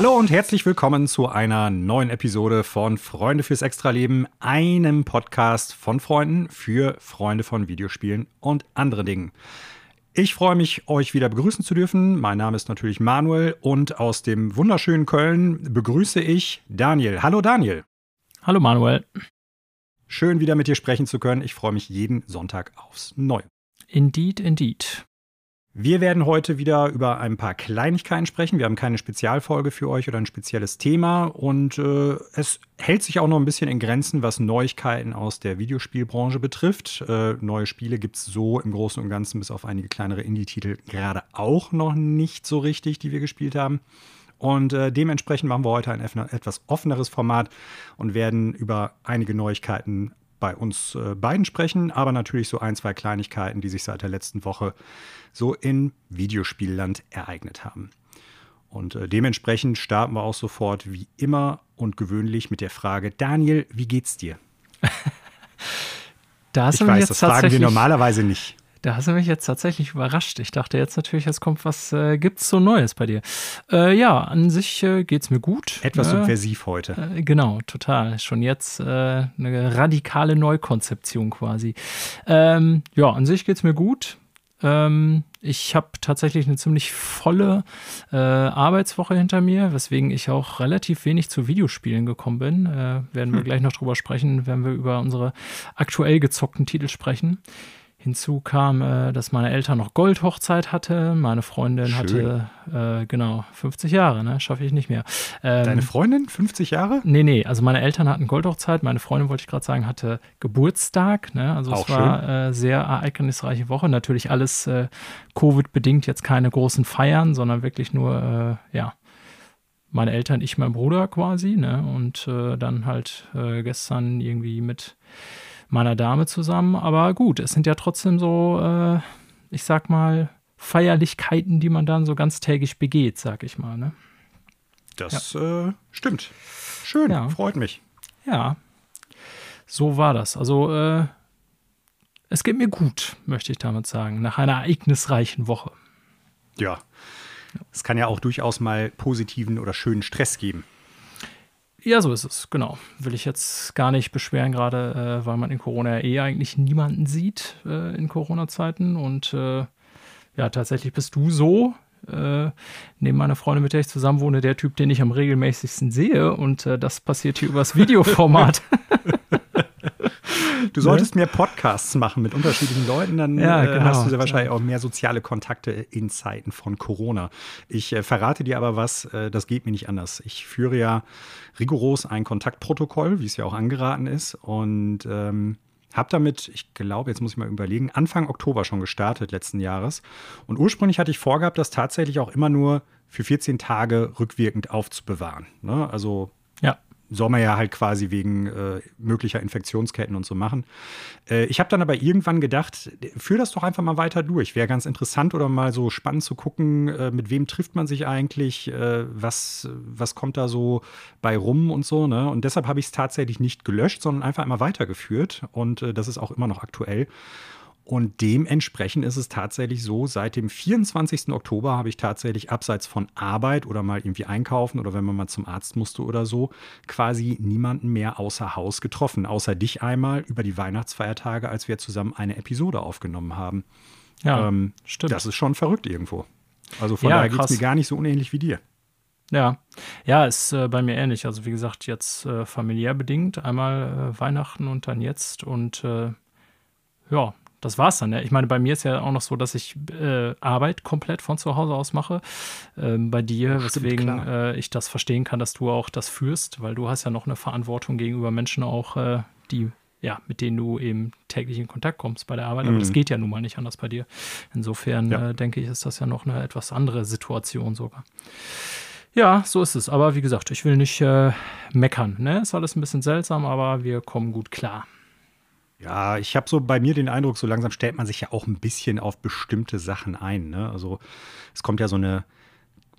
Hallo und herzlich willkommen zu einer neuen Episode von Freunde fürs Extraleben, einem Podcast von Freunden für Freunde von Videospielen und anderen Dingen. Ich freue mich, euch wieder begrüßen zu dürfen. Mein Name ist natürlich Manuel und aus dem wunderschönen Köln begrüße ich Daniel. Hallo Daniel. Hallo Manuel. Schön wieder mit dir sprechen zu können. Ich freue mich jeden Sonntag aufs Neue. Indeed, indeed. Wir werden heute wieder über ein paar Kleinigkeiten sprechen. Wir haben keine Spezialfolge für euch oder ein spezielles Thema. Und äh, es hält sich auch noch ein bisschen in Grenzen, was Neuigkeiten aus der Videospielbranche betrifft. Äh, neue Spiele gibt es so im Großen und Ganzen bis auf einige kleinere Indie-Titel gerade auch noch nicht so richtig, die wir gespielt haben. Und äh, dementsprechend machen wir heute ein etwas offeneres Format und werden über einige Neuigkeiten bei uns äh, beiden sprechen, aber natürlich so ein, zwei Kleinigkeiten, die sich seit der letzten Woche so in Videospielland ereignet haben. Und äh, dementsprechend starten wir auch sofort wie immer und gewöhnlich mit der Frage: Daniel, wie geht's dir? da ich weiß, das fragen wir normalerweise nicht. Da hast du mich jetzt tatsächlich überrascht. Ich dachte jetzt natürlich, es kommt was, äh, gibt's so Neues bei dir? Äh, ja, an sich äh, geht's mir gut. Etwas ne? subversiv heute. Äh, genau, total. Schon jetzt äh, eine radikale Neukonzeption quasi. Ähm, ja, an sich geht's mir gut. Ähm, ich habe tatsächlich eine ziemlich volle äh, Arbeitswoche hinter mir, weswegen ich auch relativ wenig zu Videospielen gekommen bin. Äh, werden wir hm. gleich noch drüber sprechen, wenn wir über unsere aktuell gezockten Titel sprechen. Hinzu kam, äh, dass meine Eltern noch Goldhochzeit hatte. Meine Freundin Schön. hatte, äh, genau, 50 Jahre, ne? Schaffe ich nicht mehr. Ähm, Deine Freundin? 50 Jahre? Nee, nee. Also meine Eltern hatten Goldhochzeit. Meine Freundin, wollte ich gerade sagen, hatte Geburtstag. Ne? Also Auch es war äh, sehr ereignisreiche Woche. Natürlich alles äh, Covid-bedingt, jetzt keine großen Feiern, sondern wirklich nur, äh, ja, meine Eltern, ich, mein Bruder quasi. Ne? Und äh, dann halt gestern irgendwie mit meiner Dame zusammen. Aber gut, es sind ja trotzdem so, äh, ich sag mal, Feierlichkeiten, die man dann so ganztägig begeht, sag ich mal. Ne? Das ja. äh, stimmt. Schön, ja. freut mich. Ja, so war das. Also, äh, es geht mir gut, möchte ich damit sagen, nach einer ereignisreichen Woche. Ja. Es kann ja auch durchaus mal positiven oder schönen Stress geben. Ja, so ist es, genau. Will ich jetzt gar nicht beschweren, gerade äh, weil man in Corona eh eigentlich niemanden sieht äh, in Corona-Zeiten. Und äh, ja, tatsächlich bist du so, äh, neben meiner Freundin, mit der ich zusammen wohne, der Typ, den ich am regelmäßigsten sehe. Und äh, das passiert hier übers Videoformat. Du solltest ne? mehr Podcasts machen mit unterschiedlichen Leuten, dann ja, äh, genau, hast du ja wahrscheinlich auch mehr soziale Kontakte in Zeiten von Corona. Ich äh, verrate dir aber was, äh, das geht mir nicht anders. Ich führe ja rigoros ein Kontaktprotokoll, wie es ja auch angeraten ist. Und ähm, habe damit, ich glaube, jetzt muss ich mal überlegen, Anfang Oktober schon gestartet letzten Jahres. Und ursprünglich hatte ich vorgehabt, das tatsächlich auch immer nur für 14 Tage rückwirkend aufzubewahren. Ne? Also ja soll man ja halt quasi wegen äh, möglicher Infektionsketten und so machen. Äh, ich habe dann aber irgendwann gedacht, führ das doch einfach mal weiter durch. Wäre ganz interessant oder mal so spannend zu gucken, äh, mit wem trifft man sich eigentlich, äh, was, was kommt da so bei rum und so. Ne? Und deshalb habe ich es tatsächlich nicht gelöscht, sondern einfach immer weitergeführt. Und äh, das ist auch immer noch aktuell. Und dementsprechend ist es tatsächlich so, seit dem 24. Oktober habe ich tatsächlich abseits von Arbeit oder mal irgendwie einkaufen oder wenn man mal zum Arzt musste oder so, quasi niemanden mehr außer Haus getroffen. Außer dich einmal über die Weihnachtsfeiertage, als wir zusammen eine Episode aufgenommen haben. Ja, ähm, stimmt. Das ist schon verrückt irgendwo. Also von ja, daher geht es mir gar nicht so unähnlich wie dir. Ja, ja, ist äh, bei mir ähnlich. Also wie gesagt, jetzt äh, familiär bedingt. Einmal äh, Weihnachten und dann jetzt. Und äh, ja, das war's dann. Ja. Ich meine, bei mir ist ja auch noch so, dass ich äh, Arbeit komplett von zu Hause aus mache. Ähm, bei dir, Stimmt, weswegen äh, ich das verstehen kann, dass du auch das führst, weil du hast ja noch eine Verantwortung gegenüber Menschen auch, äh, die ja, mit denen du eben täglich in Kontakt kommst bei der Arbeit. Aber mhm. das geht ja nun mal nicht anders bei dir. Insofern ja. Äh, denke ich, ist das ja noch eine etwas andere Situation sogar. Ja, so ist es. Aber wie gesagt, ich will nicht äh, meckern. Ne? Ist alles ein bisschen seltsam, aber wir kommen gut klar. Ja, ich habe so bei mir den Eindruck, so langsam stellt man sich ja auch ein bisschen auf bestimmte Sachen ein. Ne? Also es kommt ja so eine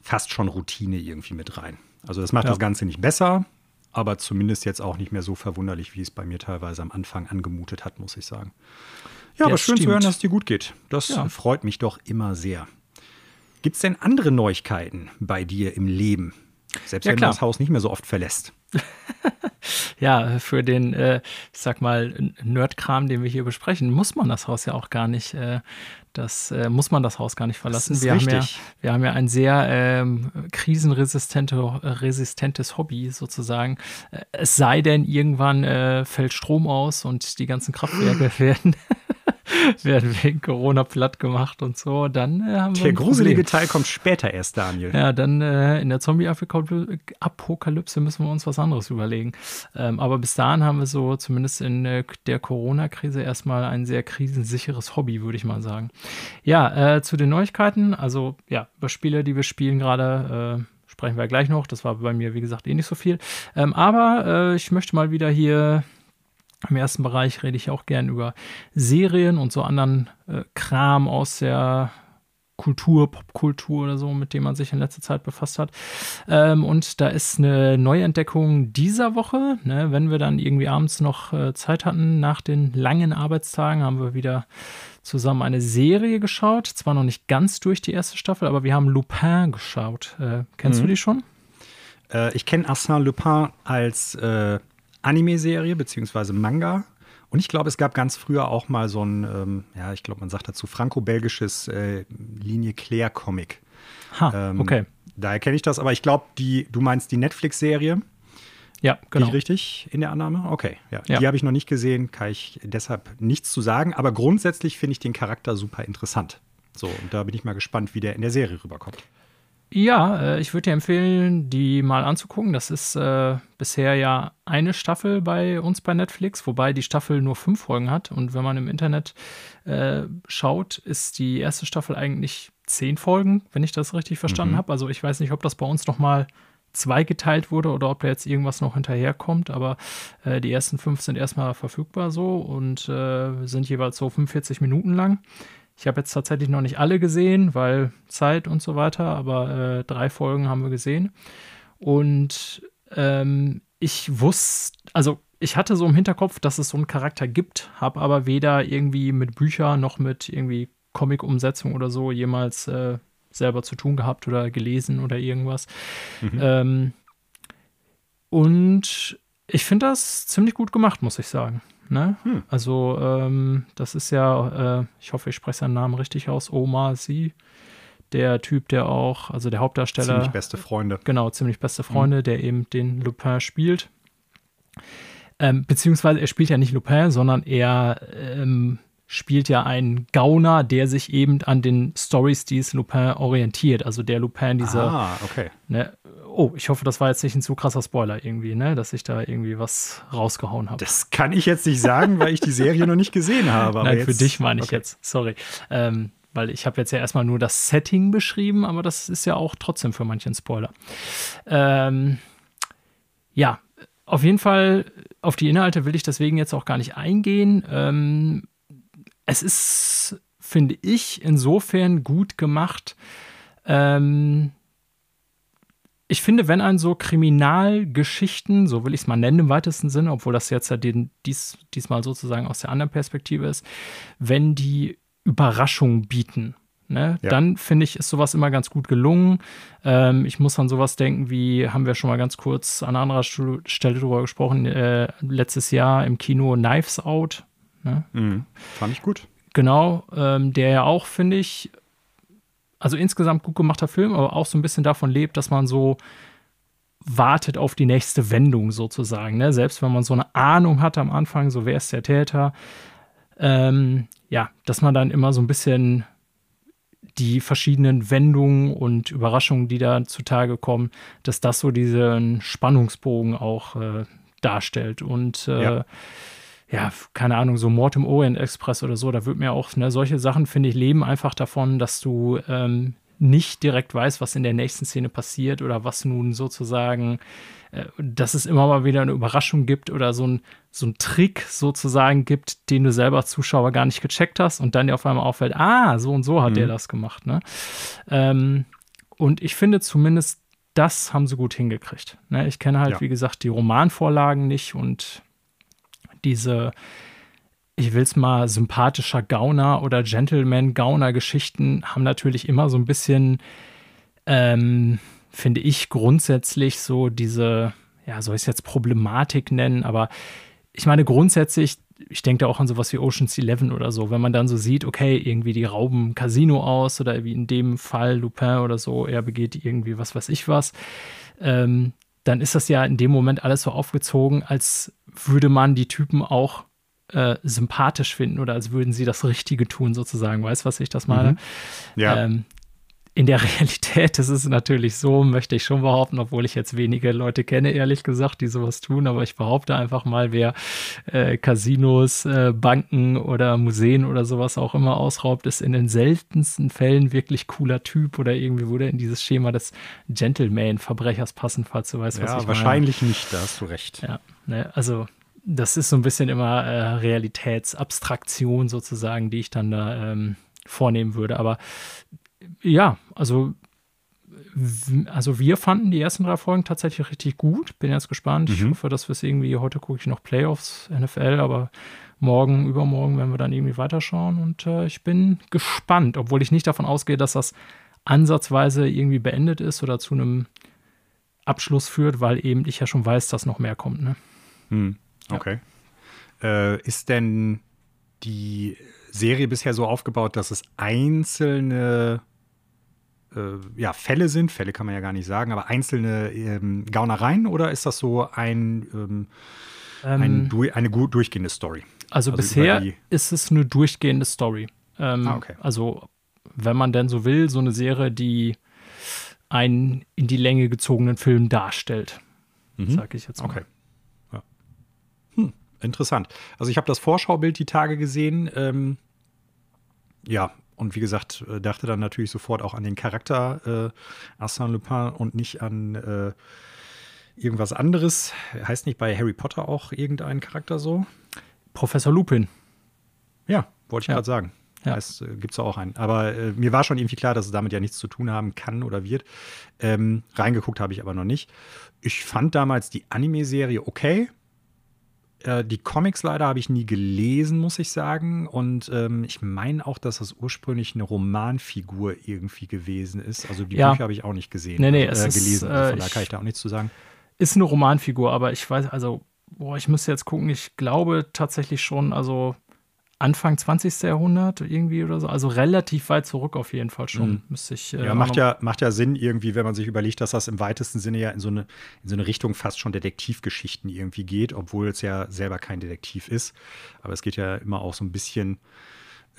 fast schon Routine irgendwie mit rein. Also das macht ja. das Ganze nicht besser, aber zumindest jetzt auch nicht mehr so verwunderlich, wie es bei mir teilweise am Anfang angemutet hat, muss ich sagen. Ja, ja aber schön stimmt. zu hören, dass es dir gut geht. Das ja. freut mich doch immer sehr. Gibt es denn andere Neuigkeiten bei dir im Leben? Selbst ja, wenn man das Haus nicht mehr so oft verlässt. ja, für den, äh, ich sag mal, Nerdkram, den wir hier besprechen, muss man das Haus ja auch gar nicht. Äh, das äh, muss man das Haus gar nicht verlassen. wir, richtig. Haben ja, wir haben ja ein sehr ähm, krisenresistentes Hobby sozusagen. Äh, es sei denn, irgendwann äh, fällt Strom aus und die ganzen Kraftwerke werden werden wegen Corona platt gemacht und so. Dann äh, haben wir Der gruselige Teil kommt später erst, Daniel. Ja, dann äh, in der Zombie-Apokalypse müssen wir uns was anderes überlegen. Ähm, aber bis dahin haben wir so zumindest in äh, der Corona-Krise erstmal ein sehr krisensicheres Hobby, würde ich mal sagen. Ja, äh, zu den Neuigkeiten. Also ja, über Spiele, die wir spielen gerade äh, sprechen wir gleich noch. Das war bei mir, wie gesagt, eh nicht so viel. Ähm, aber äh, ich möchte mal wieder hier im ersten Bereich rede ich auch gern über Serien und so anderen äh, Kram aus der Kultur, Popkultur oder so, mit dem man sich in letzter Zeit befasst hat. Ähm, und da ist eine Neuentdeckung dieser Woche. Ne, wenn wir dann irgendwie abends noch äh, Zeit hatten, nach den langen Arbeitstagen, haben wir wieder zusammen eine Serie geschaut. Zwar noch nicht ganz durch die erste Staffel, aber wir haben Lupin geschaut. Äh, kennst mhm. du die schon? Äh, ich kenne Arsène Lupin als äh, Anime-Serie beziehungsweise Manga. Und ich glaube, es gab ganz früher auch mal so ein, ähm, ja, ich glaube, man sagt dazu franco-belgisches äh, Linie Claire-Comic. Ha, ähm, okay. Daher kenne ich das, aber ich glaube, die, du meinst die Netflix-Serie. Ja, genau. Ich richtig in der Annahme? Okay, ja. ja. Die habe ich noch nicht gesehen, kann ich deshalb nichts zu sagen. Aber grundsätzlich finde ich den Charakter super interessant. So, und da bin ich mal gespannt, wie der in der Serie rüberkommt. Ja, äh, ich würde dir empfehlen, die mal anzugucken. Das ist äh, bisher ja eine Staffel bei uns bei Netflix, wobei die Staffel nur fünf Folgen hat. Und wenn man im Internet äh, schaut, ist die erste Staffel eigentlich zehn Folgen, wenn ich das richtig verstanden mhm. habe. Also ich weiß nicht, ob das bei uns nochmal zweigeteilt wurde oder ob da jetzt irgendwas noch hinterherkommt, aber äh, die ersten fünf sind erstmal verfügbar so und äh, sind jeweils so 45 Minuten lang. Ich habe jetzt tatsächlich noch nicht alle gesehen, weil Zeit und so weiter, aber äh, drei Folgen haben wir gesehen. Und ähm, ich wusste, also ich hatte so im Hinterkopf, dass es so einen Charakter gibt, habe aber weder irgendwie mit Büchern noch mit irgendwie Comic-Umsetzung oder so jemals äh, selber zu tun gehabt oder gelesen oder irgendwas. Mhm. Ähm, und ich finde das ziemlich gut gemacht, muss ich sagen. Ne? Hm. Also, ähm, das ist ja, äh, ich hoffe, ich spreche seinen Namen richtig aus, Omar Sy. Der Typ, der auch, also der Hauptdarsteller. Ziemlich beste Freunde. Genau, ziemlich beste Freunde, hm. der eben den Lupin spielt. Ähm, beziehungsweise er spielt ja nicht Lupin, sondern er ähm, spielt ja einen Gauner, der sich eben an den Stories dieses Lupin orientiert. Also der Lupin, dieser. Ah, okay. Ne, oh, ich hoffe, das war jetzt nicht ein zu krasser Spoiler irgendwie, ne, dass ich da irgendwie was rausgehauen habe. Das kann ich jetzt nicht sagen, weil ich die Serie noch nicht gesehen habe. Nein, jetzt, für dich meine ich okay. jetzt. Sorry. Ähm, weil ich habe jetzt ja erstmal nur das Setting beschrieben, aber das ist ja auch trotzdem für manchen Spoiler. Ähm, ja, auf jeden Fall, auf die Inhalte will ich deswegen jetzt auch gar nicht eingehen. Ähm, es ist, finde ich, insofern gut gemacht. Ähm, ich finde, wenn ein so Kriminalgeschichten, so will ich es mal nennen im weitesten Sinne, obwohl das jetzt ja den, dies, diesmal sozusagen aus der anderen Perspektive ist, wenn die Überraschung bieten. Ne? Ja. Dann finde ich, ist sowas immer ganz gut gelungen. Ähm, ich muss an sowas denken, wie haben wir schon mal ganz kurz an anderer Stelle drüber gesprochen, äh, letztes Jahr im Kino Knives Out. Ne? Mhm. Fand ich gut. Genau, ähm, der ja auch, finde ich, also insgesamt gut gemachter Film, aber auch so ein bisschen davon lebt, dass man so wartet auf die nächste Wendung sozusagen. Ne? Selbst wenn man so eine Ahnung hat am Anfang, so wer ist der Täter, ähm, ja, dass man dann immer so ein bisschen die verschiedenen Wendungen und Überraschungen, die da zutage kommen, dass das so diesen Spannungsbogen auch äh, darstellt. Und äh, ja ja, keine Ahnung, so Mord im Orient Express oder so, da wird mir auch, ne, solche Sachen, finde ich, leben einfach davon, dass du ähm, nicht direkt weißt, was in der nächsten Szene passiert oder was nun sozusagen, äh, dass es immer mal wieder eine Überraschung gibt oder so ein, so ein Trick sozusagen gibt, den du selber als Zuschauer gar nicht gecheckt hast und dann dir auf einmal auffällt, ah, so und so hat mhm. der das gemacht, ne? Ähm, und ich finde zumindest, das haben sie gut hingekriegt. Ne? Ich kenne halt, ja. wie gesagt, die Romanvorlagen nicht und diese, ich will es mal, sympathischer Gauner oder Gentleman-Gauner-Geschichten haben natürlich immer so ein bisschen, ähm, finde ich grundsätzlich so diese, ja, soll ich es jetzt Problematik nennen, aber ich meine grundsätzlich, ich denke da auch an sowas wie Ocean's Eleven oder so, wenn man dann so sieht, okay, irgendwie die rauben Casino aus oder wie in dem Fall Lupin oder so, er begeht irgendwie was weiß ich was, ähm, dann ist das ja in dem Moment alles so aufgezogen, als würde man die Typen auch äh, sympathisch finden oder als würden sie das Richtige tun, sozusagen. Weißt du, was ich das meine? Mhm. Ja. Ähm, in der Realität ist es natürlich so, möchte ich schon behaupten, obwohl ich jetzt wenige Leute kenne, ehrlich gesagt, die sowas tun, aber ich behaupte einfach mal, wer äh, Casinos, äh, Banken oder Museen oder sowas auch immer ausraubt, ist in den seltensten Fällen wirklich cooler Typ oder irgendwie würde in dieses Schema des Gentleman-Verbrechers passen, falls du weißt, was ja, ich meine. Ja, wahrscheinlich nicht, da hast du recht. Ja, ne, also das ist so ein bisschen immer äh, Realitätsabstraktion sozusagen, die ich dann da ähm, vornehmen würde, aber ja, also, also wir fanden die ersten drei Folgen tatsächlich richtig gut. Bin jetzt gespannt. Mhm. Ich hoffe, dass wir es irgendwie, heute gucke ich noch Playoffs, NFL, aber morgen, übermorgen werden wir dann irgendwie weiterschauen. Und äh, ich bin gespannt, obwohl ich nicht davon ausgehe, dass das ansatzweise irgendwie beendet ist oder zu einem Abschluss führt, weil eben ich ja schon weiß, dass noch mehr kommt. Ne? Hm, okay. Ja. Äh, ist denn die Serie bisher so aufgebaut, dass es einzelne ja, Fälle sind, Fälle kann man ja gar nicht sagen, aber einzelne ähm, Gaunereien oder ist das so ein, ähm, ein ähm, eine gut durchgehende Story? Also, also bisher ist es eine durchgehende Story. Ähm, ah, okay. Also, wenn man denn so will, so eine Serie, die einen in die Länge gezogenen Film darstellt, mhm. sage ich jetzt mal. Okay. Ja. Hm, interessant. Also ich habe das Vorschaubild die Tage gesehen. Ähm, ja, und wie gesagt, äh, dachte dann natürlich sofort auch an den Charakter äh, Arsène Lupin und nicht an äh, irgendwas anderes. Heißt nicht bei Harry Potter auch irgendein Charakter so? Professor Lupin. Ja, wollte ich ja. gerade sagen. Ja. Heißt, äh, gibt es auch einen. Aber äh, mir war schon irgendwie klar, dass es damit ja nichts zu tun haben kann oder wird. Ähm, reingeguckt habe ich aber noch nicht. Ich fand damals die Anime-Serie okay. Äh, die Comics leider habe ich nie gelesen, muss ich sagen. Und ähm, ich meine auch, dass das ursprünglich eine Romanfigur irgendwie gewesen ist. Also die ja. Bücher habe ich auch nicht gesehen. Nee, nee, also, äh, es gelesen. Ist, äh, Von da kann ich da auch nichts zu sagen. Ist eine Romanfigur, aber ich weiß, also, boah, ich müsste jetzt gucken. Ich glaube tatsächlich schon, also Anfang 20. Jahrhundert irgendwie oder so. Also relativ weit zurück auf jeden Fall schon. Mhm. Müsste ich, äh, ja, macht ja, macht ja Sinn irgendwie, wenn man sich überlegt, dass das im weitesten Sinne ja in so eine, in so eine Richtung fast schon Detektivgeschichten irgendwie geht, obwohl es ja selber kein Detektiv ist. Aber es geht ja immer auch so ein bisschen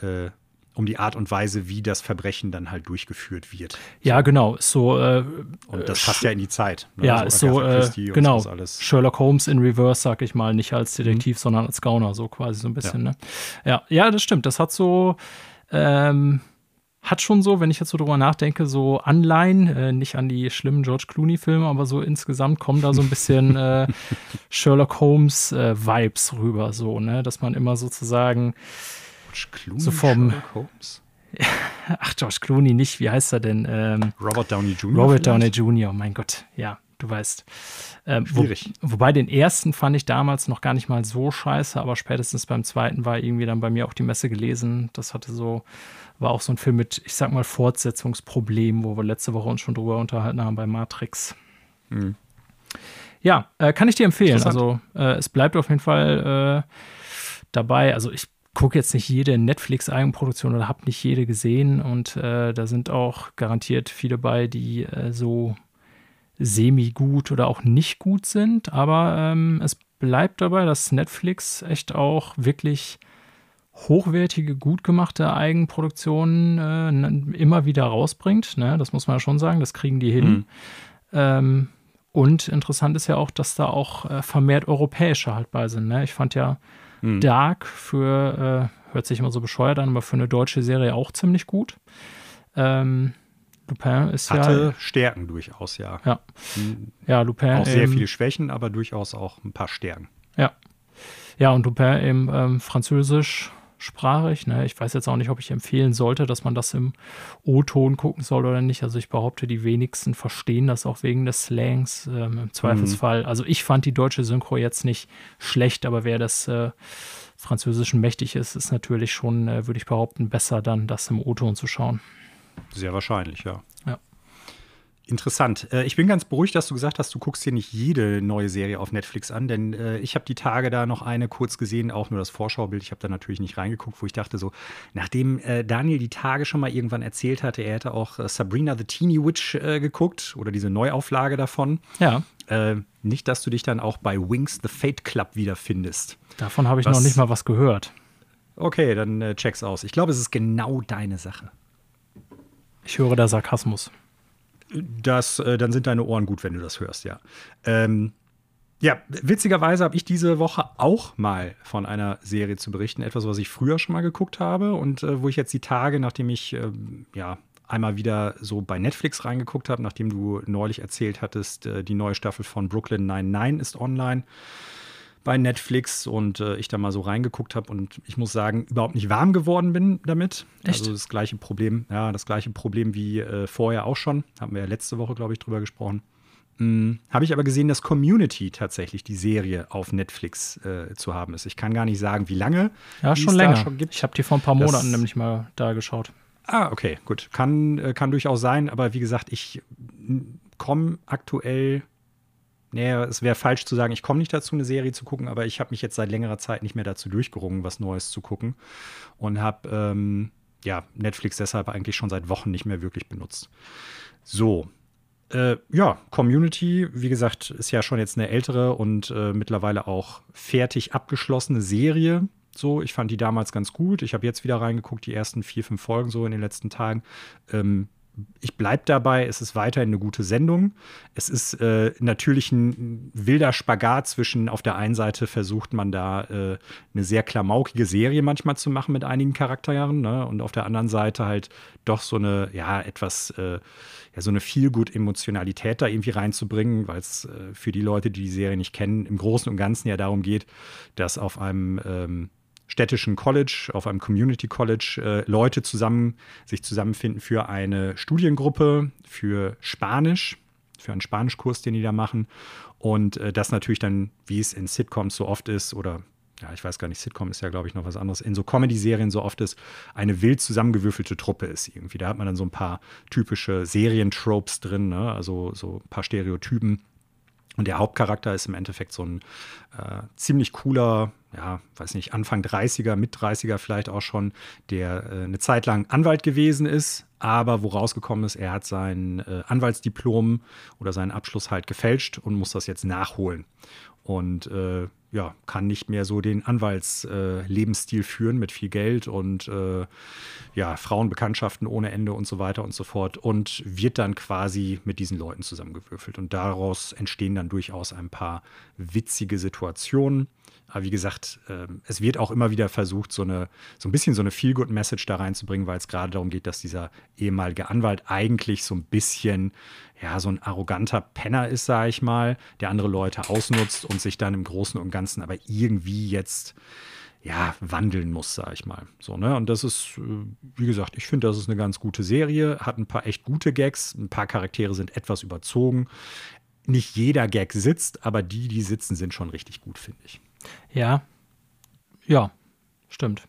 äh, um die Art und Weise, wie das Verbrechen dann halt durchgeführt wird. Ja, genau. So, äh, und das passt ja in die Zeit. Ne? Ja, so, ist so, äh, genau. Sherlock Holmes in Reverse, sag ich mal, nicht als Detektiv, mhm. sondern als Gauner, so quasi so ein bisschen. Ja, ne? ja, ja das stimmt. Das hat so, ähm, hat schon so, wenn ich jetzt so drüber nachdenke, so Anleihen, äh, nicht an die schlimmen George Clooney-Filme, aber so insgesamt kommen da so ein bisschen äh, Sherlock Holmes-Vibes äh, rüber, so, ne? Dass man immer sozusagen George Clooney, so vom, Sherlock Holmes? Ach, George Clooney nicht. Wie heißt er denn? Ähm, Robert Downey Jr. Robert Downey Jr., mein Gott. Ja, du weißt. Ähm, Schwierig. Wo, wobei den ersten fand ich damals noch gar nicht mal so scheiße, aber spätestens beim zweiten war irgendwie dann bei mir auch die Messe gelesen. Das hatte so, war auch so ein Film mit, ich sag mal, Fortsetzungsproblemen, wo wir letzte Woche uns schon drüber unterhalten haben bei Matrix. Mhm. Ja, äh, kann ich dir empfehlen. Also äh, es bleibt auf jeden Fall äh, dabei. Also ich gucke jetzt nicht jede Netflix-Eigenproduktion oder habe nicht jede gesehen und äh, da sind auch garantiert viele bei, die äh, so semi-gut oder auch nicht gut sind, aber ähm, es bleibt dabei, dass Netflix echt auch wirklich hochwertige, gut gemachte Eigenproduktionen äh, immer wieder rausbringt. Ne? Das muss man ja schon sagen, das kriegen die hin. Mhm. Ähm, und interessant ist ja auch, dass da auch äh, vermehrt europäische halt bei sind. Ne? Ich fand ja Mhm. Dark für, äh, hört sich immer so bescheuert an, aber für eine deutsche Serie auch ziemlich gut. Ähm, Lupin ist Hatte ja. Stärken durchaus, ja. Ja, ja Lupin. Auch sehr viele Schwächen, aber durchaus auch ein paar Stärken. Ja. Ja, und Lupin eben ähm, französisch sprachig. Ne? Ich weiß jetzt auch nicht, ob ich empfehlen sollte, dass man das im O-Ton gucken soll oder nicht. Also ich behaupte, die wenigsten verstehen das auch wegen des Slangs ähm, im Zweifelsfall. Mhm. Also ich fand die deutsche Synchro jetzt nicht schlecht, aber wer das äh, Französischen mächtig ist, ist natürlich schon, äh, würde ich behaupten, besser dann das im O-Ton zu schauen. Sehr wahrscheinlich, ja. Ja. Interessant. Äh, ich bin ganz beruhigt, dass du gesagt hast, du guckst dir nicht jede neue Serie auf Netflix an, denn äh, ich habe die Tage da noch eine kurz gesehen, auch nur das Vorschaubild. Ich habe da natürlich nicht reingeguckt, wo ich dachte so, nachdem äh, Daniel die Tage schon mal irgendwann erzählt hatte, er hätte auch Sabrina the Teeny Witch geguckt oder diese Neuauflage davon. Ja. Nicht, dass du dich dann auch bei Wings the Fate Club wiederfindest. Davon habe ich was, noch nicht mal was gehört. Okay, dann check's aus. Ich glaube, es ist genau deine Sache. Ich höre da Sarkasmus das, äh, dann sind deine Ohren gut, wenn du das hörst, ja. Ähm, ja, witzigerweise habe ich diese Woche auch mal von einer Serie zu berichten, etwas, was ich früher schon mal geguckt habe und äh, wo ich jetzt die Tage, nachdem ich äh, ja einmal wieder so bei Netflix reingeguckt habe, nachdem du neulich erzählt hattest, äh, die neue Staffel von Brooklyn 99 ist online bei Netflix und äh, ich da mal so reingeguckt habe und ich muss sagen, überhaupt nicht warm geworden bin damit. Echt? Also das gleiche Problem, ja, das gleiche Problem wie äh, vorher auch schon. Haben wir ja letzte Woche, glaube ich, drüber gesprochen. Hm, habe ich aber gesehen, dass Community tatsächlich die Serie auf Netflix äh, zu haben ist. Ich kann gar nicht sagen, wie lange. Ja, schon länger. Schon ich habe die vor ein paar Monaten das, nämlich mal da geschaut. Ah, okay, gut. Kann, äh, kann durchaus sein, aber wie gesagt, ich komme aktuell nee, es wäre falsch zu sagen, ich komme nicht dazu, eine Serie zu gucken, aber ich habe mich jetzt seit längerer Zeit nicht mehr dazu durchgerungen, was Neues zu gucken und habe ähm, ja, Netflix deshalb eigentlich schon seit Wochen nicht mehr wirklich benutzt. So. Äh, ja, Community, wie gesagt, ist ja schon jetzt eine ältere und äh, mittlerweile auch fertig abgeschlossene Serie. So, ich fand die damals ganz gut. Ich habe jetzt wieder reingeguckt, die ersten vier, fünf Folgen so in den letzten Tagen. Ähm, ich bleibe dabei, es ist weiterhin eine gute Sendung. Es ist äh, natürlich ein wilder Spagat zwischen, auf der einen Seite versucht man da äh, eine sehr klamaukige Serie manchmal zu machen mit einigen Charakteren ne? und auf der anderen Seite halt doch so eine, ja, etwas, äh, ja, so eine Feelgood-Emotionalität da irgendwie reinzubringen, weil es äh, für die Leute, die die Serie nicht kennen, im Großen und Ganzen ja darum geht, dass auf einem ähm, städtischen College, auf einem Community College, äh, Leute zusammen, sich zusammenfinden für eine Studiengruppe, für Spanisch, für einen Spanischkurs, den die da machen. Und äh, das natürlich dann, wie es in Sitcoms so oft ist, oder ja, ich weiß gar nicht, Sitcom ist ja, glaube ich, noch was anderes, in so Comedy-Serien so oft ist, eine wild zusammengewürfelte Truppe ist irgendwie. Da hat man dann so ein paar typische Serientropes drin, ne? also so ein paar Stereotypen. Und der Hauptcharakter ist im Endeffekt so ein äh, ziemlich cooler, ja, weiß nicht, Anfang 30er, mit 30er vielleicht auch schon, der äh, eine Zeit lang Anwalt gewesen ist, aber wo rausgekommen ist, er hat sein äh, Anwaltsdiplom oder seinen Abschluss halt gefälscht und muss das jetzt nachholen. Und äh, ja, kann nicht mehr so den Anwaltslebensstil äh, führen mit viel Geld und äh, ja, Frauenbekanntschaften ohne Ende und so weiter und so fort und wird dann quasi mit diesen Leuten zusammengewürfelt. Und daraus entstehen dann durchaus ein paar witzige Situationen. Aber wie gesagt, äh, es wird auch immer wieder versucht, so, eine, so ein bisschen so eine Feel-Good-Message da reinzubringen, weil es gerade darum geht, dass dieser ehemalige Anwalt eigentlich so ein bisschen ja, so ein arroganter Penner ist, sage ich mal, der andere Leute ausnutzt und sich dann im Großen und Ganzen aber irgendwie jetzt ja, wandeln muss, sage ich mal. So, ne? Und das ist, äh, wie gesagt, ich finde, das ist eine ganz gute Serie, hat ein paar echt gute Gags, ein paar Charaktere sind etwas überzogen. Nicht jeder Gag sitzt, aber die, die sitzen, sind schon richtig gut, finde ich. Ja, ja, stimmt.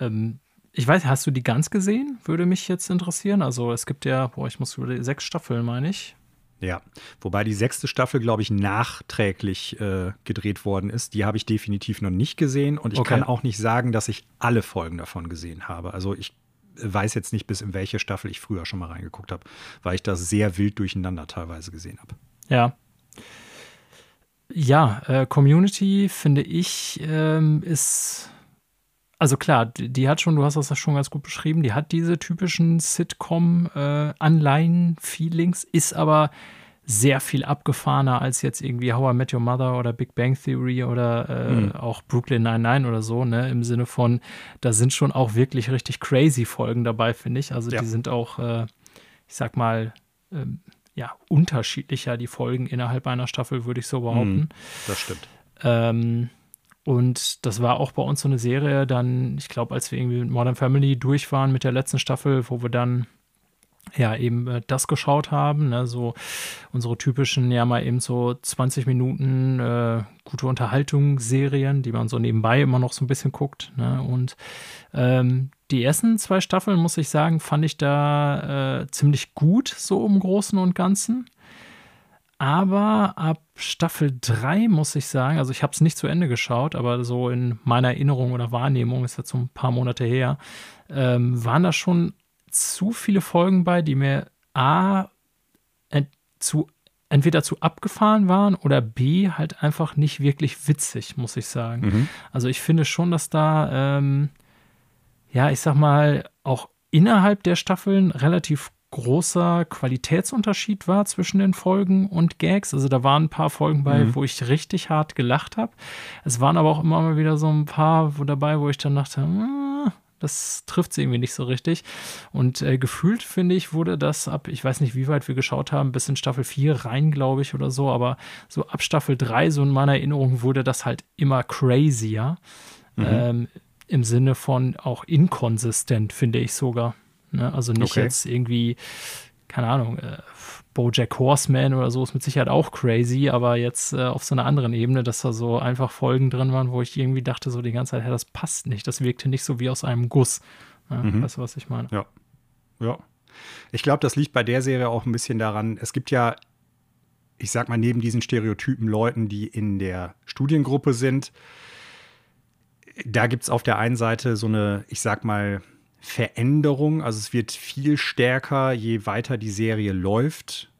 Ähm, ich weiß, hast du die ganz gesehen? Würde mich jetzt interessieren. Also es gibt ja, boah, ich muss über die sechs Staffeln, meine ich. Ja, wobei die sechste Staffel, glaube ich, nachträglich äh, gedreht worden ist. Die habe ich definitiv noch nicht gesehen und ich okay. kann auch nicht sagen, dass ich alle Folgen davon gesehen habe. Also ich weiß jetzt nicht, bis in welche Staffel ich früher schon mal reingeguckt habe, weil ich das sehr wild durcheinander teilweise gesehen habe. Ja. Ja, äh, Community, finde ich, ähm, ist also klar, die hat schon, du hast das schon ganz gut beschrieben, die hat diese typischen Sitcom-Anleihen-Feelings, äh, ist aber sehr viel abgefahrener als jetzt irgendwie How I Met Your Mother oder Big Bang Theory oder äh, mhm. auch Brooklyn 99 oder so, ne? Im Sinne von, da sind schon auch wirklich richtig crazy Folgen dabei, finde ich. Also ja. die sind auch, äh, ich sag mal, ähm, ja, unterschiedlicher, die Folgen innerhalb einer Staffel, würde ich so behaupten. Mhm, das stimmt. Ähm, und das war auch bei uns so eine Serie, dann, ich glaube, als wir irgendwie mit Modern Family durch waren mit der letzten Staffel, wo wir dann ja eben äh, das geschaut haben, ne, so unsere typischen, ja mal eben so 20 Minuten äh, gute Unterhaltungsserien, die man so nebenbei immer noch so ein bisschen guckt. Ne, und ähm, die ersten zwei Staffeln, muss ich sagen, fand ich da äh, ziemlich gut, so im Großen und Ganzen. Aber ab Staffel 3 muss ich sagen, also ich habe es nicht zu Ende geschaut, aber so in meiner Erinnerung oder Wahrnehmung, ist jetzt so ein paar Monate her, ähm, waren da schon zu viele Folgen bei, die mir A, ent zu, entweder zu abgefahren waren oder B, halt einfach nicht wirklich witzig, muss ich sagen. Mhm. Also ich finde schon, dass da, ähm, ja, ich sag mal, auch innerhalb der Staffeln relativ großer Qualitätsunterschied war zwischen den Folgen und Gags. Also da waren ein paar Folgen bei, mhm. wo ich richtig hart gelacht habe. Es waren aber auch immer mal wieder so ein paar wo dabei, wo ich dann dachte, hm, das trifft sie irgendwie nicht so richtig. Und äh, gefühlt, finde ich, wurde das ab, ich weiß nicht, wie weit wir geschaut haben, bis in Staffel 4 rein, glaube ich, oder so, aber so ab Staffel 3, so in meiner Erinnerung, wurde das halt immer crazier. Mhm. Ähm, Im Sinne von auch inkonsistent, finde ich sogar. Ne? Also nicht okay. jetzt irgendwie, keine Ahnung, äh, Bojack Horseman oder so ist mit Sicherheit auch crazy, aber jetzt äh, auf so einer anderen Ebene, dass da so einfach Folgen drin waren, wo ich irgendwie dachte, so die ganze Zeit, hey, das passt nicht. Das wirkte nicht so wie aus einem Guss. Ja, mhm. Weißt du, was ich meine? Ja. Ja. Ich glaube, das liegt bei der Serie auch ein bisschen daran, es gibt ja, ich sag mal, neben diesen Stereotypen Leuten, die in der Studiengruppe sind, da gibt es auf der einen Seite so eine, ich sag mal, Veränderung. Also es wird viel stärker, je weiter die Serie läuft,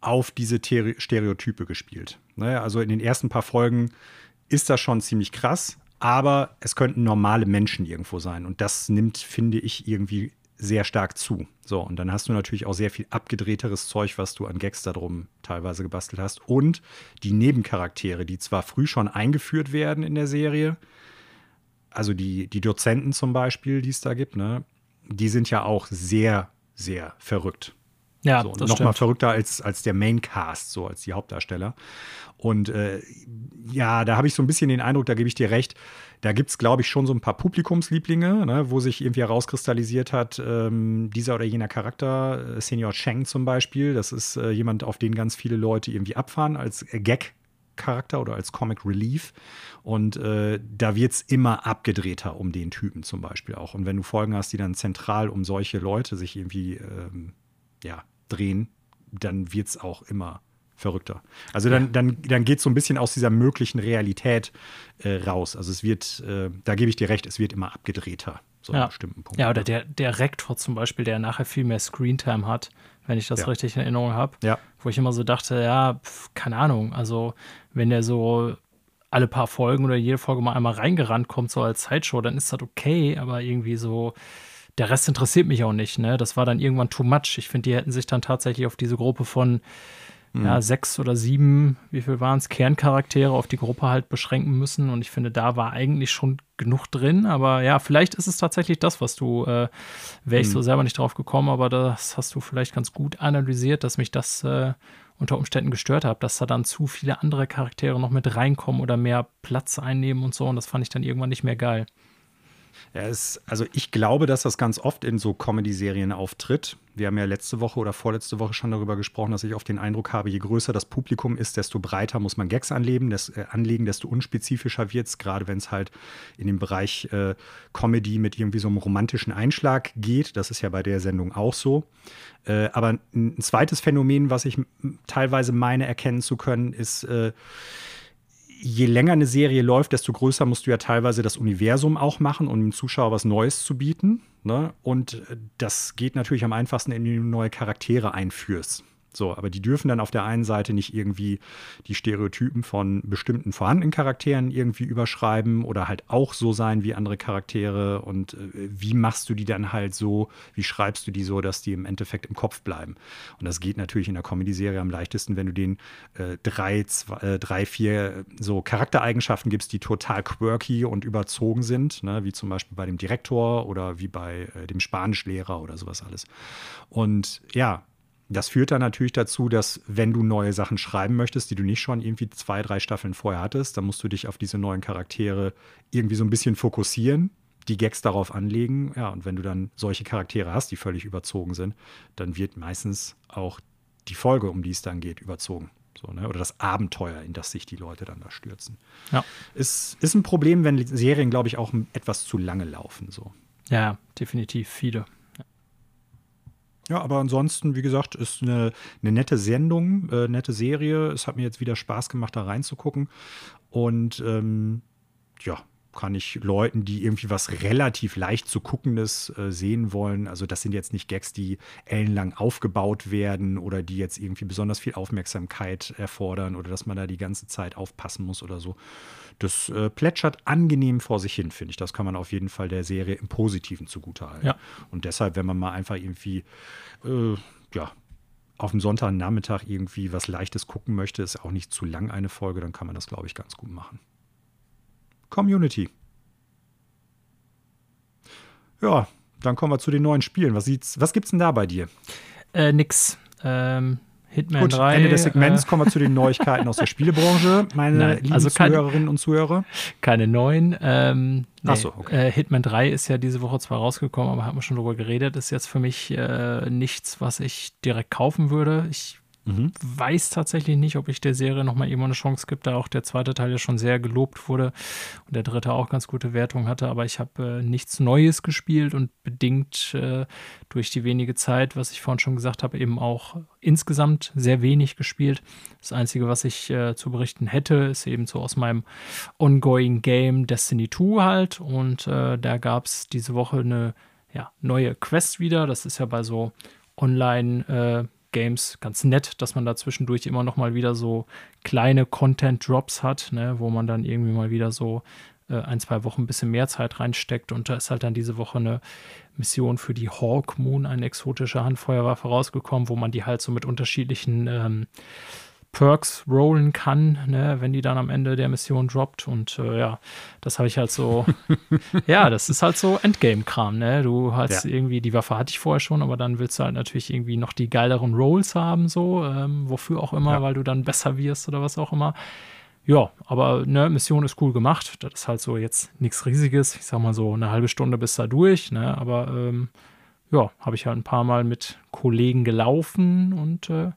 auf diese Stereotype gespielt. Ne? Also in den ersten paar Folgen ist das schon ziemlich krass, aber es könnten normale Menschen irgendwo sein. Und das nimmt, finde ich, irgendwie sehr stark zu. So, und dann hast du natürlich auch sehr viel abgedrehteres Zeug, was du an Gags da drum teilweise gebastelt hast. Und die Nebencharaktere, die zwar früh schon eingeführt werden in der Serie, also die, die Dozenten zum Beispiel, die es da gibt, ne, die sind ja auch sehr, sehr verrückt. Ja, so, noch mal verrückter als, als der Maincast, so als die Hauptdarsteller. Und äh, ja, da habe ich so ein bisschen den Eindruck, da gebe ich dir recht, da gibt es, glaube ich, schon so ein paar Publikumslieblinge, ne, wo sich irgendwie herauskristallisiert hat, ähm, dieser oder jener Charakter, äh, Senior Cheng zum Beispiel, das ist äh, jemand, auf den ganz viele Leute irgendwie abfahren als Gag Charakter oder als Comic Relief. Und äh, da wird es immer abgedrehter um den Typen zum Beispiel auch. Und wenn du Folgen hast, die dann zentral um solche Leute sich irgendwie ähm, ja, drehen, dann wird es auch immer verrückter. Also dann, dann, dann geht es so ein bisschen aus dieser möglichen Realität äh, raus. Also es wird, äh, da gebe ich dir recht, es wird immer abgedrehter, so ja. bestimmten Punkten. Ja, oder der, der Rektor zum Beispiel, der nachher viel mehr Screentime hat, wenn ich das ja. richtig in Erinnerung habe. Ja. Wo ich immer so dachte, ja, pf, keine Ahnung, also wenn der so alle paar Folgen oder jede Folge mal einmal reingerannt kommt, so als Sideshow, dann ist das okay, aber irgendwie so, der Rest interessiert mich auch nicht, ne? Das war dann irgendwann too much. Ich finde, die hätten sich dann tatsächlich auf diese Gruppe von mhm. ja, sechs oder sieben, wie viel waren es, Kerncharaktere auf die Gruppe halt beschränken müssen. Und ich finde, da war eigentlich schon genug drin. Aber ja, vielleicht ist es tatsächlich das, was du, äh, wäre ich mhm. so selber nicht drauf gekommen, aber das hast du vielleicht ganz gut analysiert, dass mich das äh, unter Umständen gestört habe, dass da dann zu viele andere Charaktere noch mit reinkommen oder mehr Platz einnehmen und so. Und das fand ich dann irgendwann nicht mehr geil. Ja, es, also ich glaube, dass das ganz oft in so Comedy-Serien auftritt. Wir haben ja letzte Woche oder vorletzte Woche schon darüber gesprochen, dass ich oft den Eindruck habe, je größer das Publikum ist, desto breiter muss man Gags anlegen, des, äh, anlegen desto unspezifischer wird es, gerade wenn es halt in den Bereich äh, Comedy mit irgendwie so einem romantischen Einschlag geht. Das ist ja bei der Sendung auch so. Äh, aber ein zweites Phänomen, was ich teilweise meine erkennen zu können, ist, äh, je länger eine Serie läuft, desto größer musst du ja teilweise das Universum auch machen, um dem Zuschauer was Neues zu bieten. Ne? Und äh, das geht natürlich am einfachsten, indem du neue Charaktere einführst. So, aber die dürfen dann auf der einen Seite nicht irgendwie die Stereotypen von bestimmten vorhandenen Charakteren irgendwie überschreiben oder halt auch so sein wie andere Charaktere. Und äh, wie machst du die dann halt so, wie schreibst du die so, dass die im Endeffekt im Kopf bleiben? Und das geht natürlich in der Comedy-Serie am leichtesten, wenn du den äh, drei, zwei, äh, drei, vier so Charaktereigenschaften gibst, die total quirky und überzogen sind, ne? wie zum Beispiel bei dem Direktor oder wie bei äh, dem Spanischlehrer oder sowas alles. Und ja, das führt dann natürlich dazu, dass wenn du neue Sachen schreiben möchtest, die du nicht schon irgendwie zwei, drei Staffeln vorher hattest, dann musst du dich auf diese neuen Charaktere irgendwie so ein bisschen fokussieren, die Gags darauf anlegen. Ja, und wenn du dann solche Charaktere hast, die völlig überzogen sind, dann wird meistens auch die Folge, um die es dann geht, überzogen. So, ne? Oder das Abenteuer, in das sich die Leute dann da stürzen. Ja. Ist, ist ein Problem, wenn Serien, glaube ich, auch etwas zu lange laufen. So. Ja, definitiv viele. Ja, aber ansonsten, wie gesagt, ist eine, eine nette Sendung, äh, nette Serie. Es hat mir jetzt wieder Spaß gemacht, da reinzugucken. Und ähm, ja, kann ich Leuten, die irgendwie was relativ leicht zu guckendes äh, sehen wollen. Also das sind jetzt nicht Gags, die ellenlang aufgebaut werden oder die jetzt irgendwie besonders viel Aufmerksamkeit erfordern oder dass man da die ganze Zeit aufpassen muss oder so. Das äh, plätschert angenehm vor sich hin, finde ich. Das kann man auf jeden Fall der Serie im Positiven zugutehalten. Ja. Und deshalb, wenn man mal einfach irgendwie, äh, ja, auf dem Sonntagnachmittag irgendwie was Leichtes gucken möchte, ist auch nicht zu lang eine Folge, dann kann man das, glaube ich, ganz gut machen. Community. Ja, dann kommen wir zu den neuen Spielen. Was, was es denn da bei dir? Äh, nix. Ähm, Hitman Gut, 3. Ende des Segments äh, kommen wir zu den Neuigkeiten aus der Spielebranche, meine Nein, lieben also keine, Zuhörerinnen und Zuhörer. Keine neuen. Ähm, nee, Achso, okay. Äh, Hitman 3 ist ja diese Woche zwar rausgekommen, aber haben wir schon drüber geredet. Ist jetzt für mich äh, nichts, was ich direkt kaufen würde. Ich Mhm. Weiß tatsächlich nicht, ob ich der Serie nochmal irgendwo eine Chance gibt, da auch der zweite Teil ja schon sehr gelobt wurde und der dritte auch ganz gute Wertung hatte, aber ich habe äh, nichts Neues gespielt und bedingt äh, durch die wenige Zeit, was ich vorhin schon gesagt habe, eben auch insgesamt sehr wenig gespielt. Das Einzige, was ich äh, zu berichten hätte, ist eben so aus meinem ongoing Game Destiny 2 halt und äh, da gab es diese Woche eine ja, neue Quest wieder. Das ist ja bei so Online- äh, Games ganz nett, dass man da zwischendurch immer noch mal wieder so kleine Content-Drops hat, ne, wo man dann irgendwie mal wieder so äh, ein, zwei Wochen ein bisschen mehr Zeit reinsteckt. Und da ist halt dann diese Woche eine Mission für die Hawk Moon, eine exotische Handfeuerwaffe rausgekommen, wo man die halt so mit unterschiedlichen ähm, Perks rollen kann, ne, wenn die dann am Ende der Mission droppt. Und äh, ja, das habe ich halt so. ja, das ist halt so Endgame-Kram, ne? Du hast ja. irgendwie, die Waffe hatte ich vorher schon, aber dann willst du halt natürlich irgendwie noch die geileren Rolls haben, so, ähm, wofür auch immer, ja. weil du dann besser wirst oder was auch immer. Ja, aber ne, Mission ist cool gemacht. Das ist halt so jetzt nichts Riesiges. Ich sag mal so eine halbe Stunde bis da durch, ne? Aber ähm, ja, habe ich halt ein paar Mal mit Kollegen gelaufen und äh,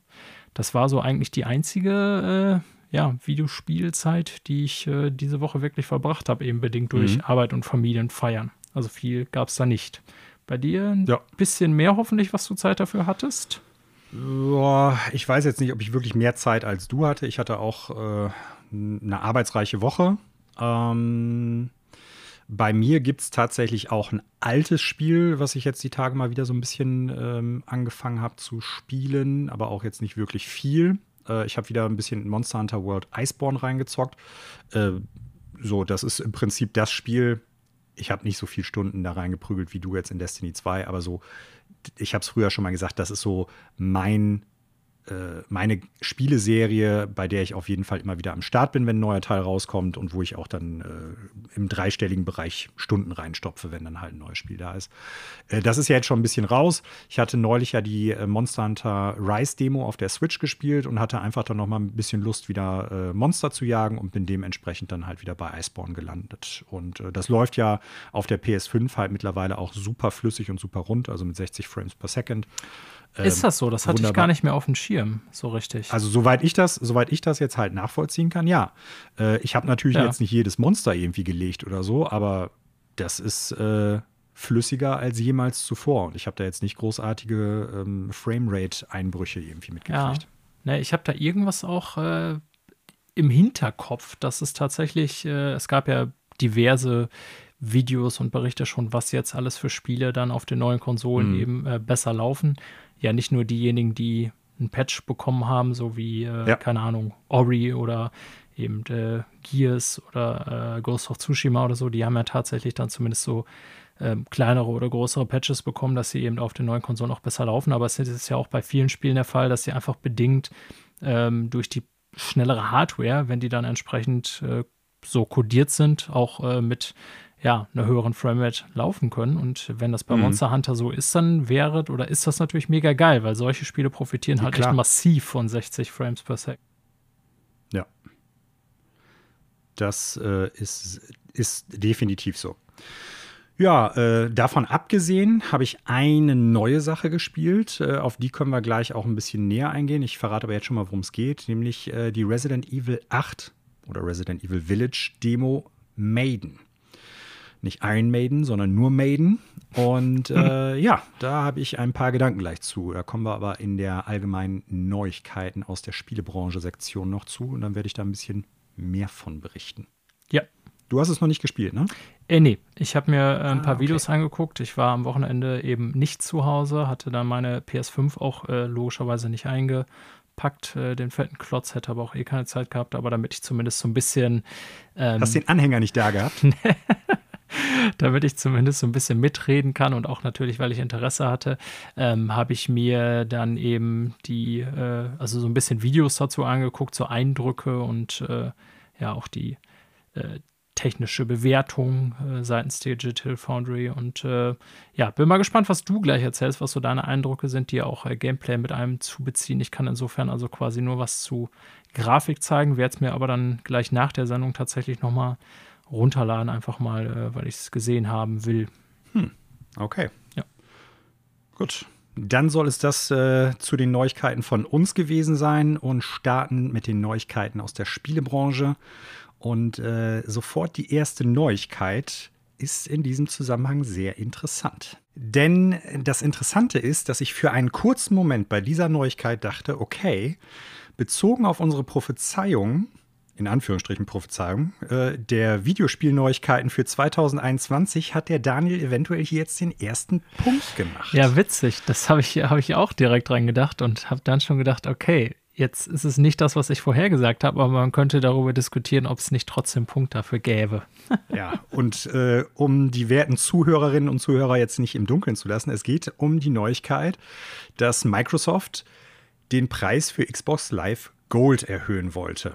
das war so eigentlich die einzige äh, ja, Videospielzeit, die ich äh, diese Woche wirklich verbracht habe, eben bedingt durch mhm. Arbeit und Familienfeiern. Also viel gab es da nicht. Bei dir ein ja. bisschen mehr hoffentlich, was du Zeit dafür hattest? Ja, ich weiß jetzt nicht, ob ich wirklich mehr Zeit als du hatte. Ich hatte auch äh, eine arbeitsreiche Woche. Ähm, bei mir gibt es tatsächlich auch ein altes Spiel, was ich jetzt die Tage mal wieder so ein bisschen ähm, angefangen habe zu spielen, aber auch jetzt nicht wirklich viel. Äh, ich habe wieder ein bisschen Monster Hunter World Iceborne reingezockt. Äh, so, das ist im Prinzip das Spiel. Ich habe nicht so viele Stunden da reingeprügelt wie du jetzt in Destiny 2, aber so, ich habe es früher schon mal gesagt, das ist so mein meine Spieleserie, bei der ich auf jeden Fall immer wieder am Start bin, wenn ein neuer Teil rauskommt und wo ich auch dann äh, im dreistelligen Bereich Stunden reinstopfe, wenn dann halt ein neues Spiel da ist. Äh, das ist ja jetzt schon ein bisschen raus. Ich hatte neulich ja die äh, Monster Hunter Rise Demo auf der Switch gespielt und hatte einfach dann noch mal ein bisschen Lust, wieder äh, Monster zu jagen und bin dementsprechend dann halt wieder bei Iceborne gelandet. Und äh, das läuft ja auf der PS5 halt mittlerweile auch super flüssig und super rund, also mit 60 Frames per Second. Ähm, ist das so? Das hatte wunderbar. ich gar nicht mehr auf dem Schirm, so richtig. Also soweit ich das, soweit ich das jetzt halt nachvollziehen kann, ja. Äh, ich habe natürlich ja. jetzt nicht jedes Monster irgendwie gelegt oder so, aber das ist äh, flüssiger als jemals zuvor. Und ich habe da jetzt nicht großartige ähm, Framerate-Einbrüche irgendwie mitgekriegt. Ja. Ne, ich habe da irgendwas auch äh, im Hinterkopf, dass es tatsächlich, äh, es gab ja diverse Videos und Berichte schon, was jetzt alles für Spiele dann auf den neuen Konsolen mhm. eben äh, besser laufen ja nicht nur diejenigen, die ein Patch bekommen haben, so wie, äh, ja. keine Ahnung, Ori oder eben äh, Gears oder äh, Ghost of Tsushima oder so, die haben ja tatsächlich dann zumindest so ähm, kleinere oder größere Patches bekommen, dass sie eben auf den neuen Konsolen auch besser laufen. Aber es ist ja auch bei vielen Spielen der Fall, dass sie einfach bedingt ähm, durch die schnellere Hardware, wenn die dann entsprechend äh, so kodiert sind, auch äh, mit ja, einer höheren Framerate laufen können. Und wenn das bei mhm. Monster Hunter so ist, dann wäre oder ist das natürlich mega geil, weil solche Spiele profitieren ja, halt klar. echt massiv von 60 Frames per Second. Ja. Das äh, ist, ist definitiv so. Ja, äh, davon abgesehen habe ich eine neue Sache gespielt. Äh, auf die können wir gleich auch ein bisschen näher eingehen. Ich verrate aber jetzt schon mal, worum es geht, nämlich äh, die Resident Evil 8 oder Resident Evil Village Demo Maiden. Nicht Iron Maiden, sondern nur Maiden. Und äh, ja, da habe ich ein paar Gedanken gleich zu. Da kommen wir aber in der allgemeinen Neuigkeiten aus der Spielebranche-Sektion noch zu. Und dann werde ich da ein bisschen mehr von berichten. Ja. Du hast es noch nicht gespielt, ne? Äh, nee, ich habe mir äh, ein paar ah, okay. Videos angeguckt. Ich war am Wochenende eben nicht zu Hause, hatte dann meine PS5 auch äh, logischerweise nicht eingepackt. Äh, den fetten Klotz hätte aber auch eh keine Zeit gehabt, aber damit ich zumindest so ein bisschen. Ähm, Hast den Anhänger nicht da gehabt? damit ich zumindest so ein bisschen mitreden kann und auch natürlich, weil ich Interesse hatte, ähm, habe ich mir dann eben die, äh, also so ein bisschen Videos dazu angeguckt, so Eindrücke und äh, ja auch die äh, technische Bewertung äh, seitens Digital Foundry und äh, ja, bin mal gespannt, was du gleich erzählst, was so deine Eindrücke sind, die auch äh, Gameplay mit einem zu beziehen. Ich kann insofern also quasi nur was zu Grafik zeigen, werde es mir aber dann gleich nach der Sendung tatsächlich nochmal runterladen, einfach mal, äh, weil ich es gesehen haben will. Hm. Okay. Ja. Gut. Dann soll es das äh, zu den Neuigkeiten von uns gewesen sein und starten mit den Neuigkeiten aus der Spielebranche. Und äh, sofort die erste Neuigkeit ist in diesem Zusammenhang sehr interessant. Denn das Interessante ist, dass ich für einen kurzen Moment bei dieser Neuigkeit dachte, okay, bezogen auf unsere Prophezeiung in Anführungsstrichen Prophezeiung, äh, der Videospielneuigkeiten für 2021 hat der Daniel eventuell hier jetzt den ersten Punkt gemacht. Ja, witzig. Das habe ich, hab ich auch direkt dran gedacht und habe dann schon gedacht, okay, jetzt ist es nicht das, was ich vorher gesagt habe, aber man könnte darüber diskutieren, ob es nicht trotzdem Punkt dafür gäbe. ja, und äh, um die werten Zuhörerinnen und Zuhörer jetzt nicht im Dunkeln zu lassen, es geht um die Neuigkeit, dass Microsoft den Preis für Xbox Live Gold erhöhen wollte.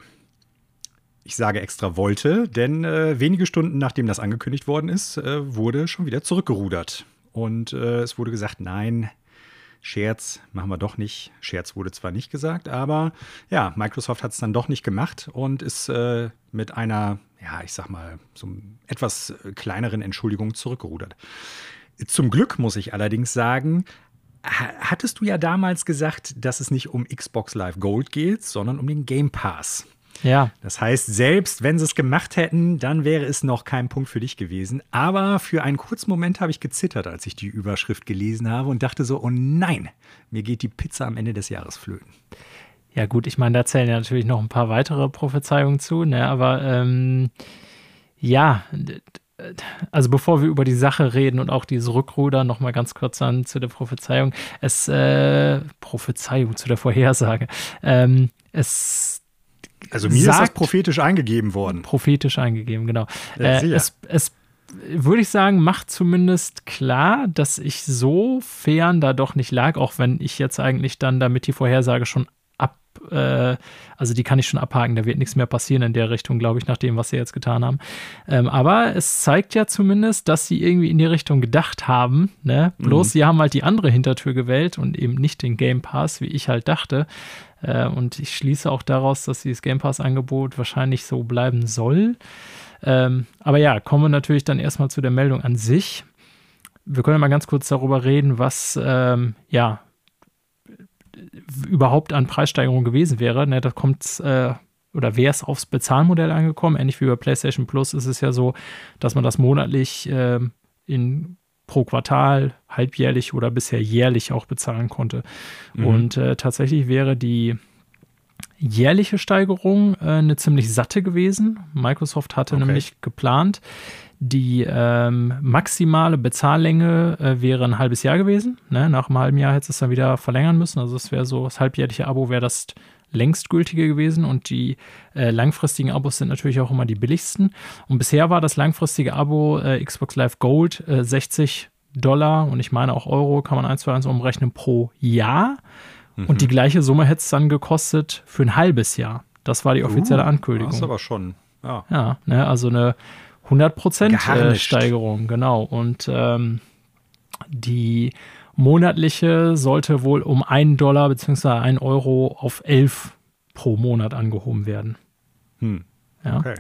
Ich sage extra wollte, denn äh, wenige Stunden nachdem das angekündigt worden ist, äh, wurde schon wieder zurückgerudert. Und äh, es wurde gesagt, nein, Scherz machen wir doch nicht. Scherz wurde zwar nicht gesagt, aber ja, Microsoft hat es dann doch nicht gemacht und ist äh, mit einer, ja, ich sag mal, so etwas kleineren Entschuldigung zurückgerudert. Zum Glück muss ich allerdings sagen, hattest du ja damals gesagt, dass es nicht um Xbox Live Gold geht, sondern um den Game Pass. Ja. Das heißt, selbst wenn sie es gemacht hätten, dann wäre es noch kein Punkt für dich gewesen. Aber für einen kurzen Moment habe ich gezittert, als ich die Überschrift gelesen habe und dachte so, oh nein, mir geht die Pizza am Ende des Jahres flöten. Ja gut, ich meine, da zählen ja natürlich noch ein paar weitere Prophezeiungen zu, ne? aber ähm, ja, also bevor wir über die Sache reden und auch dieses Rückruder, nochmal ganz kurz an zu der Prophezeiung. Es, äh, Prophezeiung zu der Vorhersage. Ähm, es also mir sagt, ist das prophetisch eingegeben worden. Prophetisch eingegeben, genau. Äh, es, es würde ich sagen, macht zumindest klar, dass ich so fern da doch nicht lag, auch wenn ich jetzt eigentlich dann damit die Vorhersage schon ab, äh, also die kann ich schon abhaken, da wird nichts mehr passieren in der Richtung, glaube ich, nach dem, was sie jetzt getan haben. Ähm, aber es zeigt ja zumindest, dass sie irgendwie in die Richtung gedacht haben, ne? Bloß mhm. sie haben halt die andere Hintertür gewählt und eben nicht den Game Pass, wie ich halt dachte. Äh, und ich schließe auch daraus, dass dieses Game Pass-Angebot wahrscheinlich so bleiben soll. Ähm, aber ja, kommen wir natürlich dann erstmal zu der Meldung an sich. Wir können mal ganz kurz darüber reden, was ähm, ja überhaupt an Preissteigerung gewesen wäre. Ne, da kommt äh, oder wäre es aufs Bezahlmodell angekommen. Ähnlich wie bei PlayStation Plus ist es ja so, dass man das monatlich äh, in pro Quartal, halbjährlich oder bisher jährlich auch bezahlen konnte. Mhm. Und äh, tatsächlich wäre die jährliche Steigerung äh, eine ziemlich satte gewesen. Microsoft hatte okay. nämlich geplant, die ähm, maximale Bezahllänge äh, wäre ein halbes Jahr gewesen. Ne? Nach einem halben Jahr hätte es dann wieder verlängern müssen. Also es wäre so, das halbjährliche Abo wäre das längstgültige gewesen und die äh, langfristigen Abos sind natürlich auch immer die billigsten. Und bisher war das langfristige Abo äh, Xbox Live Gold äh, 60 Dollar und ich meine auch Euro, kann man eins zu eins umrechnen pro Jahr. Mhm. Und die gleiche Summe hätte es dann gekostet für ein halbes Jahr. Das war die offizielle uh, Ankündigung. Das ist aber schon, ja. Ja, ne, also eine 100% äh, Steigerung, genau. Und ähm, die monatliche sollte wohl um einen Dollar bzw. einen Euro auf 11 pro Monat angehoben werden. Hm. Ja. Okay.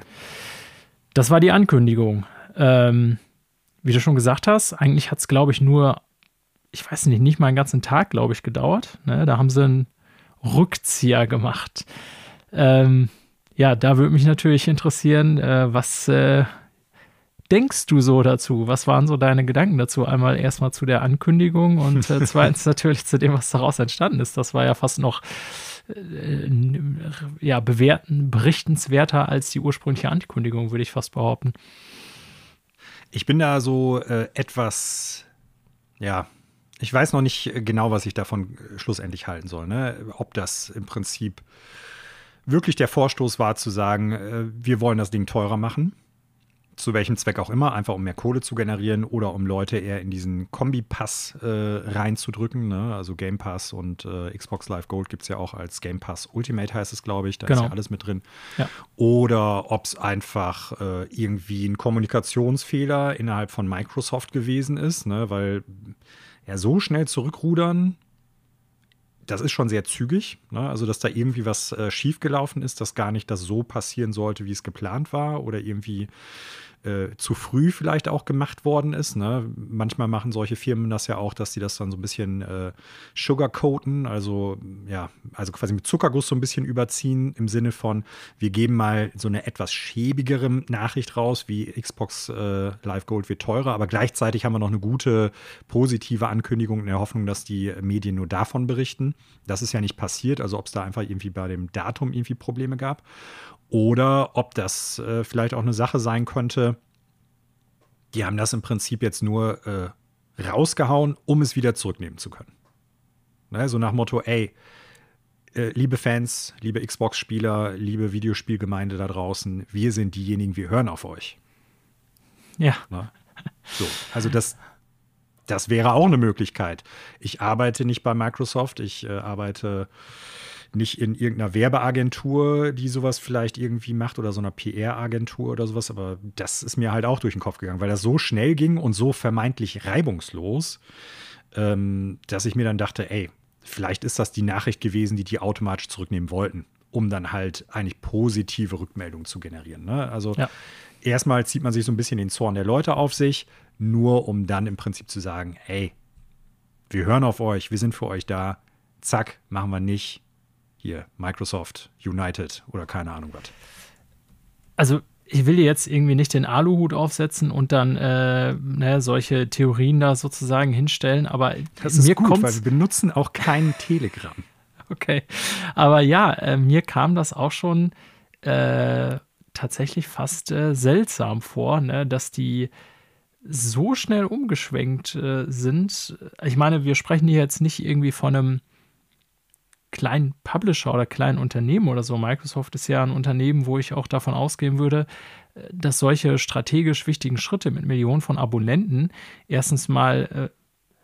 Das war die Ankündigung. Ähm, wie du schon gesagt hast, eigentlich hat es, glaube ich, nur, ich weiß nicht, nicht mal einen ganzen Tag, glaube ich, gedauert. Ne? Da haben sie einen Rückzieher gemacht. Ähm, ja, da würde mich natürlich interessieren, äh, was äh, denkst du so dazu? Was waren so deine Gedanken dazu? Einmal erstmal zu der Ankündigung und äh, zweitens natürlich zu dem, was daraus entstanden ist. Das war ja fast noch äh, ja, bewerten, berichtenswerter als die ursprüngliche Ankündigung, würde ich fast behaupten. Ich bin da so äh, etwas, ja, ich weiß noch nicht genau, was ich davon schlussendlich halten soll. Ne? Ob das im Prinzip wirklich der Vorstoß war, zu sagen, äh, wir wollen das Ding teurer machen zu welchem Zweck auch immer, einfach um mehr Kohle zu generieren oder um Leute eher in diesen Kombi-Pass äh, reinzudrücken. Ne? Also Game Pass und äh, Xbox Live Gold gibt es ja auch als Game Pass Ultimate, heißt es, glaube ich. Da genau. ist ja alles mit drin. Ja. Oder ob es einfach äh, irgendwie ein Kommunikationsfehler innerhalb von Microsoft gewesen ist, ne? weil ja so schnell zurückrudern das ist schon sehr zügig. Ne? Also, dass da irgendwie was äh, schiefgelaufen ist, dass gar nicht das so passieren sollte, wie es geplant war oder irgendwie äh, zu früh vielleicht auch gemacht worden ist. Ne? Manchmal machen solche Firmen das ja auch, dass sie das dann so ein bisschen äh, sugarcoaten, also ja, also quasi mit Zuckerguss so ein bisschen überziehen im Sinne von, wir geben mal so eine etwas schäbigere Nachricht raus, wie Xbox äh, Live Gold wird teurer, aber gleichzeitig haben wir noch eine gute positive Ankündigung in der Hoffnung, dass die Medien nur davon berichten. Das ist ja nicht passiert, also ob es da einfach irgendwie bei dem Datum irgendwie Probleme gab oder ob das äh, vielleicht auch eine Sache sein könnte, die haben das im Prinzip jetzt nur äh, rausgehauen, um es wieder zurücknehmen zu können. Ne, so nach Motto, ey, äh, liebe Fans, liebe Xbox-Spieler, liebe Videospielgemeinde da draußen, wir sind diejenigen, wir hören auf euch. Ja. Ne? So, also das, das wäre auch eine Möglichkeit. Ich arbeite nicht bei Microsoft, ich äh, arbeite nicht in irgendeiner Werbeagentur, die sowas vielleicht irgendwie macht oder so einer PR-Agentur oder sowas, aber das ist mir halt auch durch den Kopf gegangen, weil das so schnell ging und so vermeintlich reibungslos, ähm, dass ich mir dann dachte, ey, vielleicht ist das die Nachricht gewesen, die die automatisch zurücknehmen wollten, um dann halt eigentlich positive Rückmeldungen zu generieren. Ne? Also ja. erstmal zieht man sich so ein bisschen den Zorn der Leute auf sich, nur um dann im Prinzip zu sagen, ey, wir hören auf euch, wir sind für euch da, zack, machen wir nicht, hier Microsoft United oder keine Ahnung was. Also ich will jetzt irgendwie nicht den Aluhut aufsetzen und dann äh, ne, solche Theorien da sozusagen hinstellen, aber das ist mir gut, weil wir benutzen auch kein Telegram. Okay, aber ja, äh, mir kam das auch schon äh, tatsächlich fast äh, seltsam vor, ne, dass die so schnell umgeschwenkt äh, sind. Ich meine, wir sprechen hier jetzt nicht irgendwie von einem kleinen Publisher oder kleinen Unternehmen oder so. Microsoft ist ja ein Unternehmen, wo ich auch davon ausgehen würde, äh, dass solche strategisch wichtigen Schritte mit Millionen von Abonnenten erstens mal äh,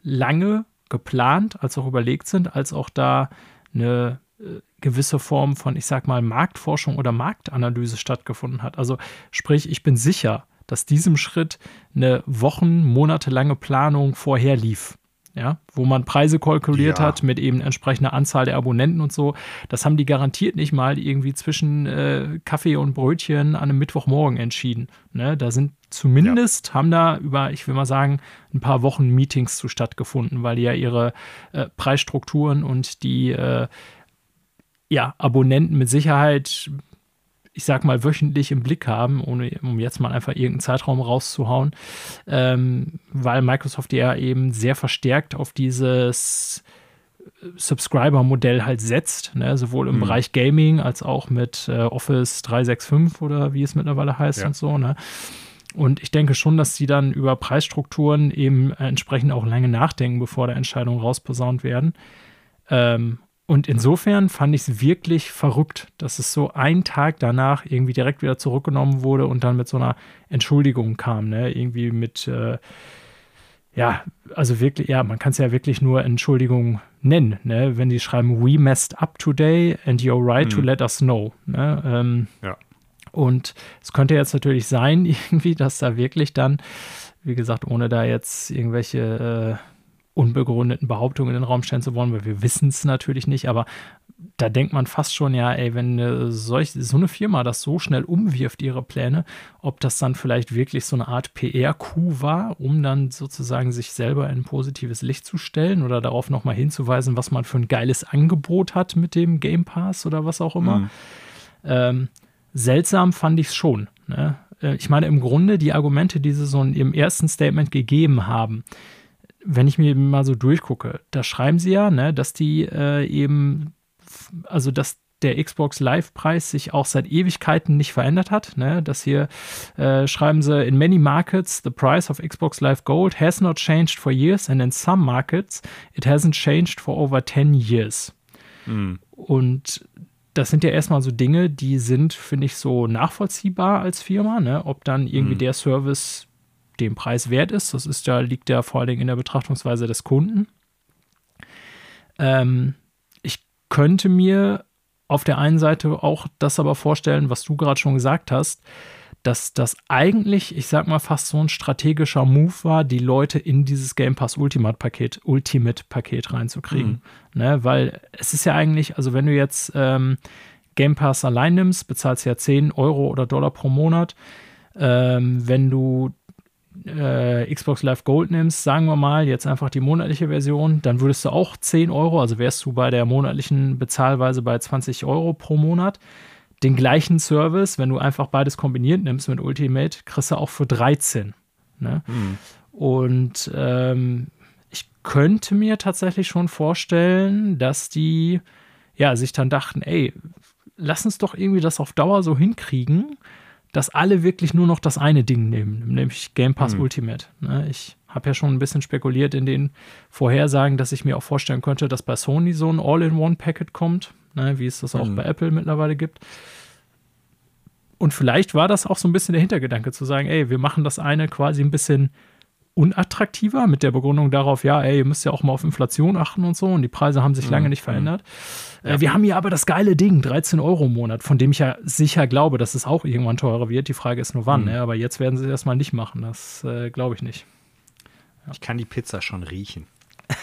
lange geplant als auch überlegt sind, als auch da eine äh, gewisse Form von, ich sag mal, Marktforschung oder Marktanalyse stattgefunden hat. Also sprich, ich bin sicher, dass diesem Schritt eine Wochen, monatelange Planung vorher lief ja, wo man Preise kalkuliert ja. hat mit eben entsprechender Anzahl der Abonnenten und so. Das haben die garantiert nicht mal irgendwie zwischen äh, Kaffee und Brötchen an einem Mittwochmorgen entschieden. Ne? Da sind zumindest, ja. haben da über, ich will mal sagen, ein paar Wochen Meetings zu stattgefunden, weil die ja ihre äh, Preisstrukturen und die äh, ja, Abonnenten mit Sicherheit ich sag mal, wöchentlich im Blick haben, ohne, um jetzt mal einfach irgendeinen Zeitraum rauszuhauen, ähm, weil Microsoft ja eben sehr verstärkt auf dieses Subscriber-Modell halt setzt, ne? sowohl im mhm. Bereich Gaming als auch mit äh, Office 365 oder wie es mittlerweile heißt ja. und so. Ne? Und ich denke schon, dass sie dann über Preisstrukturen eben entsprechend auch lange nachdenken, bevor da Entscheidungen rausposaunt werden. Ähm, und insofern fand ich es wirklich verrückt, dass es so einen Tag danach irgendwie direkt wieder zurückgenommen wurde und dann mit so einer Entschuldigung kam, ne? Irgendwie mit, äh, ja, also wirklich, ja, man kann es ja wirklich nur Entschuldigung nennen, ne? Wenn die schreiben, we messed up today and you're right mhm. to let us know. Ne? Ähm, ja. Und es könnte jetzt natürlich sein, irgendwie, dass da wirklich dann, wie gesagt, ohne da jetzt irgendwelche äh, unbegründeten Behauptungen in den Raum stellen zu wollen, weil wir wissen es natürlich nicht, aber da denkt man fast schon, ja, ey, wenn äh, solch, so eine Firma das so schnell umwirft, ihre Pläne, ob das dann vielleicht wirklich so eine Art PR-Coup war, um dann sozusagen sich selber in ein positives Licht zu stellen oder darauf nochmal hinzuweisen, was man für ein geiles Angebot hat mit dem Game Pass oder was auch immer. Mhm. Ähm, seltsam fand ich es schon. Ne? äh, ich meine, im Grunde die Argumente, die sie so in ihrem ersten Statement gegeben haben, wenn ich mir mal so durchgucke, da schreiben sie ja, ne, dass die äh, eben, also dass der Xbox Live-Preis sich auch seit Ewigkeiten nicht verändert hat. Ne? Das hier äh, schreiben sie, in many markets the price of Xbox Live Gold has not changed for years and in some markets it hasn't changed for over 10 years. Mhm. Und das sind ja erstmal so Dinge, die sind, finde ich, so nachvollziehbar als Firma. Ne? Ob dann irgendwie mhm. der Service dem Preis wert ist, das ist ja, liegt ja vor allen Dingen in der Betrachtungsweise des Kunden. Ähm, ich könnte mir auf der einen Seite auch das aber vorstellen, was du gerade schon gesagt hast, dass das eigentlich, ich sag mal, fast so ein strategischer Move war, die Leute in dieses Game Pass Ultimate Paket, Ultimate Paket reinzukriegen. Mhm. Ne? Weil es ist ja eigentlich, also wenn du jetzt ähm, Game Pass allein nimmst, bezahlst du ja 10 Euro oder Dollar pro Monat. Ähm, wenn du äh, Xbox Live Gold nimmst, sagen wir mal, jetzt einfach die monatliche Version, dann würdest du auch 10 Euro, also wärst du bei der monatlichen Bezahlweise bei 20 Euro pro Monat. Den gleichen Service, wenn du einfach beides kombiniert nimmst mit Ultimate, kriegst du auch für 13. Ne? Mhm. Und ähm, ich könnte mir tatsächlich schon vorstellen, dass die ja sich dann dachten, ey, lass uns doch irgendwie das auf Dauer so hinkriegen, dass alle wirklich nur noch das eine Ding nehmen, nämlich Game Pass mhm. Ultimate. Ne? Ich habe ja schon ein bisschen spekuliert in den Vorhersagen, dass ich mir auch vorstellen könnte, dass bei Sony so ein All-in-One-Packet kommt, ne? wie es das auch mhm. bei Apple mittlerweile gibt. Und vielleicht war das auch so ein bisschen der Hintergedanke, zu sagen, ey, wir machen das eine quasi ein bisschen unattraktiver mit der Begründung darauf, ja, ey, ihr müsst ja auch mal auf Inflation achten und so und die Preise haben sich mhm. lange nicht verändert. Mhm. Äh, wir haben hier aber das geile Ding, 13 Euro im Monat, von dem ich ja sicher glaube, dass es auch irgendwann teurer wird. Die Frage ist nur wann, mhm. ne? aber jetzt werden sie es erstmal nicht machen, das äh, glaube ich nicht. Ja. Ich kann die Pizza schon riechen.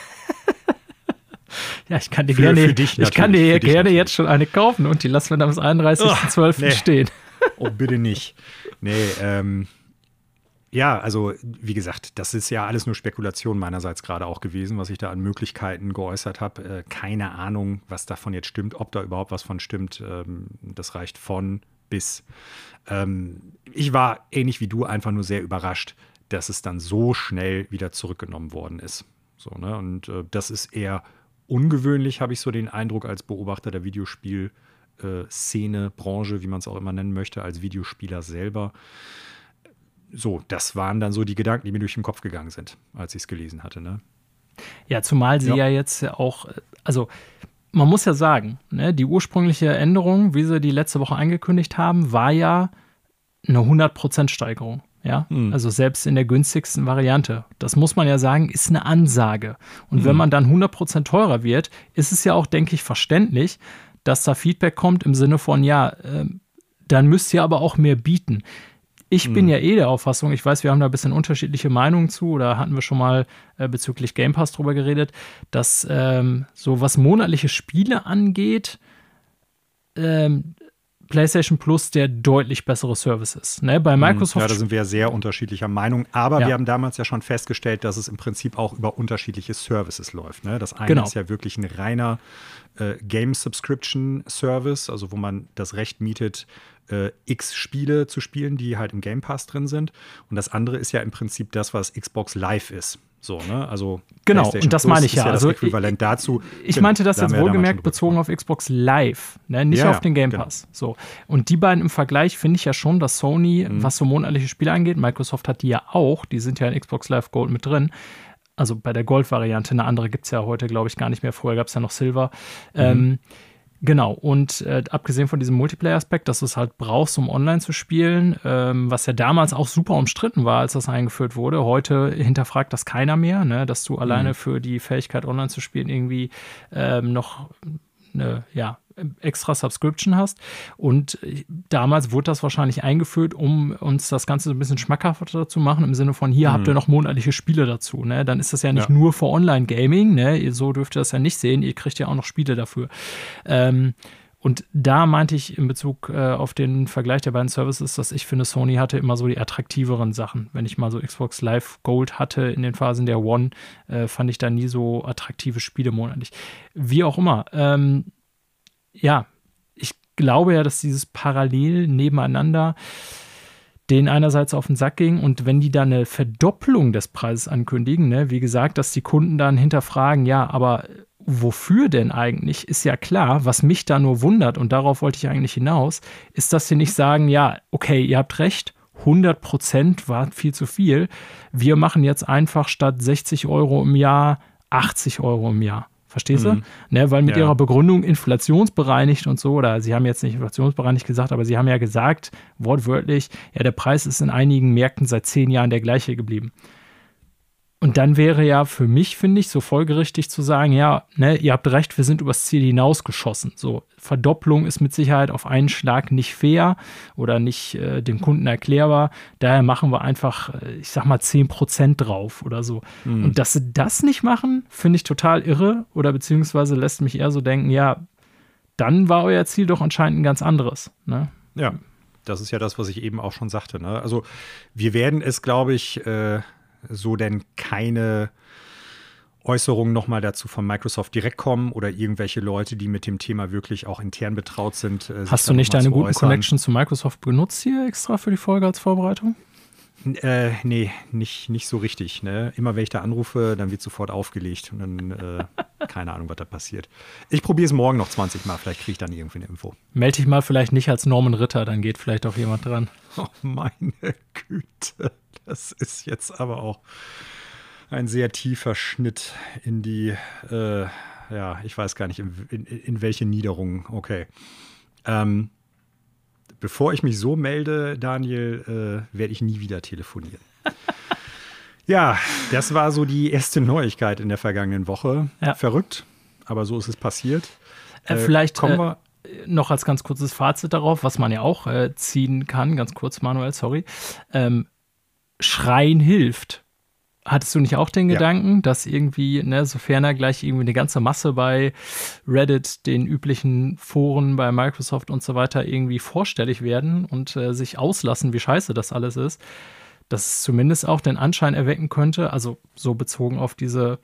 ja, ich kann dir für, gerne, für ich kann dir gerne jetzt schon eine kaufen und die lassen wir dann bis 31.12. Oh, nee. stehen. oh, bitte nicht. Nee, ähm, ja, also wie gesagt, das ist ja alles nur Spekulation meinerseits gerade auch gewesen, was ich da an Möglichkeiten geäußert habe. Äh, keine Ahnung, was davon jetzt stimmt, ob da überhaupt was von stimmt. Ähm, das reicht von bis. Ähm, ich war ähnlich wie du einfach nur sehr überrascht, dass es dann so schnell wieder zurückgenommen worden ist. So, ne? Und äh, das ist eher ungewöhnlich, habe ich so den Eindruck als Beobachter der Videospielszene, Branche, wie man es auch immer nennen möchte, als Videospieler selber so, das waren dann so die Gedanken, die mir durch den Kopf gegangen sind, als ich es gelesen hatte. Ne? Ja, zumal sie ja, ja jetzt auch, also man muss ja sagen, ne, die ursprüngliche Änderung, wie sie die letzte Woche angekündigt haben, war ja eine 100% Steigerung. Ja, mhm. also selbst in der günstigsten Variante. Das muss man ja sagen, ist eine Ansage. Und mhm. wenn man dann 100% teurer wird, ist es ja auch, denke ich, verständlich, dass da Feedback kommt im Sinne von, ja, äh, dann müsst ihr aber auch mehr bieten. Ich bin hm. ja eh der Auffassung, ich weiß, wir haben da ein bisschen unterschiedliche Meinungen zu oder hatten wir schon mal äh, bezüglich Game Pass drüber geredet, dass ähm, so was monatliche Spiele angeht, ähm, PlayStation Plus der deutlich bessere Service ist. Ne? Bei hm, Microsoft. Ja, da sind wir ja sehr unterschiedlicher Meinung. Aber ja. wir haben damals ja schon festgestellt, dass es im Prinzip auch über unterschiedliche Services läuft. Ne? Das eine genau. ist ja wirklich ein reiner äh, Game Subscription Service, also wo man das Recht mietet, äh, x Spiele zu spielen, die halt im Game Pass drin sind. Und das andere ist ja im Prinzip das, was Xbox Live ist. So, ne? Also genau, und das Plus meine ich ja. ja also Äquivalent dazu. Ich meinte das jetzt wohlgemerkt bezogen auf Xbox Live, ne? nicht ja, auf den Game genau. Pass. Genau. So. Und die beiden im Vergleich finde ich ja schon, dass Sony, mhm. was so monatliche Spiele angeht, Microsoft hat die ja auch, die sind ja in Xbox Live Gold mit drin. Also bei der Gold-Variante, eine andere gibt es ja heute, glaube ich, gar nicht mehr. Vorher gab es ja noch Silver. Mhm. Ähm, Genau, und äh, abgesehen von diesem Multiplayer-Aspekt, dass du es halt brauchst, um online zu spielen, ähm, was ja damals auch super umstritten war, als das eingeführt wurde. Heute hinterfragt das keiner mehr, ne? dass du mhm. alleine für die Fähigkeit, online zu spielen, irgendwie ähm, noch eine, ja, extra Subscription hast. Und damals wurde das wahrscheinlich eingeführt, um uns das Ganze so ein bisschen schmackhafter zu machen, im Sinne von, hier mhm. habt ihr noch monatliche Spiele dazu. Ne? Dann ist das ja nicht ja. nur für Online-Gaming, ne? so dürft ihr das ja nicht sehen, ihr kriegt ja auch noch Spiele dafür. Ähm, und da meinte ich in Bezug äh, auf den Vergleich der beiden Services, dass ich finde, Sony hatte immer so die attraktiveren Sachen. Wenn ich mal so Xbox Live Gold hatte in den Phasen der One, äh, fand ich da nie so attraktive Spiele monatlich. Wie auch immer. Ähm, ja, ich glaube ja, dass dieses parallel nebeneinander denen einerseits auf den Sack ging und wenn die dann eine Verdopplung des Preises ankündigen, ne, wie gesagt, dass die Kunden dann hinterfragen, ja, aber wofür denn eigentlich, ist ja klar. Was mich da nur wundert, und darauf wollte ich eigentlich hinaus, ist, dass sie nicht sagen, ja, okay, ihr habt recht, 100 Prozent war viel zu viel. Wir machen jetzt einfach statt 60 Euro im Jahr 80 Euro im Jahr. Verstehst mhm. du? Ne, weil mit ja. ihrer Begründung inflationsbereinigt und so, oder sie haben jetzt nicht inflationsbereinigt gesagt, aber sie haben ja gesagt, wortwörtlich, ja, der Preis ist in einigen Märkten seit zehn Jahren der gleiche geblieben. Und dann wäre ja für mich, finde ich, so folgerichtig zu sagen, ja, ne, ihr habt recht, wir sind übers Ziel hinausgeschossen. So, Verdopplung ist mit Sicherheit auf einen Schlag nicht fair oder nicht äh, dem Kunden erklärbar. Daher machen wir einfach, äh, ich sag mal, 10% drauf oder so. Mhm. Und dass sie das nicht machen, finde ich total irre oder beziehungsweise lässt mich eher so denken, ja, dann war euer Ziel doch anscheinend ein ganz anderes. Ne? Ja, das ist ja das, was ich eben auch schon sagte. Ne? Also wir werden es, glaube ich, äh so denn keine Äußerungen nochmal dazu von Microsoft direkt kommen oder irgendwelche Leute, die mit dem Thema wirklich auch intern betraut sind. Äh, Hast du nicht deine guten äußern. Connections zu Microsoft benutzt hier extra für die Folge als Vorbereitung? Äh, nee, nicht, nicht so richtig. Ne? Immer wenn ich da anrufe, dann wird sofort aufgelegt und dann äh, keine Ahnung, was da passiert. Ich probiere es morgen noch 20 Mal, vielleicht kriege ich dann irgendwie eine Info. Melde dich mal vielleicht nicht als Norman Ritter, dann geht vielleicht auch jemand dran. Oh, meine Güte. Das ist jetzt aber auch ein sehr tiefer Schnitt in die, äh, ja, ich weiß gar nicht, in, in, in welche Niederung. Okay. Ähm, bevor ich mich so melde, Daniel, äh, werde ich nie wieder telefonieren. ja, das war so die erste Neuigkeit in der vergangenen Woche. Ja. Verrückt, aber so ist es passiert. Äh, vielleicht kommen äh, wir noch als ganz kurzes Fazit darauf, was man ja auch äh, ziehen kann, ganz kurz, Manuel, sorry. Ähm, Schreien hilft. Hattest du nicht auch den ja. Gedanken, dass irgendwie, ne, sofern er gleich irgendwie eine ganze Masse bei Reddit, den üblichen Foren bei Microsoft und so weiter irgendwie vorstellig werden und äh, sich auslassen, wie scheiße das alles ist, dass es zumindest auch den Anschein erwecken könnte, also so bezogen auf diese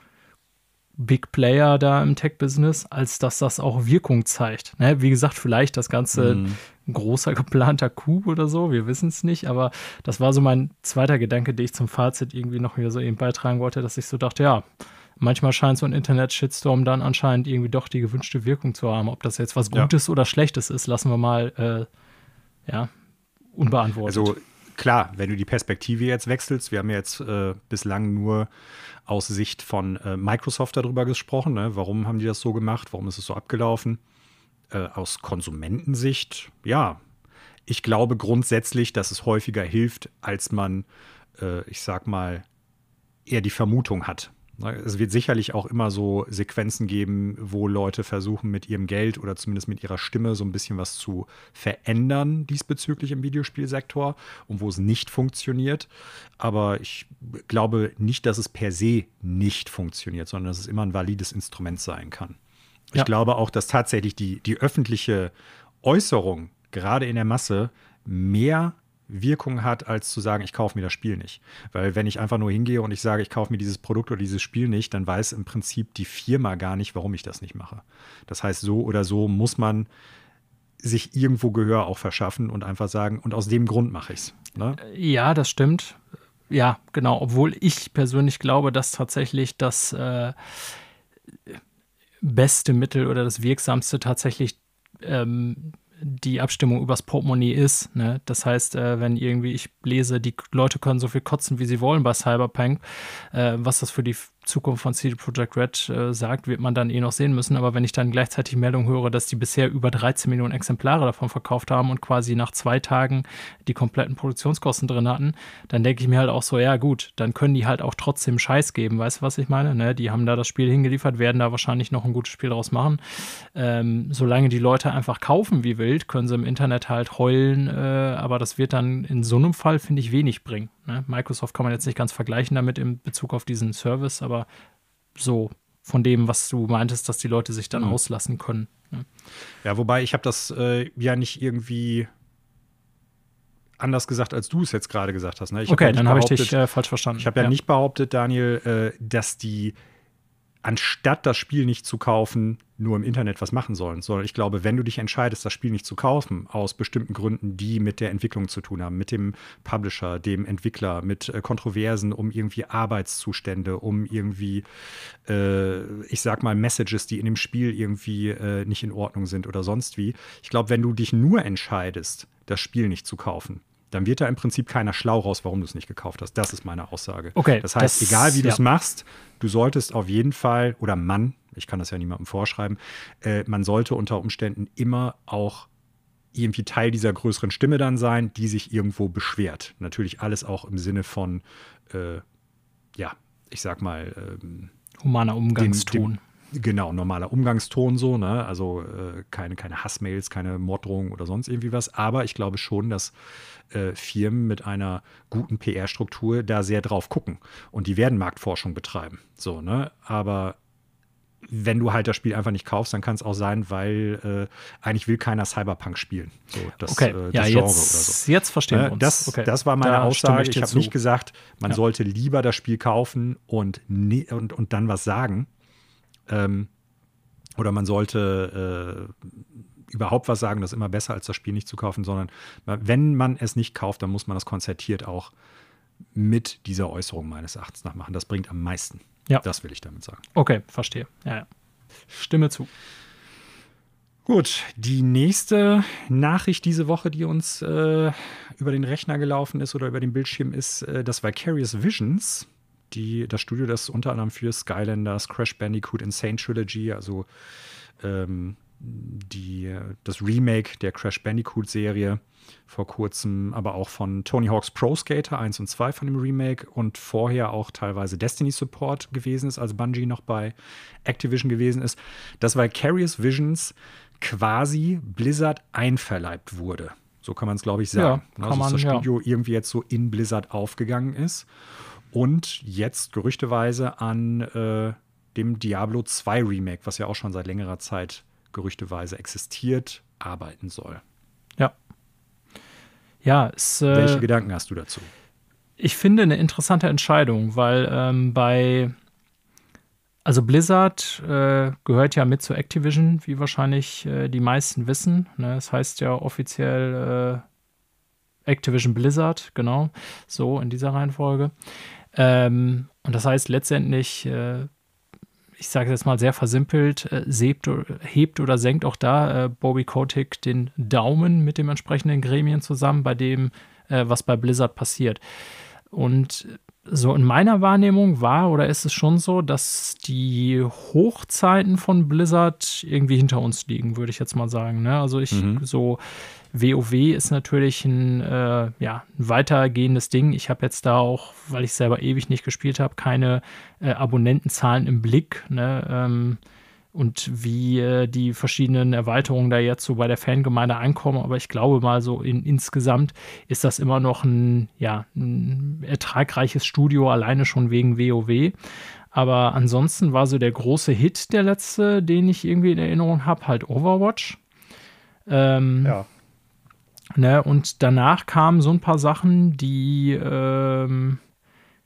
Big Player da im Tech-Business, als dass das auch Wirkung zeigt. Ne? Wie gesagt, vielleicht das Ganze mm. ein großer geplanter Coup oder so, wir wissen es nicht, aber das war so mein zweiter Gedanke, den ich zum Fazit irgendwie noch hier so eben beitragen wollte, dass ich so dachte, ja, manchmal scheint so ein Internet-Shitstorm dann anscheinend irgendwie doch die gewünschte Wirkung zu haben. Ob das jetzt was Gutes ja. oder Schlechtes ist, lassen wir mal, äh, ja, unbeantwortet. Also klar, wenn du die Perspektive jetzt wechselst, wir haben ja jetzt äh, bislang nur aus Sicht von äh, Microsoft darüber gesprochen. Ne? Warum haben die das so gemacht? Warum ist es so abgelaufen? Äh, aus Konsumentensicht, ja, ich glaube grundsätzlich, dass es häufiger hilft, als man, äh, ich sag mal, eher die Vermutung hat. Ne, es wird sicherlich auch immer so Sequenzen geben, wo Leute versuchen, mit ihrem Geld oder zumindest mit ihrer Stimme so ein bisschen was zu verändern diesbezüglich im Videospielsektor und wo es nicht funktioniert. Aber ich glaube nicht, dass es per se nicht funktioniert, sondern dass es immer ein valides Instrument sein kann. Ich ja. glaube auch, dass tatsächlich die, die öffentliche Äußerung gerade in der Masse mehr Wirkung hat, als zu sagen, ich kaufe mir das Spiel nicht. Weil wenn ich einfach nur hingehe und ich sage, ich kaufe mir dieses Produkt oder dieses Spiel nicht, dann weiß im Prinzip die Firma gar nicht, warum ich das nicht mache. Das heißt, so oder so muss man sich irgendwo Gehör auch verschaffen und einfach sagen, und aus dem Grund mache ich es. Ne? Ja, das stimmt. Ja, genau. Obwohl ich persönlich glaube, dass tatsächlich das äh, beste Mittel oder das wirksamste tatsächlich ähm, die Abstimmung übers Portemonnaie ist. Ne? Das heißt, äh, wenn irgendwie ich lese, die Leute können so viel kotzen, wie sie wollen bei Cyberpunk, äh, was das für die Zukunft von CD Projekt Red äh, sagt, wird man dann eh noch sehen müssen. Aber wenn ich dann gleichzeitig Meldung höre, dass die bisher über 13 Millionen Exemplare davon verkauft haben und quasi nach zwei Tagen die kompletten Produktionskosten drin hatten, dann denke ich mir halt auch so, ja gut, dann können die halt auch trotzdem Scheiß geben. Weißt du, was ich meine? Ne? Die haben da das Spiel hingeliefert, werden da wahrscheinlich noch ein gutes Spiel draus machen. Ähm, solange die Leute einfach kaufen wie wild, können sie im Internet halt heulen, äh, aber das wird dann in so einem Fall, finde ich, wenig bringen. Ne? Microsoft kann man jetzt nicht ganz vergleichen damit in Bezug auf diesen Service, aber so von dem, was du meintest, dass die Leute sich dann mhm. auslassen können. Ne? Ja, wobei ich habe das äh, ja nicht irgendwie anders gesagt, als du es jetzt gerade gesagt hast. Ne? okay, ja dann habe ich dich äh, falsch verstanden. Ich habe ja, ja, nicht behauptet, Daniel, äh, dass die anstatt das Spiel nicht zu kaufen, nur im Internet was machen sollen, sondern ich glaube, wenn du dich entscheidest, das Spiel nicht zu kaufen, aus bestimmten Gründen, die mit der Entwicklung zu tun haben, mit dem Publisher, dem Entwickler, mit äh, Kontroversen um irgendwie Arbeitszustände, um irgendwie, äh, ich sag mal, Messages, die in dem Spiel irgendwie äh, nicht in Ordnung sind oder sonst wie. Ich glaube, wenn du dich nur entscheidest, das Spiel nicht zu kaufen, dann wird da im Prinzip keiner schlau raus, warum du es nicht gekauft hast. Das ist meine Aussage. Okay. Das heißt, das, egal wie du es machst, du solltest auf jeden Fall, oder Mann, ich kann das ja niemandem vorschreiben, äh, man sollte unter Umständen immer auch irgendwie Teil dieser größeren Stimme dann sein, die sich irgendwo beschwert. Natürlich alles auch im Sinne von, äh, ja, ich sag mal, ähm, humaner Umgangston. Dem, dem, Genau, normaler Umgangston so, ne? Also äh, keine, keine Hassmails, keine Morddrohungen oder sonst irgendwie was. Aber ich glaube schon, dass äh, Firmen mit einer guten PR-Struktur da sehr drauf gucken. Und die werden Marktforschung betreiben. So, ne? Aber wenn du halt das Spiel einfach nicht kaufst, dann kann es auch sein, weil äh, eigentlich will keiner Cyberpunk spielen. So, das, okay. äh, das ja, Genre jetzt, oder so. Jetzt verstehen wir uns. Das, okay. das war meine da Aussage. Ich, ich habe nicht gesagt, man ja. sollte lieber das Spiel kaufen und, ne und, und dann was sagen. Ähm, oder man sollte äh, überhaupt was sagen, das ist immer besser, als das Spiel nicht zu kaufen, sondern wenn man es nicht kauft, dann muss man das konzertiert auch mit dieser Äußerung meines Erachtens nach machen. Das bringt am meisten. Ja. Das will ich damit sagen. Okay, verstehe. Ja, ja. Stimme zu. Gut, die nächste Nachricht diese Woche, die uns äh, über den Rechner gelaufen ist oder über den Bildschirm, ist äh, das Vicarious Visions die, das Studio, das unter anderem für Skylanders, Crash Bandicoot, Insane Trilogy, also ähm, die, das Remake der Crash Bandicoot-Serie vor kurzem, aber auch von Tony Hawk's Pro Skater 1 und 2 von dem Remake und vorher auch teilweise Destiny Support gewesen ist, als Bungie noch bei Activision gewesen ist, dass Vicarious Visions quasi Blizzard einverleibt wurde. So kann man es, glaube ich, sagen. Ja, also, dass das Studio ja. irgendwie jetzt so in Blizzard aufgegangen ist und jetzt gerüchteweise an äh, dem Diablo 2 Remake, was ja auch schon seit längerer Zeit gerüchteweise existiert, arbeiten soll. Ja. Ja, es, äh, Welche Gedanken hast du dazu? Ich finde eine interessante Entscheidung, weil ähm, bei also Blizzard äh, gehört ja mit zu Activision, wie wahrscheinlich äh, die meisten wissen. Ne? Das heißt ja offiziell äh, Activision Blizzard, genau, so in dieser Reihenfolge. Ähm, und das heißt letztendlich, äh, ich sage jetzt mal sehr versimpelt, äh, sebt, hebt oder senkt auch da äh, Bobby Kotick den Daumen mit dem entsprechenden Gremien zusammen, bei dem, äh, was bei Blizzard passiert. Und so in meiner Wahrnehmung war oder ist es schon so, dass die Hochzeiten von Blizzard irgendwie hinter uns liegen, würde ich jetzt mal sagen. Ne? Also ich mhm. so WoW ist natürlich ein, äh, ja, ein weitergehendes Ding. Ich habe jetzt da auch, weil ich selber ewig nicht gespielt habe, keine äh, Abonnentenzahlen im Blick. Ne? Ähm, und wie äh, die verschiedenen Erweiterungen da jetzt so bei der Fangemeinde ankommen. Aber ich glaube mal so in, insgesamt ist das immer noch ein, ja, ein ertragreiches Studio, alleine schon wegen WoW. Aber ansonsten war so der große Hit der letzte, den ich irgendwie in Erinnerung habe, halt Overwatch. Ähm, ja. Ne, und danach kamen so ein paar Sachen, die ähm,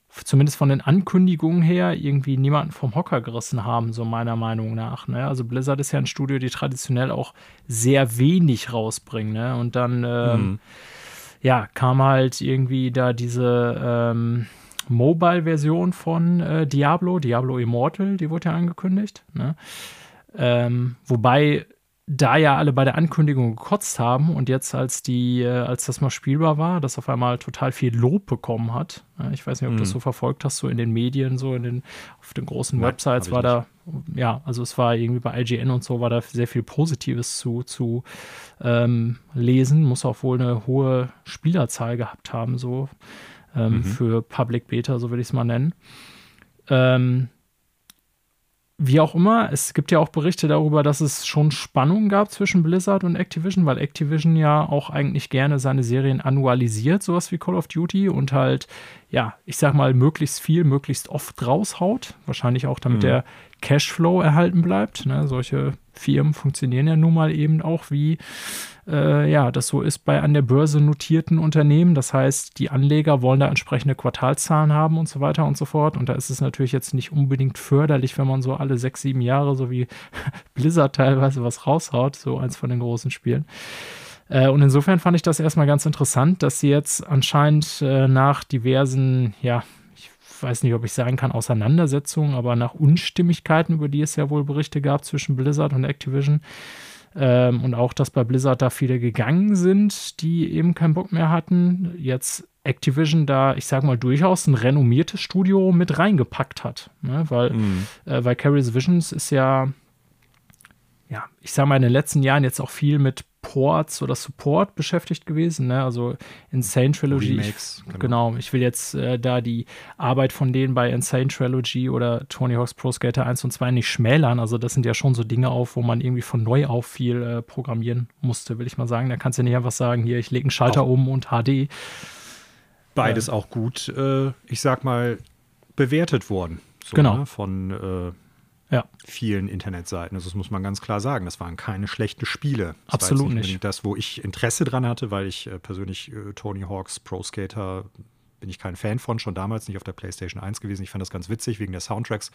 zumindest von den Ankündigungen her irgendwie niemanden vom Hocker gerissen haben, so meiner Meinung nach. Ne? Also Blizzard ist ja ein Studio, die traditionell auch sehr wenig rausbringen. Ne? Und dann ähm, mhm. ja, kam halt irgendwie da diese ähm, Mobile-Version von äh, Diablo, Diablo Immortal, die wurde ja angekündigt. Ne? Ähm, wobei da ja alle bei der Ankündigung gekotzt haben und jetzt, als die, äh, als das mal spielbar war, das auf einmal total viel Lob bekommen hat. Ich weiß nicht, ob du das mhm. so verfolgt hast, so in den Medien, so in den, auf den großen Nein, Websites war da, ja, also es war irgendwie bei IGN und so, war da sehr viel Positives zu, zu ähm, lesen. Muss auch wohl eine hohe Spielerzahl gehabt haben, so ähm, mhm. für Public Beta, so würde ich es mal nennen. Ähm, wie auch immer, es gibt ja auch Berichte darüber, dass es schon Spannungen gab zwischen Blizzard und Activision, weil Activision ja auch eigentlich gerne seine Serien annualisiert, sowas wie Call of Duty und halt ja, ich sag mal, möglichst viel, möglichst oft raushaut. Wahrscheinlich auch, damit mhm. der Cashflow erhalten bleibt. Ne? Solche Firmen funktionieren ja nun mal eben auch wie äh, ja, das so ist bei an der Börse notierten Unternehmen. Das heißt, die Anleger wollen da entsprechende Quartalszahlen haben und so weiter und so fort. Und da ist es natürlich jetzt nicht unbedingt förderlich, wenn man so alle sechs, sieben Jahre, so wie Blizzard teilweise was raushaut, so eins von den großen Spielen. Äh, und insofern fand ich das erstmal ganz interessant, dass sie jetzt anscheinend äh, nach diversen, ja, ich weiß nicht, ob ich sagen kann, Auseinandersetzungen, aber nach Unstimmigkeiten, über die es ja wohl Berichte gab zwischen Blizzard und Activision, ähm, und auch, dass bei Blizzard da viele gegangen sind, die eben keinen Bock mehr hatten. Jetzt Activision da, ich sag mal, durchaus ein renommiertes Studio mit reingepackt hat. Ne? Weil mhm. äh, Vicarious Visions ist ja, ja, ich sag mal, in den letzten Jahren jetzt auch viel mit Ports oder Support beschäftigt gewesen. Ne? Also Insane Trilogy. Remakes, ich, genau. genau. ich will jetzt äh, da die Arbeit von denen bei Insane Trilogy oder Tony Hawk's Pro Skater 1 und 2 nicht schmälern. Also das sind ja schon so Dinge auf, wo man irgendwie von neu auf viel äh, programmieren musste, will ich mal sagen. Da kannst du nicht einfach sagen, hier, ich lege einen Schalter auch um und HD. Beides äh, auch gut, äh, ich sag mal, bewertet worden. So, genau. Ne? Von äh, ja. vielen Internetseiten. Also das muss man ganz klar sagen. Das waren keine schlechten Spiele. Das Absolut nicht, nicht. Das, wo ich Interesse dran hatte, weil ich äh, persönlich äh, Tony Hawks Pro Skater bin ich kein Fan von, schon damals nicht auf der PlayStation 1 gewesen. Ich fand das ganz witzig wegen der Soundtracks.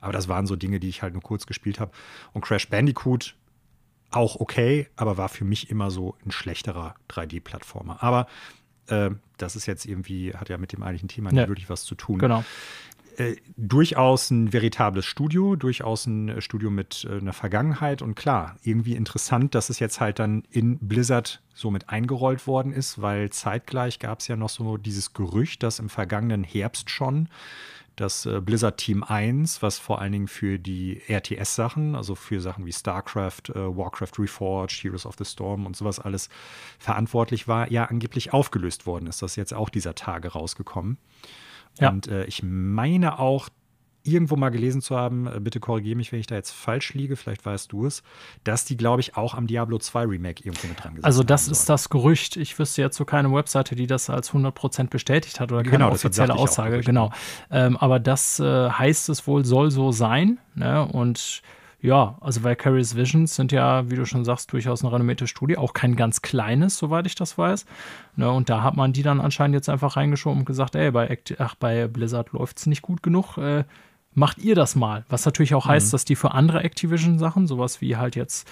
Aber das waren so Dinge, die ich halt nur kurz gespielt habe. Und Crash Bandicoot auch okay, aber war für mich immer so ein schlechterer 3D-Plattformer. Aber äh, das ist jetzt irgendwie, hat ja mit dem eigentlichen Thema ja. nicht wirklich was zu tun. Genau. Äh, durchaus ein veritables Studio, durchaus ein äh, Studio mit äh, einer Vergangenheit und klar, irgendwie interessant, dass es jetzt halt dann in Blizzard so mit eingerollt worden ist, weil zeitgleich gab es ja noch so dieses Gerücht, dass im vergangenen Herbst schon das äh, Blizzard Team 1, was vor allen Dingen für die RTS-Sachen, also für Sachen wie StarCraft, Warcraft Reforged, Heroes of the Storm und sowas alles verantwortlich war, ja angeblich aufgelöst worden ist. Das ist jetzt auch dieser Tage rausgekommen. Ja. Und äh, ich meine auch, irgendwo mal gelesen zu haben, äh, bitte korrigiere mich, wenn ich da jetzt falsch liege, vielleicht weißt du es, dass die, glaube ich, auch am Diablo 2 Remake irgendwo mit dran gesetzt Also das ist das Gerücht. Ich wüsste jetzt so keine Webseite, die das als 100% bestätigt hat oder keine genau, offizielle Aussage. Genau. Ähm, aber das äh, heißt es wohl, soll so sein. Ne? Und ja, also Vicarious Visions sind ja, wie du schon sagst, durchaus eine renommierte Studie, auch kein ganz kleines, soweit ich das weiß. Ne, und da hat man die dann anscheinend jetzt einfach reingeschoben und gesagt, ey, bei, Act ach, bei Blizzard läuft es nicht gut genug, äh, macht ihr das mal. Was natürlich auch mhm. heißt, dass die für andere Activision-Sachen, sowas wie halt jetzt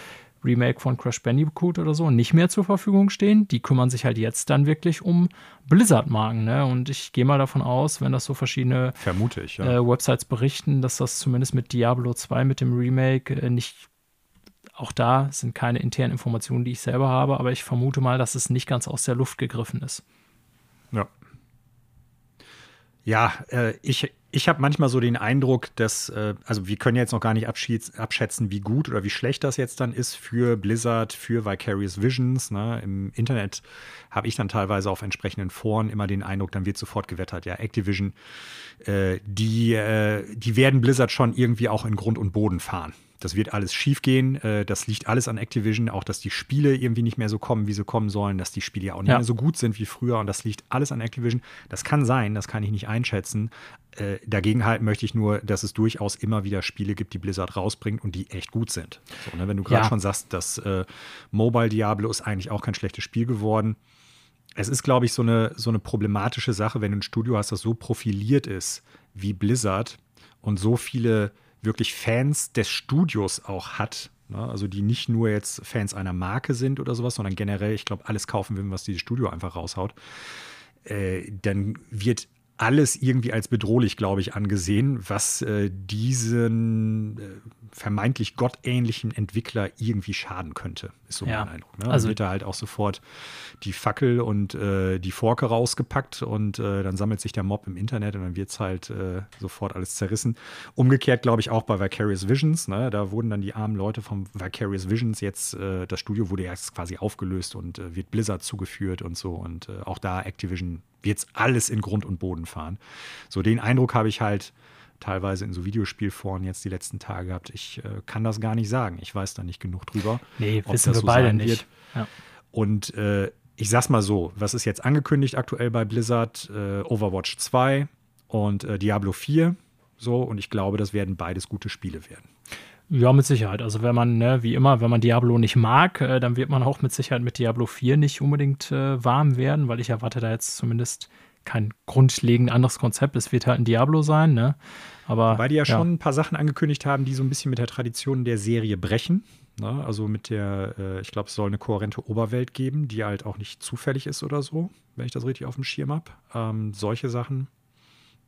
Remake von Crash Bandicoot oder so nicht mehr zur Verfügung stehen. Die kümmern sich halt jetzt dann wirklich um Blizzard-Marken. Ne? Und ich gehe mal davon aus, wenn das so verschiedene ich, ja. äh, Websites berichten, dass das zumindest mit Diablo 2, mit dem Remake, äh, nicht auch da sind keine internen Informationen, die ich selber habe, aber ich vermute mal, dass es nicht ganz aus der Luft gegriffen ist. Ja. Ja, äh, ich, ich habe manchmal so den Eindruck, dass, äh, also wir können jetzt noch gar nicht abschätzen, wie gut oder wie schlecht das jetzt dann ist für Blizzard, für Vicarious Visions. Ne? Im Internet habe ich dann teilweise auf entsprechenden Foren immer den Eindruck, dann wird sofort gewettert, ja, Activision, äh, die, äh, die werden Blizzard schon irgendwie auch in Grund und Boden fahren. Das wird alles schiefgehen. Äh, das liegt alles an Activision. Auch, dass die Spiele irgendwie nicht mehr so kommen, wie sie kommen sollen. Dass die Spiele ja auch nicht ja. mehr so gut sind wie früher. Und das liegt alles an Activision. Das kann sein, das kann ich nicht einschätzen. Äh, dagegen halten möchte ich nur, dass es durchaus immer wieder Spiele gibt, die Blizzard rausbringt und die echt gut sind. So, ne? Wenn du gerade ja. schon sagst, dass äh, Mobile Diablo ist eigentlich auch kein schlechtes Spiel geworden. Es ist, glaube ich, so eine, so eine problematische Sache, wenn du ein Studio hast, das so profiliert ist wie Blizzard und so viele wirklich Fans des Studios auch hat. Ne? Also die nicht nur jetzt Fans einer Marke sind oder sowas, sondern generell, ich glaube, alles kaufen will, was dieses Studio einfach raushaut. Äh, dann wird alles irgendwie als bedrohlich, glaube ich, angesehen, was äh, diesen äh, vermeintlich gottähnlichen Entwickler irgendwie schaden könnte, ist so ja. mein Eindruck. Ne? Also wird da halt auch sofort die Fackel und äh, die Forke rausgepackt und äh, dann sammelt sich der Mob im Internet und dann wird es halt äh, sofort alles zerrissen. Umgekehrt, glaube ich, auch bei Vicarious Visions. Ne? Da wurden dann die armen Leute vom Vicarious Visions jetzt, äh, das Studio wurde jetzt quasi aufgelöst und wird Blizzard zugeführt und so und auch da Activision wird es alles in Grund und Boden fahren. So den Eindruck habe ich halt teilweise in so Videospielforen jetzt die letzten Tage gehabt. Ich äh, kann das gar nicht sagen. Ich weiß da nicht genug drüber. Nee, wissen wir so beide nicht. Ja. Und äh, ich sag's mal so, was ist jetzt angekündigt aktuell bei Blizzard? Äh, Overwatch 2 und äh, Diablo 4. So, und ich glaube, das werden beides gute Spiele werden. Ja, mit Sicherheit. Also wenn man, ne, wie immer, wenn man Diablo nicht mag, äh, dann wird man auch mit Sicherheit mit Diablo 4 nicht unbedingt äh, warm werden, weil ich erwarte da jetzt zumindest kein grundlegend anderes Konzept. Es wird halt ein Diablo sein, ne? Aber. Weil die ja, ja, schon ein paar Sachen angekündigt haben, die so ein bisschen mit der Tradition der Serie brechen. Ne? Also mit der, äh, ich glaube, es soll eine kohärente Oberwelt geben, die halt auch nicht zufällig ist oder so, wenn ich das richtig auf dem Schirm habe. Ähm, solche Sachen.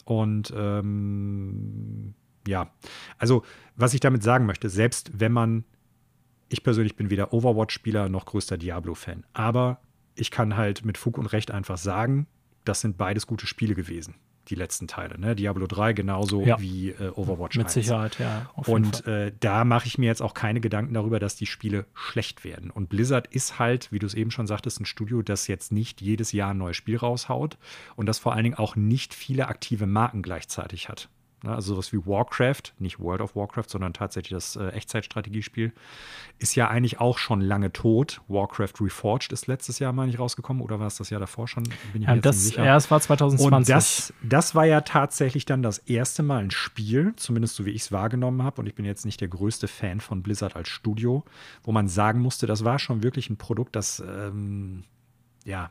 Und ähm, ja, also was ich damit sagen möchte, selbst wenn man, ich persönlich bin weder Overwatch-Spieler noch größter Diablo-Fan, aber ich kann halt mit Fug und Recht einfach sagen, das sind beides gute Spiele gewesen, die letzten Teile. Ne? Diablo 3 genauso ja. wie äh, Overwatch Mit 1. Sicherheit, ja. Und äh, da mache ich mir jetzt auch keine Gedanken darüber, dass die Spiele schlecht werden. Und Blizzard ist halt, wie du es eben schon sagtest, ein Studio, das jetzt nicht jedes Jahr ein neues Spiel raushaut und das vor allen Dingen auch nicht viele aktive Marken gleichzeitig hat. Ne, also sowas wie Warcraft, nicht World of Warcraft, sondern tatsächlich das äh, Echtzeitstrategiespiel, ist ja eigentlich auch schon lange tot. Warcraft Reforged ist letztes Jahr, meine ich, rausgekommen. Oder war es das Jahr davor schon? Bin ich ja, mir das, sicher. Ja, es war 2020. Und das, das war ja tatsächlich dann das erste Mal ein Spiel, zumindest so wie ich es wahrgenommen habe. Und ich bin jetzt nicht der größte Fan von Blizzard als Studio, wo man sagen musste, das war schon wirklich ein Produkt, das ähm, ja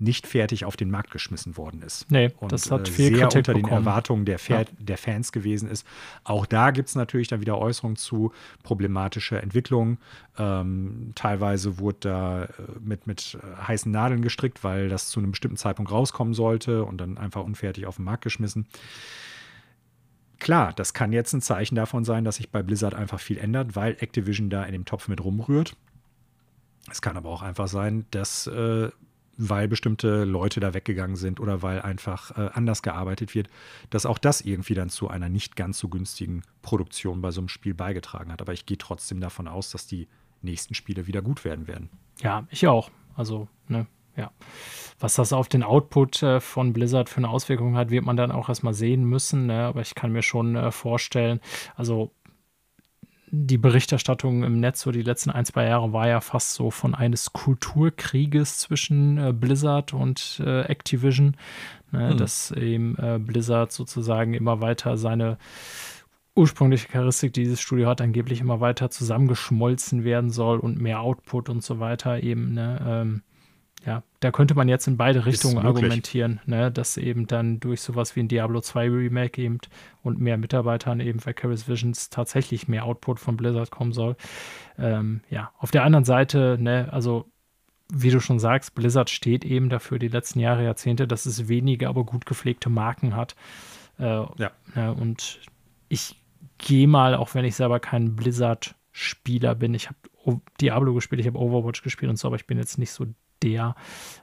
nicht fertig auf den Markt geschmissen worden ist. Nee, und das hat äh, viel sehr Kritik unter bekommen. den Erwartungen der, ja. der, Fans gewesen ist. Auch da gibt es natürlich dann wieder Äußerungen zu problematischer Entwicklung. Ähm, teilweise wurde da äh, mit, mit heißen Nadeln gestrickt, weil das zu einem bestimmten Zeitpunkt rauskommen sollte und dann einfach unfertig auf den Markt geschmissen. Klar, das kann jetzt ein Zeichen davon sein, dass sich bei Blizzard einfach viel ändert, weil Activision da in dem Topf mit rumrührt. Es kann aber auch einfach sein, dass äh, weil bestimmte Leute da weggegangen sind oder weil einfach äh, anders gearbeitet wird, dass auch das irgendwie dann zu einer nicht ganz so günstigen Produktion bei so einem Spiel beigetragen hat. Aber ich gehe trotzdem davon aus, dass die nächsten Spiele wieder gut werden werden. Ja, ich auch. Also, ne, ja. Was das auf den Output äh, von Blizzard für eine Auswirkung hat, wird man dann auch erstmal sehen müssen. Ne? Aber ich kann mir schon äh, vorstellen, also die Berichterstattung im Netz so die letzten ein, zwei Jahre war ja fast so von eines Kulturkrieges zwischen äh, Blizzard und äh, Activision, ne, hm. dass eben äh, Blizzard sozusagen immer weiter seine ursprüngliche Charakteristik, die dieses Studio hat, angeblich immer weiter zusammengeschmolzen werden soll und mehr Output und so weiter eben. Ne, ähm, ja, da könnte man jetzt in beide Richtungen argumentieren, ne, dass eben dann durch sowas wie ein Diablo 2 Remake eben und mehr Mitarbeitern eben Vicarious Visions tatsächlich mehr Output von Blizzard kommen soll. Ähm, ja, auf der anderen Seite, ne, also wie du schon sagst, Blizzard steht eben dafür die letzten Jahre, Jahrzehnte, dass es wenige, aber gut gepflegte Marken hat. Äh, ja. ja. Und ich gehe mal, auch wenn ich selber kein Blizzard-Spieler bin, ich habe Diablo gespielt, ich habe Overwatch gespielt und so, aber ich bin jetzt nicht so der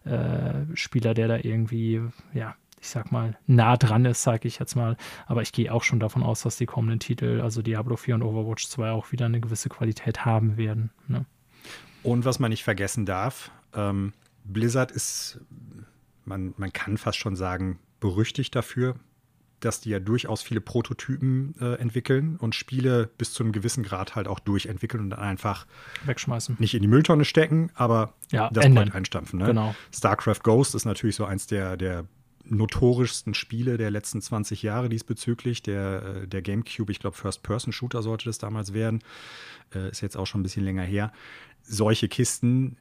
äh, Spieler, der da irgendwie, ja, ich sag mal, nah dran ist, sag ich jetzt mal. Aber ich gehe auch schon davon aus, dass die kommenden Titel, also Diablo 4 und Overwatch 2, auch wieder eine gewisse Qualität haben werden. Ne? Und was man nicht vergessen darf, ähm, Blizzard ist, man, man kann fast schon sagen, berüchtigt dafür, dass die ja durchaus viele Prototypen äh, entwickeln und Spiele bis zu einem gewissen Grad halt auch durchentwickeln und dann einfach wegschmeißen. Nicht in die Mülltonne stecken, aber ja, das Point einstampfen. Ne? Genau. StarCraft Ghost ist natürlich so eins der, der notorischsten Spiele der letzten 20 Jahre diesbezüglich. Der, äh, der GameCube, ich glaube, First-Person-Shooter sollte das damals werden. Äh, ist jetzt auch schon ein bisschen länger her. Solche Kisten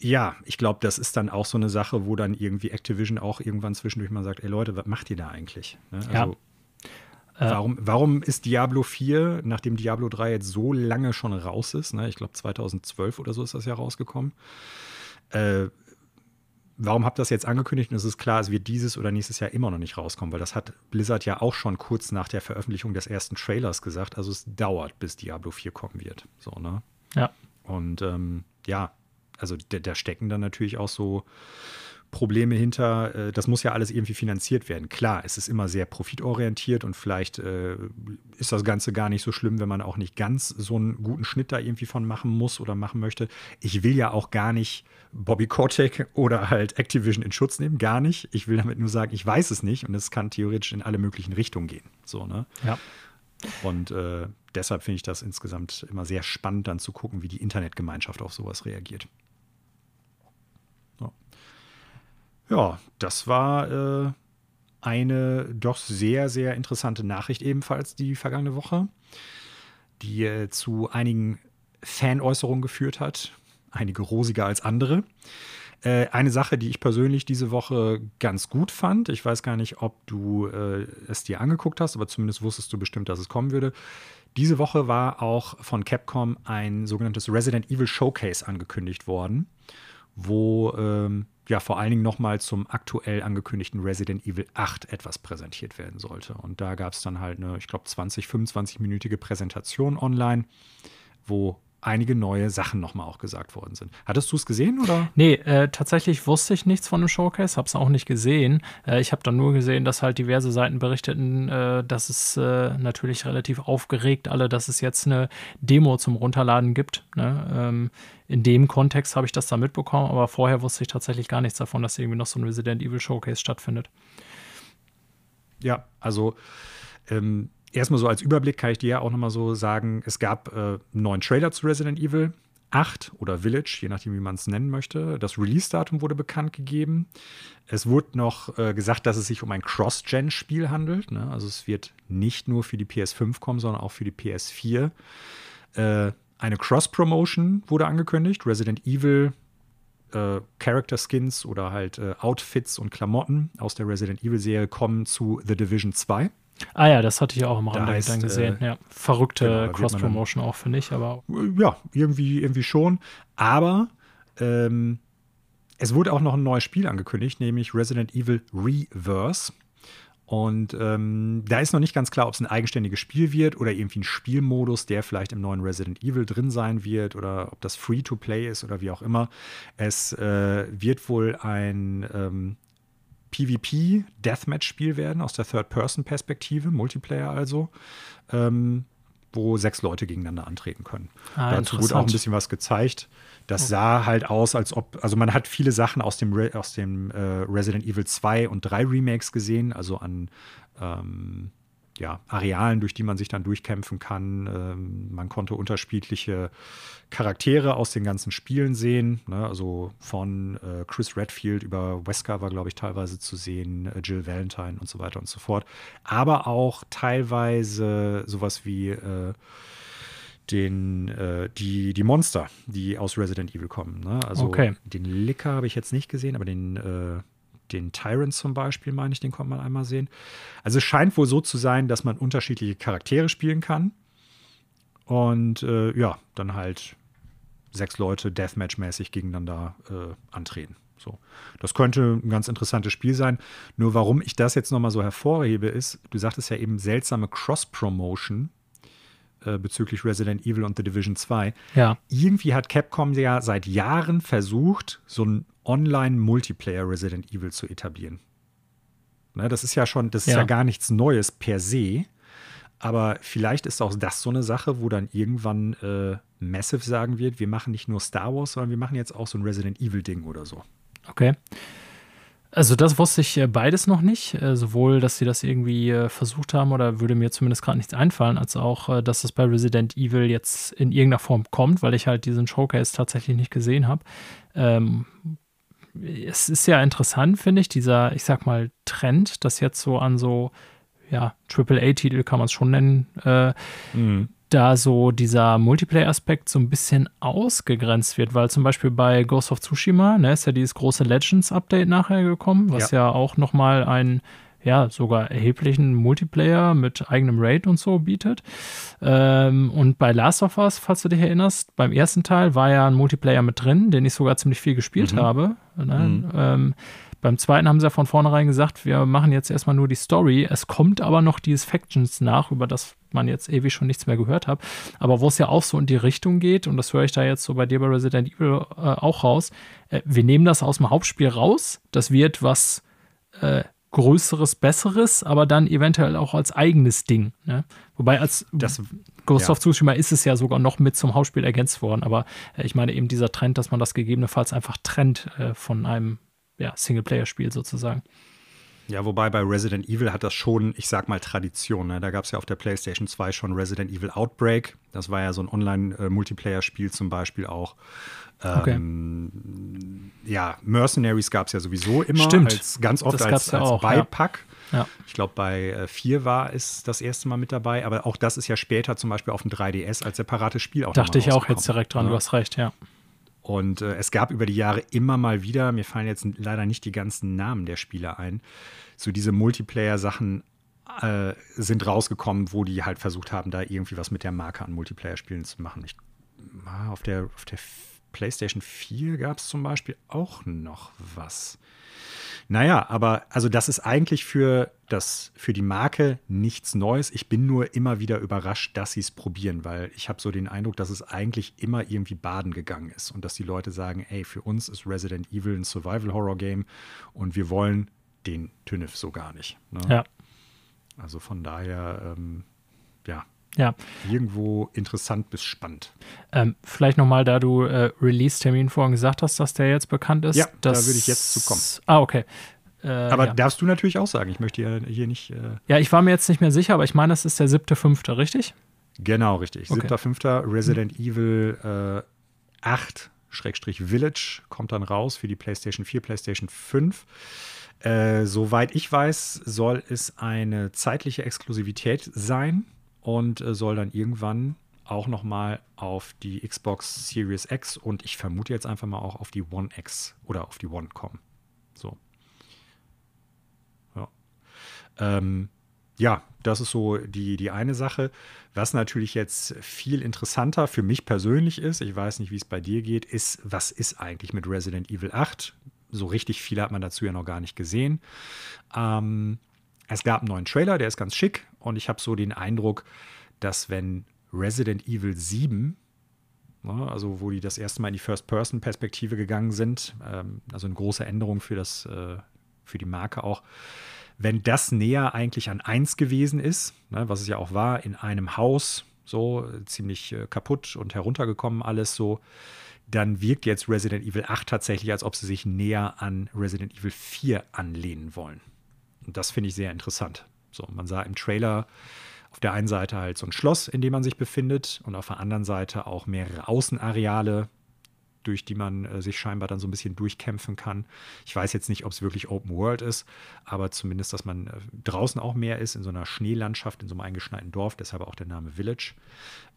ja, ich glaube, das ist dann auch so eine Sache, wo dann irgendwie Activision auch irgendwann zwischendurch mal sagt, ey Leute, was macht ihr da eigentlich? Ne? Also, ja. Äh. Warum, warum ist Diablo 4, nachdem Diablo 3 jetzt so lange schon raus ist, ne, ich glaube 2012 oder so ist das ja rausgekommen, äh, warum habt ihr das jetzt angekündigt? Und es ist klar, es wird dieses oder nächstes Jahr immer noch nicht rauskommen, weil das hat Blizzard ja auch schon kurz nach der Veröffentlichung des ersten Trailers gesagt. Also es dauert, bis Diablo 4 kommen wird. So, ne? Ja. Und ähm, ja, also da, stecken dann natürlich auch so Probleme hinter. Äh, das muss ja alles irgendwie finanziert werden. Klar, es ist immer sehr profitorientiert und vielleicht äh, ist das Ganze gar nicht so schlimm, wenn man auch nicht ganz so einen guten Schnitt da irgendwie von machen muss oder machen möchte. Ich will ja auch gar nicht Bobby Kotick oder halt Activision in Schutz nehmen, gar nicht. Ich will damit nur sagen, ich weiß es nicht und es kann theoretisch in alle möglichen Richtungen gehen. So, ne? Ja. Und äh, deshalb finde ich das insgesamt immer sehr spannend, dann zu gucken, wie die Internetgemeinschaft auf sowas reagiert. Ja, das war äh, eine doch sehr, sehr interessante Nachricht ebenfalls die vergangene Woche, die äh, zu einigen Fanäußerungen geführt hat, einige rosiger als andere. Äh, eine Sache, die ich persönlich diese Woche ganz gut fand, ich weiß gar nicht, ob du äh, es dir angeguckt hast, aber zumindest wusstest du bestimmt, dass es kommen würde. Diese Woche war auch von Capcom ein sogenanntes Resident Evil Showcase angekündigt worden, wo ähm, ja vor allen Dingen nochmal zum aktuell angekündigten Resident Evil 8 etwas präsentiert werden sollte. Und da gab es dann halt eine, ich glaube, 20, 25-minütige Präsentation online, wo einige neue Sachen nochmal auch gesagt worden sind. Hattest du es gesehen oder? Nee, äh, tatsächlich wusste ich nichts von dem Showcase, habe es auch nicht gesehen. Äh, ich habe dann nur gesehen, dass halt diverse Seiten berichteten, äh, dass es äh, natürlich relativ aufgeregt alle, dass es jetzt eine Demo zum Runterladen gibt. Ne? Ähm, in dem Kontext habe ich das da mitbekommen, aber vorher wusste ich tatsächlich gar nichts davon, dass irgendwie noch so ein Resident Evil Showcase stattfindet. Ja, also ähm, erstmal so als Überblick kann ich dir ja auch nochmal so sagen, es gab äh, einen neuen Trailer zu Resident Evil 8 oder Village, je nachdem, wie man es nennen möchte. Das Release-Datum wurde bekannt gegeben. Es wurde noch äh, gesagt, dass es sich um ein Cross-Gen-Spiel handelt. Ne? Also es wird nicht nur für die PS5 kommen, sondern auch für die PS4. Äh, eine Cross-Promotion wurde angekündigt. Resident Evil äh, Character Skins oder halt äh, Outfits und Klamotten aus der Resident Evil-Serie kommen zu The Division 2. Ah ja, das hatte ich auch im Rande heißt, dann gesehen. Äh, ja, verrückte genau, Cross-Promotion auch, finde ich, aber. Ja, irgendwie, irgendwie schon. Aber ähm, es wurde auch noch ein neues Spiel angekündigt, nämlich Resident Evil Reverse. Und ähm, da ist noch nicht ganz klar, ob es ein eigenständiges Spiel wird oder irgendwie ein Spielmodus, der vielleicht im neuen Resident Evil drin sein wird oder ob das Free-to-Play ist oder wie auch immer. Es äh, wird wohl ein ähm, PvP-Deathmatch-Spiel werden, aus der Third-Person-Perspektive, Multiplayer also, ähm, wo sechs Leute gegeneinander antreten können. Ah, Dazu wurde auch ein bisschen was gezeigt. Das okay. sah halt aus, als ob, also man hat viele Sachen aus dem, Re aus dem äh, Resident Evil 2 und 3 Remakes gesehen, also an ähm, ja, Arealen, durch die man sich dann durchkämpfen kann. Ähm, man konnte unterschiedliche Charaktere aus den ganzen Spielen sehen. Ne? Also von äh, Chris Redfield über Wesker war, glaube ich, teilweise zu sehen, äh, Jill Valentine und so weiter und so fort. Aber auch teilweise sowas wie äh, den, äh, die, die Monster, die aus Resident Evil kommen. Ne? Also okay. den Licker habe ich jetzt nicht gesehen, aber den äh, den Tyrant zum Beispiel, meine ich, den konnte man einmal sehen. Also es scheint wohl so zu sein, dass man unterschiedliche Charaktere spielen kann. Und äh, ja, dann halt sechs Leute Deathmatch-mäßig gegeneinander äh, antreten. So. Das könnte ein ganz interessantes Spiel sein. Nur warum ich das jetzt nochmal so hervorhebe, ist, du sagtest ja eben seltsame Cross-Promotion äh, bezüglich Resident Evil und The Division 2. Ja. Irgendwie hat Capcom ja seit Jahren versucht, so ein Online-Multiplayer Resident Evil zu etablieren. Ne, das ist ja schon, das ist ja. ja gar nichts Neues per se. Aber vielleicht ist auch das so eine Sache, wo dann irgendwann äh, Massive sagen wird, wir machen nicht nur Star Wars, sondern wir machen jetzt auch so ein Resident Evil-Ding oder so. Okay. Also das wusste ich äh, beides noch nicht. Äh, sowohl, dass sie das irgendwie äh, versucht haben oder würde mir zumindest gerade nichts einfallen, als auch, dass das bei Resident Evil jetzt in irgendeiner Form kommt, weil ich halt diesen Showcase tatsächlich nicht gesehen habe. Ähm, es ist ja interessant, finde ich, dieser, ich sag mal, Trend, das jetzt so an so, ja, AAA-Titel kann man es schon nennen, äh, mhm. da so dieser Multiplayer-Aspekt so ein bisschen ausgegrenzt wird, weil zum Beispiel bei Ghost of Tsushima, ne, ist ja dieses große Legends-Update nachher gekommen, was ja, ja auch nochmal ein ja, sogar erheblichen Multiplayer mit eigenem Raid und so bietet. Ähm, und bei Last of Us, falls du dich erinnerst, beim ersten Teil war ja ein Multiplayer mit drin, den ich sogar ziemlich viel gespielt mhm. habe. Ne? Mhm. Ähm, beim zweiten haben sie ja von vornherein gesagt, wir machen jetzt erstmal nur die Story. Es kommt aber noch dieses Factions nach, über das man jetzt ewig schon nichts mehr gehört hat. Aber wo es ja auch so in die Richtung geht, und das höre ich da jetzt so bei dir bei Resident Evil äh, auch raus, äh, wir nehmen das aus dem Hauptspiel raus. Das wird was äh, Größeres, Besseres, aber dann eventuell auch als eigenes Ding. Ne? Wobei als das, Ghost ja. of Tsushima ist es ja sogar noch mit zum Hauptspiel ergänzt worden. Aber äh, ich meine eben dieser Trend, dass man das gegebenenfalls einfach trennt äh, von einem ja, Singleplayer-Spiel sozusagen. Ja, wobei bei Resident Evil hat das schon, ich sag mal, Tradition. Ne? Da gab es ja auf der PlayStation 2 schon Resident Evil Outbreak. Das war ja so ein Online-Multiplayer-Spiel zum Beispiel auch. Ähm, okay ja, Mercenaries gab es ja sowieso immer. Stimmt. Als, ganz oft das als, als auch, Beipack. Ja. Ich glaube, bei 4 äh, war es das erste Mal mit dabei, aber auch das ist ja später zum Beispiel auf dem 3DS als separates Spiel auch Dachte ich auch jetzt direkt dran, ja. du hast recht, ja. Und äh, es gab über die Jahre immer mal wieder, mir fallen jetzt leider nicht die ganzen Namen der Spieler ein, so diese Multiplayer-Sachen äh, sind rausgekommen, wo die halt versucht haben, da irgendwie was mit der Marke an Multiplayer-Spielen zu machen. Ich, auf, der, auf der PlayStation 4 gab es zum Beispiel auch noch was. Naja, aber also das ist eigentlich für, das, für die Marke nichts Neues. Ich bin nur immer wieder überrascht, dass sie es probieren, weil ich habe so den Eindruck, dass es eigentlich immer irgendwie baden gegangen ist und dass die Leute sagen, ey, für uns ist Resident Evil ein Survival-Horror-Game und wir wollen den Tünnef so gar nicht. Ne? Ja. Also von daher, ähm, ja, ja. Irgendwo interessant bis spannend. Ähm, vielleicht nochmal, da du äh, Release-Termin vorhin gesagt hast, dass der jetzt bekannt ist. Ja, da würde ich jetzt zu kommen. Ah, okay. Äh, aber ja. darfst du natürlich auch sagen. Ich möchte ja hier nicht. Äh ja, ich war mir jetzt nicht mehr sicher, aber ich meine, das ist der siebte, fünfte, richtig? Genau, richtig. Okay. Siebter, fünfter, Resident mhm. Evil äh, 8 Village kommt dann raus für die PlayStation 4, PlayStation 5. Äh, soweit ich weiß, soll es eine zeitliche Exklusivität sein und äh, soll dann irgendwann auch noch mal auf die Xbox Series X und ich vermute jetzt einfach mal auch auf die One X oder auf die One kommen. So. Ja. Ähm, ja, das ist so die, die eine Sache. Was natürlich jetzt viel interessanter für mich persönlich ist, ich weiß nicht, wie es bei dir geht, ist, was ist eigentlich mit Resident Evil 8? So richtig viel hat man dazu ja noch gar nicht gesehen. Ähm, es gab einen neuen Trailer, der ist ganz schick und ich habe so den Eindruck, dass wenn Resident Evil 7, ne, also wo die das erste Mal in die First-Person-Perspektive gegangen sind, ähm, also eine große Änderung für, das, äh, für die Marke auch, wenn das näher eigentlich an 1 gewesen ist, ne, was es ja auch war, in einem Haus, so ziemlich äh, kaputt und heruntergekommen alles so, dann wirkt jetzt Resident Evil 8 tatsächlich, als ob sie sich näher an Resident Evil 4 anlehnen wollen. Und das finde ich sehr interessant. So, man sah im Trailer auf der einen Seite halt so ein Schloss, in dem man sich befindet, und auf der anderen Seite auch mehrere Außenareale, durch die man äh, sich scheinbar dann so ein bisschen durchkämpfen kann. Ich weiß jetzt nicht, ob es wirklich Open World ist, aber zumindest, dass man äh, draußen auch mehr ist, in so einer Schneelandschaft, in so einem eingeschneiten Dorf, deshalb auch der Name Village.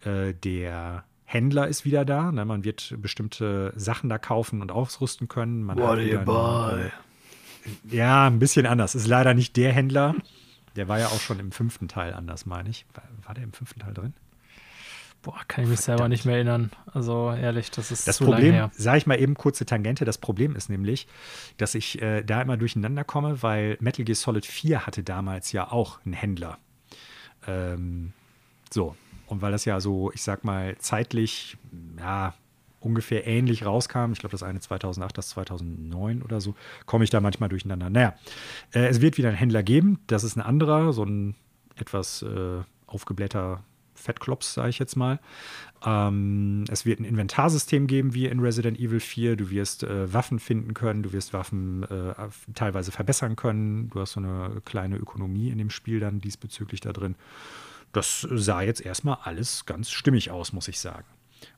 Äh, der Händler ist wieder da. Ne? Man wird bestimmte Sachen da kaufen und ausrüsten können. Man What do you buy? Ja, ein bisschen anders. Ist leider nicht der Händler. Der war ja auch schon im fünften Teil anders, meine ich. War, war der im fünften Teil drin? Boah, kann ich mich Verdammt. selber nicht mehr erinnern. Also ehrlich, das ist das zu Problem, lange her. Sage ich mal eben kurze Tangente. Das Problem ist nämlich, dass ich äh, da immer durcheinander komme, weil Metal Gear Solid 4 hatte damals ja auch einen Händler. Ähm, so. Und weil das ja so, ich sag mal, zeitlich, ja, ungefähr ähnlich rauskam. Ich glaube, das eine 2008, das 2009 oder so. Komme ich da manchmal durcheinander. Naja, äh, es wird wieder einen Händler geben. Das ist ein anderer, so ein etwas äh, aufgeblähter Fettklops, sage ich jetzt mal. Ähm, es wird ein Inventarsystem geben, wie in Resident Evil 4. Du wirst äh, Waffen finden können, du wirst Waffen äh, teilweise verbessern können. Du hast so eine kleine Ökonomie in dem Spiel dann diesbezüglich da drin. Das sah jetzt erstmal alles ganz stimmig aus, muss ich sagen.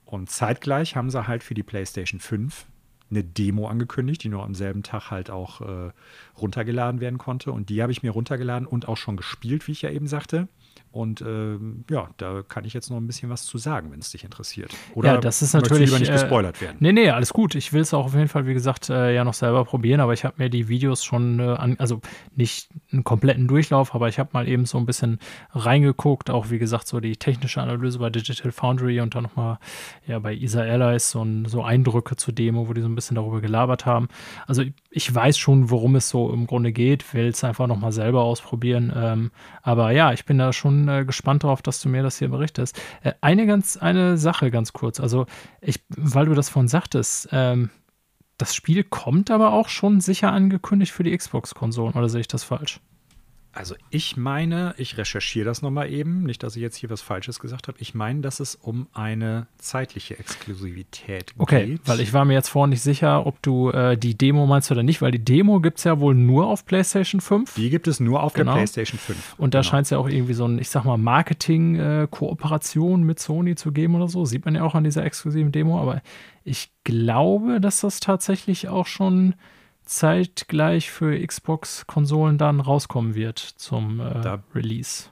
Und zeitgleich haben sie halt für die PlayStation 5 eine Demo angekündigt, die nur am selben Tag halt auch äh, runtergeladen werden konnte. Und die habe ich mir runtergeladen und auch schon gespielt, wie ich ja eben sagte. Und ähm, ja, da kann ich jetzt noch ein bisschen was zu sagen, wenn es dich interessiert. Oder ja, das ist natürlich lieber nicht äh, gespoilert werden. Nee, nee, alles gut. Ich will es auch auf jeden Fall, wie gesagt, äh, ja noch selber probieren, aber ich habe mir die Videos schon äh, an, also nicht einen kompletten Durchlauf, aber ich habe mal eben so ein bisschen reingeguckt, auch wie gesagt, so die technische Analyse bei Digital Foundry und dann nochmal ja bei ISA Allies so, so Eindrücke zur Demo, wo die so ein bisschen darüber gelabert haben. Also ich weiß schon, worum es so im Grunde geht, will es einfach nochmal selber ausprobieren. Ähm, aber ja, ich bin da schon äh, gespannt darauf, dass du mir das hier berichtest. Äh, eine ganz, eine Sache ganz kurz. Also, ich, weil du das vorhin sagtest, ähm, das Spiel kommt aber auch schon sicher angekündigt für die Xbox-Konsolen, oder sehe ich das falsch? Also ich meine, ich recherchiere das nochmal eben, nicht, dass ich jetzt hier was Falsches gesagt habe. Ich meine, dass es um eine zeitliche Exklusivität okay, geht. Okay, weil ich war mir jetzt vorhin nicht sicher, ob du äh, die Demo meinst oder nicht, weil die Demo gibt es ja wohl nur auf PlayStation 5. Die gibt es nur auf genau. der PlayStation 5. Und da genau. scheint es ja auch irgendwie so ein, ich sag mal, Marketing-Kooperation äh, mit Sony zu geben oder so. Sieht man ja auch an dieser exklusiven Demo, aber ich glaube, dass das tatsächlich auch schon zeitgleich für Xbox-Konsolen dann rauskommen wird zum äh, da, Release.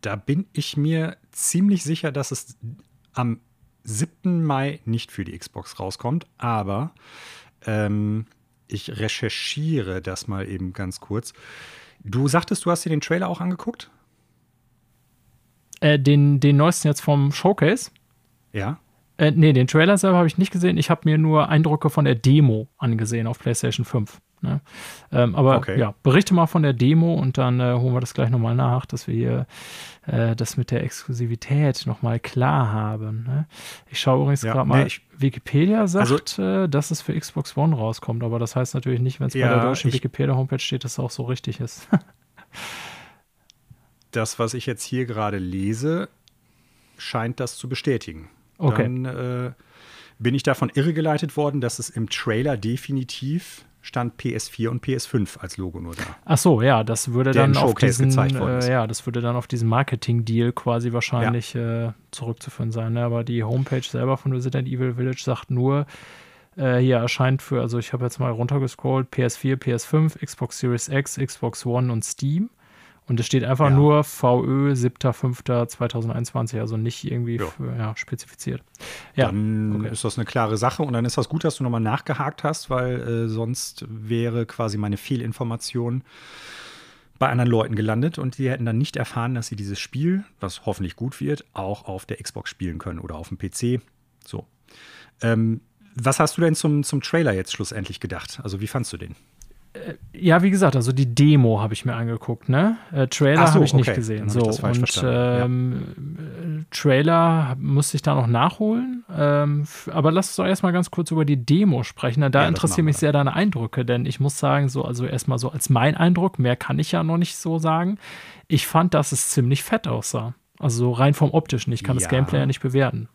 Da bin ich mir ziemlich sicher, dass es am 7. Mai nicht für die Xbox rauskommt, aber ähm, ich recherchiere das mal eben ganz kurz. Du sagtest, du hast dir den Trailer auch angeguckt? Äh, den, den neuesten jetzt vom Showcase? Ja. Äh, nee, den Trailer selber habe ich nicht gesehen. Ich habe mir nur Eindrücke von der Demo angesehen auf PlayStation 5. Ne? Ähm, aber okay. ja, berichte mal von der Demo und dann äh, holen wir das gleich nochmal nach, dass wir hier äh, das mit der Exklusivität nochmal klar haben. Ne? Ich schaue übrigens ja, gerade mal, nee, ich, Wikipedia sagt, also, äh, dass es für Xbox One rauskommt, aber das heißt natürlich nicht, wenn es ja, bei der deutschen Wikipedia-Homepage steht, dass es auch so richtig ist. das, was ich jetzt hier gerade lese, scheint das zu bestätigen. Okay. Dann äh, bin ich davon irregeleitet worden, dass es im Trailer definitiv stand PS4 und PS5 als Logo nur da. Ach so, ja, das würde dann auf diesen, äh, ja, das würde dann auf diesen Marketing-Deal quasi wahrscheinlich ja. äh, zurückzuführen sein. Ne? Aber die Homepage selber von Resident Evil Village sagt nur, äh, hier erscheint für, also ich habe jetzt mal runtergescrollt, PS4, PS5, Xbox Series X, Xbox One und Steam. Und es steht einfach ja. nur VÖ 7.5.2021, also nicht irgendwie ja. Für, ja, spezifiziert. Ja, dann okay. ist das eine klare Sache und dann ist das gut, dass du nochmal nachgehakt hast, weil äh, sonst wäre quasi meine Fehlinformation bei anderen Leuten gelandet und die hätten dann nicht erfahren, dass sie dieses Spiel, was hoffentlich gut wird, auch auf der Xbox spielen können oder auf dem PC. So. Ähm, was hast du denn zum, zum Trailer jetzt schlussendlich gedacht? Also, wie fandst du den? Äh, ja, wie gesagt, also die Demo habe ich mir angeguckt, ne? Äh, Trailer so, habe ich okay. nicht gesehen. so, und ähm, ja. Trailer musste ich da noch nachholen. Ähm, aber lass uns doch erstmal ganz kurz über die Demo sprechen. Da ja, interessieren mich sehr deine Eindrücke, denn ich muss sagen, so, also erstmal so als mein Eindruck, mehr kann ich ja noch nicht so sagen. Ich fand, dass es ziemlich fett aussah. Also rein vom optischen. Ich kann ja. das Gameplay ja nicht bewerten.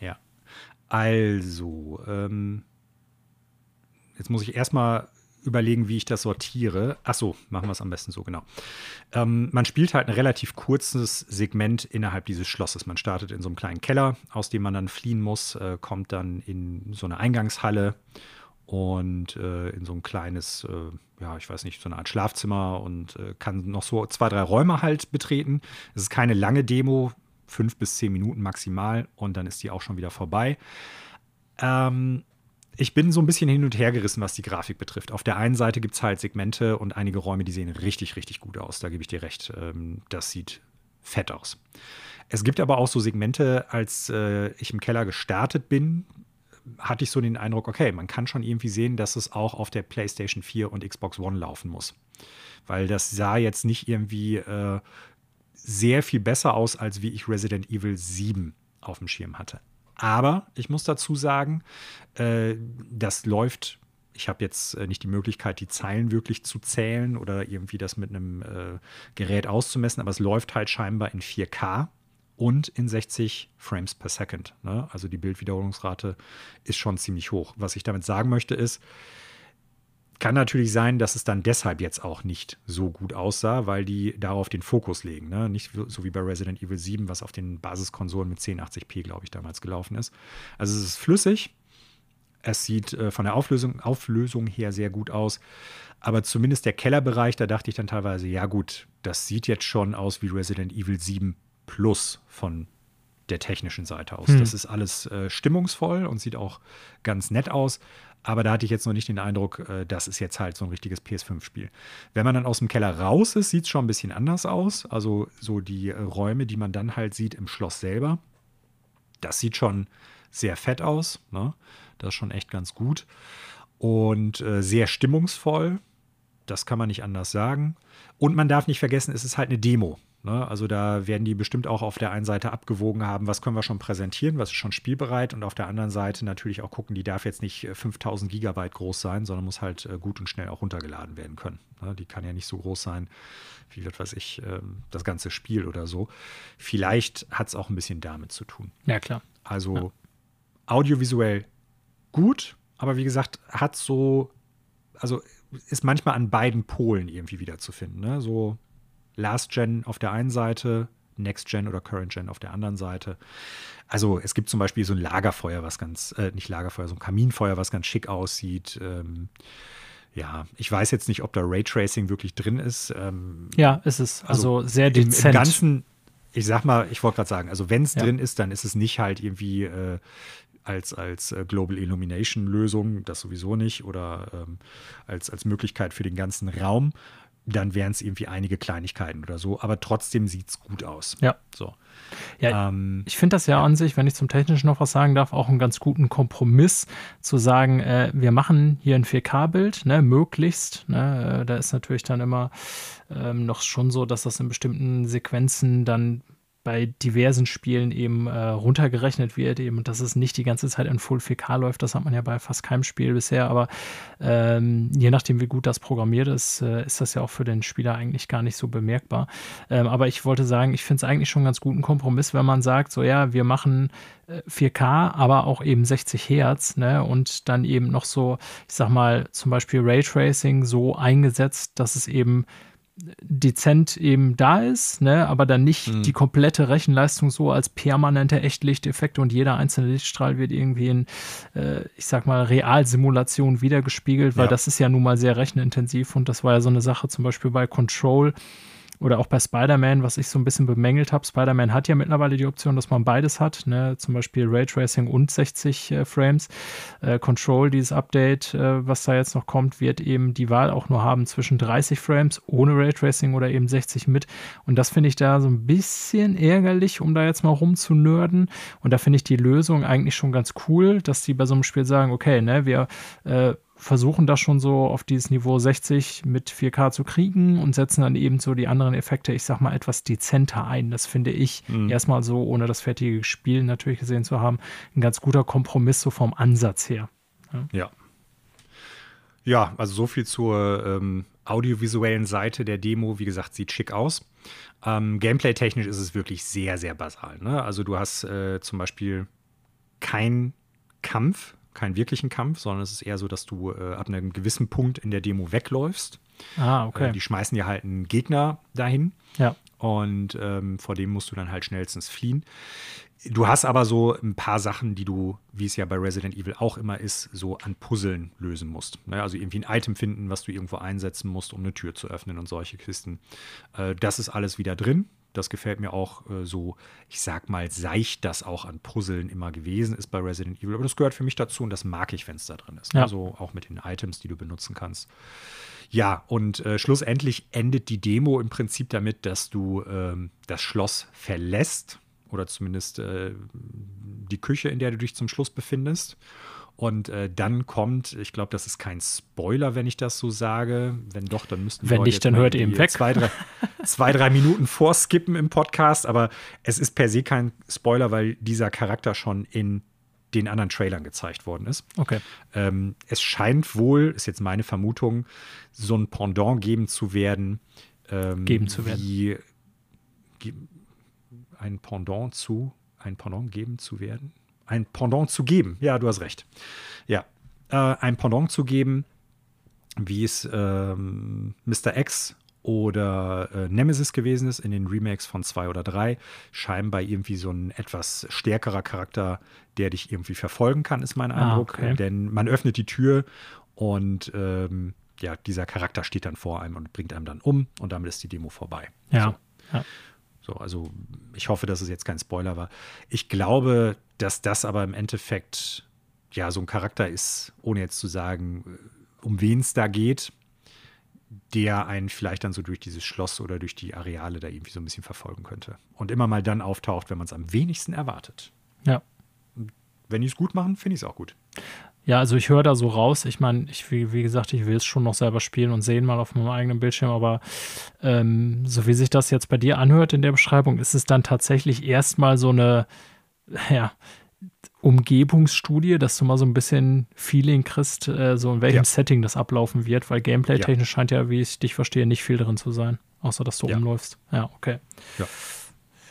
Ja. Also, ähm, jetzt muss ich erstmal überlegen, wie ich das sortiere. Ach so, machen wir es am besten so, genau. Ähm, man spielt halt ein relativ kurzes Segment innerhalb dieses Schlosses. Man startet in so einem kleinen Keller, aus dem man dann fliehen muss, äh, kommt dann in so eine Eingangshalle und äh, in so ein kleines, äh, ja, ich weiß nicht, so eine Art Schlafzimmer und äh, kann noch so zwei, drei Räume halt betreten. Es ist keine lange Demo, fünf bis zehn Minuten maximal und dann ist die auch schon wieder vorbei. Ähm, ich bin so ein bisschen hin und her gerissen, was die Grafik betrifft. Auf der einen Seite gibt es halt Segmente und einige Räume, die sehen richtig, richtig gut aus. Da gebe ich dir recht. Ähm, das sieht fett aus. Es gibt aber auch so Segmente, als äh, ich im Keller gestartet bin, hatte ich so den Eindruck, okay, man kann schon irgendwie sehen, dass es auch auf der PlayStation 4 und Xbox One laufen muss. Weil das sah jetzt nicht irgendwie äh, sehr viel besser aus, als wie ich Resident Evil 7 auf dem Schirm hatte. Aber ich muss dazu sagen, äh, das läuft. Ich habe jetzt äh, nicht die Möglichkeit, die Zeilen wirklich zu zählen oder irgendwie das mit einem äh, Gerät auszumessen, aber es läuft halt scheinbar in 4K und in 60 Frames per Second. Ne? Also die Bildwiederholungsrate ist schon ziemlich hoch. Was ich damit sagen möchte ist, kann natürlich sein, dass es dann deshalb jetzt auch nicht so gut aussah, weil die darauf den Fokus legen. Ne? Nicht so wie bei Resident Evil 7, was auf den Basiskonsolen mit 1080p, glaube ich, damals gelaufen ist. Also es ist flüssig. Es sieht äh, von der Auflösung, Auflösung her sehr gut aus. Aber zumindest der Kellerbereich, da dachte ich dann teilweise, ja gut, das sieht jetzt schon aus wie Resident Evil 7 Plus von der technischen Seite aus. Hm. Das ist alles äh, stimmungsvoll und sieht auch ganz nett aus. Aber da hatte ich jetzt noch nicht den Eindruck, äh, das ist jetzt halt so ein richtiges PS5-Spiel. Wenn man dann aus dem Keller raus ist, sieht es schon ein bisschen anders aus. Also so die äh, Räume, die man dann halt sieht im Schloss selber, das sieht schon sehr fett aus. Ne? Das ist schon echt ganz gut. Und äh, sehr stimmungsvoll. Das kann man nicht anders sagen. Und man darf nicht vergessen, es ist halt eine Demo. Ne? Also da werden die bestimmt auch auf der einen Seite abgewogen haben, was können wir schon präsentieren, was ist schon spielbereit und auf der anderen Seite natürlich auch gucken, die darf jetzt nicht 5000 äh, Gigabyte groß sein, sondern muss halt äh, gut und schnell auch runtergeladen werden können. Ne? Die kann ja nicht so groß sein wie, was weiß ich, ähm, das ganze Spiel oder so. Vielleicht hat es auch ein bisschen damit zu tun. Ja, klar. Also ja. audiovisuell gut, aber wie gesagt, hat so, also ist manchmal an beiden Polen irgendwie wiederzufinden. Ne? So Last Gen auf der einen Seite, Next Gen oder Current Gen auf der anderen Seite. Also es gibt zum Beispiel so ein Lagerfeuer, was ganz, äh, nicht Lagerfeuer, so ein Kaminfeuer, was ganz schick aussieht. Ähm, ja, ich weiß jetzt nicht, ob da Raytracing wirklich drin ist. Ähm, ja, ist es. Also, also sehr dezent. Im, Im Ganzen, ich sag mal, ich wollte gerade sagen, also wenn es ja. drin ist, dann ist es nicht halt irgendwie äh, als, als äh, Global Illumination Lösung, das sowieso nicht, oder ähm, als, als Möglichkeit für den ganzen Raum, dann wären es irgendwie einige Kleinigkeiten oder so, aber trotzdem sieht es gut aus. Ja. So. Ja, ähm, ich finde das ja, ja, an sich, wenn ich zum Technischen noch was sagen darf, auch einen ganz guten Kompromiss zu sagen, äh, wir machen hier ein 4K-Bild, ne, möglichst. Ne, äh, da ist natürlich dann immer ähm, noch schon so, dass das in bestimmten Sequenzen dann bei diversen Spielen eben äh, runtergerechnet wird, eben, dass es nicht die ganze Zeit in Full 4K läuft. Das hat man ja bei fast keinem Spiel bisher, aber ähm, je nachdem, wie gut das programmiert ist, äh, ist das ja auch für den Spieler eigentlich gar nicht so bemerkbar. Ähm, aber ich wollte sagen, ich finde es eigentlich schon einen ganz guten Kompromiss, wenn man sagt, so ja, wir machen 4K, äh, aber auch eben 60 Hertz, ne? Und dann eben noch so, ich sag mal, zum Beispiel Raytracing so eingesetzt, dass es eben dezent eben da ist, ne, aber dann nicht mhm. die komplette Rechenleistung so als permanente Echtlichteffekte und jeder einzelne Lichtstrahl wird irgendwie in, äh, ich sag mal, Realsimulation wiedergespiegelt, weil ja. das ist ja nun mal sehr rechenintensiv und das war ja so eine Sache zum Beispiel bei Control, oder auch bei Spider-Man, was ich so ein bisschen bemängelt habe. Spider-Man hat ja mittlerweile die Option, dass man beides hat, ne? zum Beispiel Raytracing und 60 äh, Frames. Äh, Control, dieses Update, äh, was da jetzt noch kommt, wird eben die Wahl auch nur haben zwischen 30 Frames ohne Raytracing oder eben 60 mit. Und das finde ich da so ein bisschen ärgerlich, um da jetzt mal rumzunörden. Und da finde ich die Lösung eigentlich schon ganz cool, dass die bei so einem Spiel sagen, okay, ne, wir äh, versuchen das schon so auf dieses Niveau 60 mit 4K zu kriegen und setzen dann eben so die anderen Effekte, ich sag mal, etwas dezenter ein. Das finde ich mhm. erstmal so, ohne das fertige Spiel natürlich gesehen zu haben, ein ganz guter Kompromiss so vom Ansatz her. Ja. Ja, ja also so viel zur ähm, audiovisuellen Seite der Demo. Wie gesagt, sieht schick aus. Ähm, Gameplay-technisch ist es wirklich sehr, sehr basal. Ne? Also du hast äh, zum Beispiel kein Kampf keinen wirklichen Kampf, sondern es ist eher so, dass du äh, ab einem gewissen Punkt in der Demo wegläufst. Ah, okay. Äh, die schmeißen ja halt einen Gegner dahin. Ja. Und ähm, vor dem musst du dann halt schnellstens fliehen. Du hast aber so ein paar Sachen, die du, wie es ja bei Resident Evil auch immer ist, so an Puzzeln lösen musst. Ne? Also irgendwie ein Item finden, was du irgendwo einsetzen musst, um eine Tür zu öffnen und solche Kisten. Äh, das ist alles wieder drin. Das gefällt mir auch äh, so, ich sag mal, seicht das auch an Puzzeln immer gewesen ist bei Resident Evil. Aber das gehört für mich dazu und das mag ich, wenn es da drin ist. Ja. Also auch mit den Items, die du benutzen kannst. Ja, und äh, schlussendlich endet die Demo im Prinzip damit, dass du ähm, das Schloss verlässt oder zumindest äh, die Küche, in der du dich zum Schluss befindest. Und äh, dann kommt, ich glaube, das ist kein Spoiler, wenn ich das so sage. Wenn doch, dann müssten wir. Wenn nicht, dann hört eben weg. Zwei drei, zwei, drei Minuten vorskippen im Podcast. Aber es ist per se kein Spoiler, weil dieser Charakter schon in den anderen Trailern gezeigt worden ist. Okay. Ähm, es scheint wohl, ist jetzt meine Vermutung, so ein Pendant geben zu werden. Ähm, geben zu werden. Wie, ein Pendant zu, ein Pendant geben zu werden ein Pendant zu geben. Ja, du hast recht. Ja, äh, ein Pendant zu geben, wie es ähm, Mr. X oder äh, Nemesis gewesen ist in den Remakes von 2 oder 3. Scheinbar irgendwie so ein etwas stärkerer Charakter, der dich irgendwie verfolgen kann, ist mein ah, Eindruck. Ah, okay. Denn man öffnet die Tür und ähm, ja, dieser Charakter steht dann vor einem und bringt einem dann um und damit ist die Demo vorbei. Ja. So. ja. So, also ich hoffe, dass es jetzt kein Spoiler war. Ich glaube, dass das aber im Endeffekt ja so ein Charakter ist, ohne jetzt zu sagen, äh, um wen es da geht, der einen vielleicht dann so durch dieses Schloss oder durch die Areale da irgendwie so ein bisschen verfolgen könnte. Und immer mal dann auftaucht, wenn man es am wenigsten erwartet. Ja. Wenn die es gut machen, finde ich es auch gut. Ja, also ich höre da so raus. Ich meine, ich, wie, wie, gesagt, ich will es schon noch selber spielen und sehen mal auf meinem eigenen Bildschirm, aber ähm, so wie sich das jetzt bei dir anhört in der Beschreibung, ist es dann tatsächlich erstmal so eine, ja, Umgebungsstudie, dass du mal so ein bisschen Feeling kriegst, äh, so in welchem ja. Setting das ablaufen wird, weil gameplay-technisch ja. scheint ja, wie ich dich verstehe, nicht viel drin zu sein, außer dass du ja. rumläufst. Ja, okay. Ja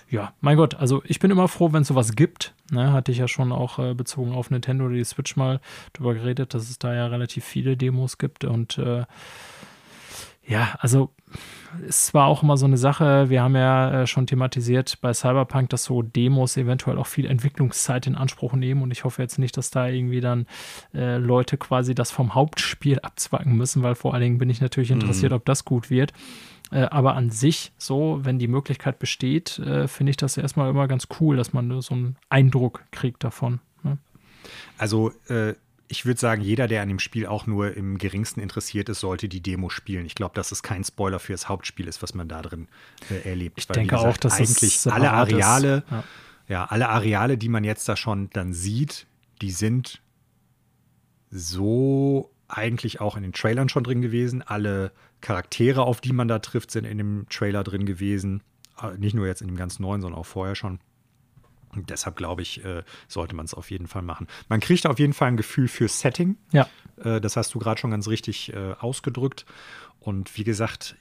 ja, mein Gott, also ich bin immer froh, wenn es sowas gibt. Ne, hatte ich ja schon auch äh, bezogen auf Nintendo oder die Switch mal drüber geredet, dass es da ja relativ viele Demos gibt. Und äh, ja, also es war auch immer so eine Sache, wir haben ja äh, schon thematisiert bei Cyberpunk, dass so Demos eventuell auch viel Entwicklungszeit in Anspruch nehmen und ich hoffe jetzt nicht, dass da irgendwie dann äh, Leute quasi das vom Hauptspiel abzwacken müssen, weil vor allen Dingen bin ich natürlich interessiert, mhm. ob das gut wird. Äh, aber an sich, so, wenn die Möglichkeit besteht, äh, finde ich das erstmal immer ganz cool, dass man so einen Eindruck kriegt davon. Ne? Also, äh, ich würde sagen, jeder, der an dem Spiel auch nur im geringsten interessiert ist, sollte die Demo spielen. Ich glaube, dass es kein Spoiler für das Hauptspiel ist, was man da drin äh, erlebt. Ich Weil, denke gesagt, auch, dass eigentlich alle Areale, ja. ja, alle Areale, die man jetzt da schon dann sieht, die sind so eigentlich auch in den Trailern schon drin gewesen. Alle Charaktere, auf die man da trifft, sind in dem Trailer drin gewesen. Äh, nicht nur jetzt in dem ganz neuen, sondern auch vorher schon. Und deshalb glaube ich, äh, sollte man es auf jeden Fall machen. Man kriegt auf jeden Fall ein Gefühl für Setting. Ja. Äh, das hast du gerade schon ganz richtig ausgedrückt. Und wie gesagt,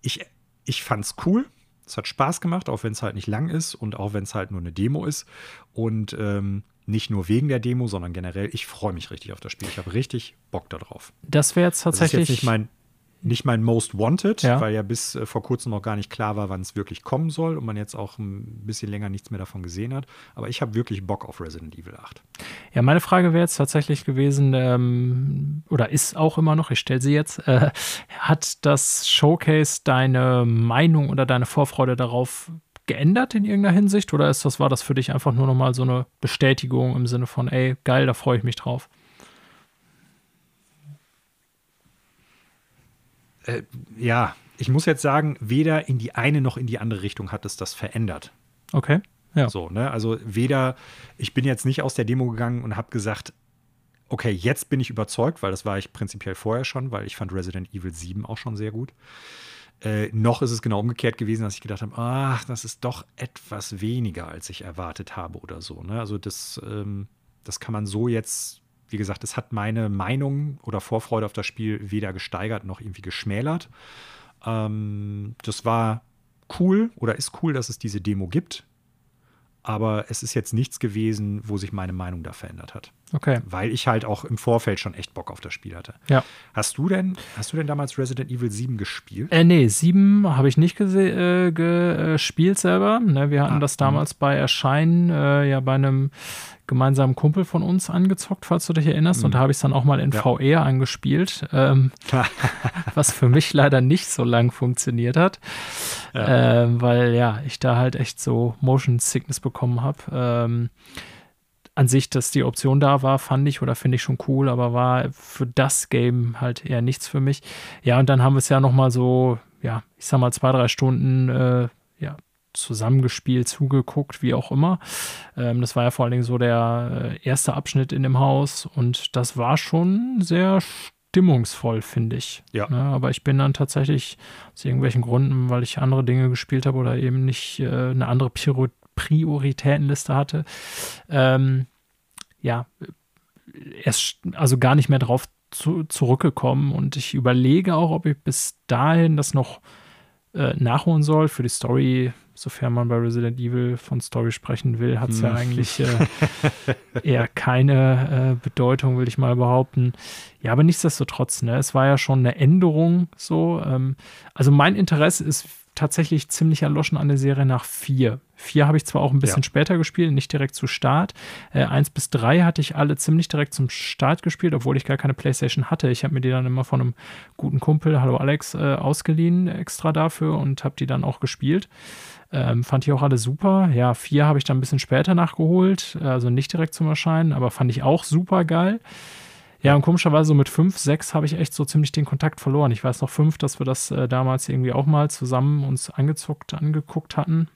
ich, ich fand es cool. Es hat Spaß gemacht, auch wenn es halt nicht lang ist und auch wenn es halt nur eine Demo ist. Und ähm, nicht nur wegen der Demo, sondern generell, ich freue mich richtig auf das Spiel. Ich habe richtig Bock darauf. Das wäre jetzt tatsächlich. Das ist jetzt nicht mein, nicht mein Most Wanted, ja. weil ja bis äh, vor kurzem noch gar nicht klar war, wann es wirklich kommen soll und man jetzt auch ein bisschen länger nichts mehr davon gesehen hat. Aber ich habe wirklich Bock auf Resident Evil 8. Ja, meine Frage wäre jetzt tatsächlich gewesen, ähm, oder ist auch immer noch, ich stelle sie jetzt, äh, hat das Showcase deine Meinung oder deine Vorfreude darauf geändert in irgendeiner Hinsicht? Oder ist das, war das für dich einfach nur nochmal so eine Bestätigung im Sinne von, ey, geil, da freue ich mich drauf? Äh, ja, ich muss jetzt sagen, weder in die eine noch in die andere Richtung hat es das verändert. Okay. Ja. So, ne? Also weder, ich bin jetzt nicht aus der Demo gegangen und habe gesagt, okay, jetzt bin ich überzeugt, weil das war ich prinzipiell vorher schon, weil ich fand Resident Evil 7 auch schon sehr gut. Äh, noch ist es genau umgekehrt gewesen, dass ich gedacht habe, ach, das ist doch etwas weniger, als ich erwartet habe oder so. Ne? Also das, ähm, das kann man so jetzt wie gesagt, es hat meine Meinung oder Vorfreude auf das Spiel weder gesteigert noch irgendwie geschmälert. Ähm, das war cool oder ist cool, dass es diese Demo gibt. Aber es ist jetzt nichts gewesen, wo sich meine Meinung da verändert hat. Okay. Weil ich halt auch im Vorfeld schon echt Bock auf das Spiel hatte. Ja. Hast du denn, hast du denn damals Resident Evil 7 gespielt? Äh, nee, 7 habe ich nicht äh, gespielt selber. Ne, wir hatten ah, das damals mh. bei Erscheinen äh, ja bei einem gemeinsamen Kumpel von uns angezockt, falls du dich erinnerst. Mhm. Und da habe ich es dann auch mal in ja. VR angespielt, ähm, was für mich leider nicht so lang funktioniert hat, ja. Äh, weil ja, ich da halt echt so Motion Sickness bekommen habe. Ähm, an sich, dass die Option da war, fand ich oder finde ich schon cool, aber war für das Game halt eher nichts für mich. Ja, und dann haben wir es ja nochmal so, ja, ich sag mal zwei, drei Stunden äh, ja, zusammengespielt, zugeguckt, wie auch immer. Ähm, das war ja vor allen Dingen so der äh, erste Abschnitt in dem Haus und das war schon sehr stimmungsvoll, finde ich. Ja. ja. Aber ich bin dann tatsächlich aus irgendwelchen Gründen, weil ich andere Dinge gespielt habe oder eben nicht äh, eine andere Prior Prioritätenliste hatte, ähm, ja, erst also gar nicht mehr drauf zu, zurückgekommen und ich überlege auch, ob ich bis dahin das noch äh, nachholen soll. Für die Story sofern man bei Resident Evil von Story sprechen will, hat es hm. ja eigentlich äh, eher keine äh, Bedeutung, will ich mal behaupten. Ja, aber nichtsdestotrotz, ne, es war ja schon eine Änderung so. Ähm, also mein Interesse ist tatsächlich ziemlich erloschen an der Serie nach vier. Vier habe ich zwar auch ein bisschen ja. später gespielt, nicht direkt zu Start. Äh, eins bis drei hatte ich alle ziemlich direkt zum Start gespielt, obwohl ich gar keine Playstation hatte. Ich habe mir die dann immer von einem guten Kumpel, hallo Alex, äh, ausgeliehen extra dafür und habe die dann auch gespielt. Ähm, fand ich auch alle super. Ja, vier habe ich dann ein bisschen später nachgeholt, also nicht direkt zum Erscheinen, aber fand ich auch super geil. Ja, und komischerweise so mit fünf, sechs habe ich echt so ziemlich den Kontakt verloren. Ich weiß noch fünf, dass wir das äh, damals irgendwie auch mal zusammen uns angezuckt, angeguckt hatten.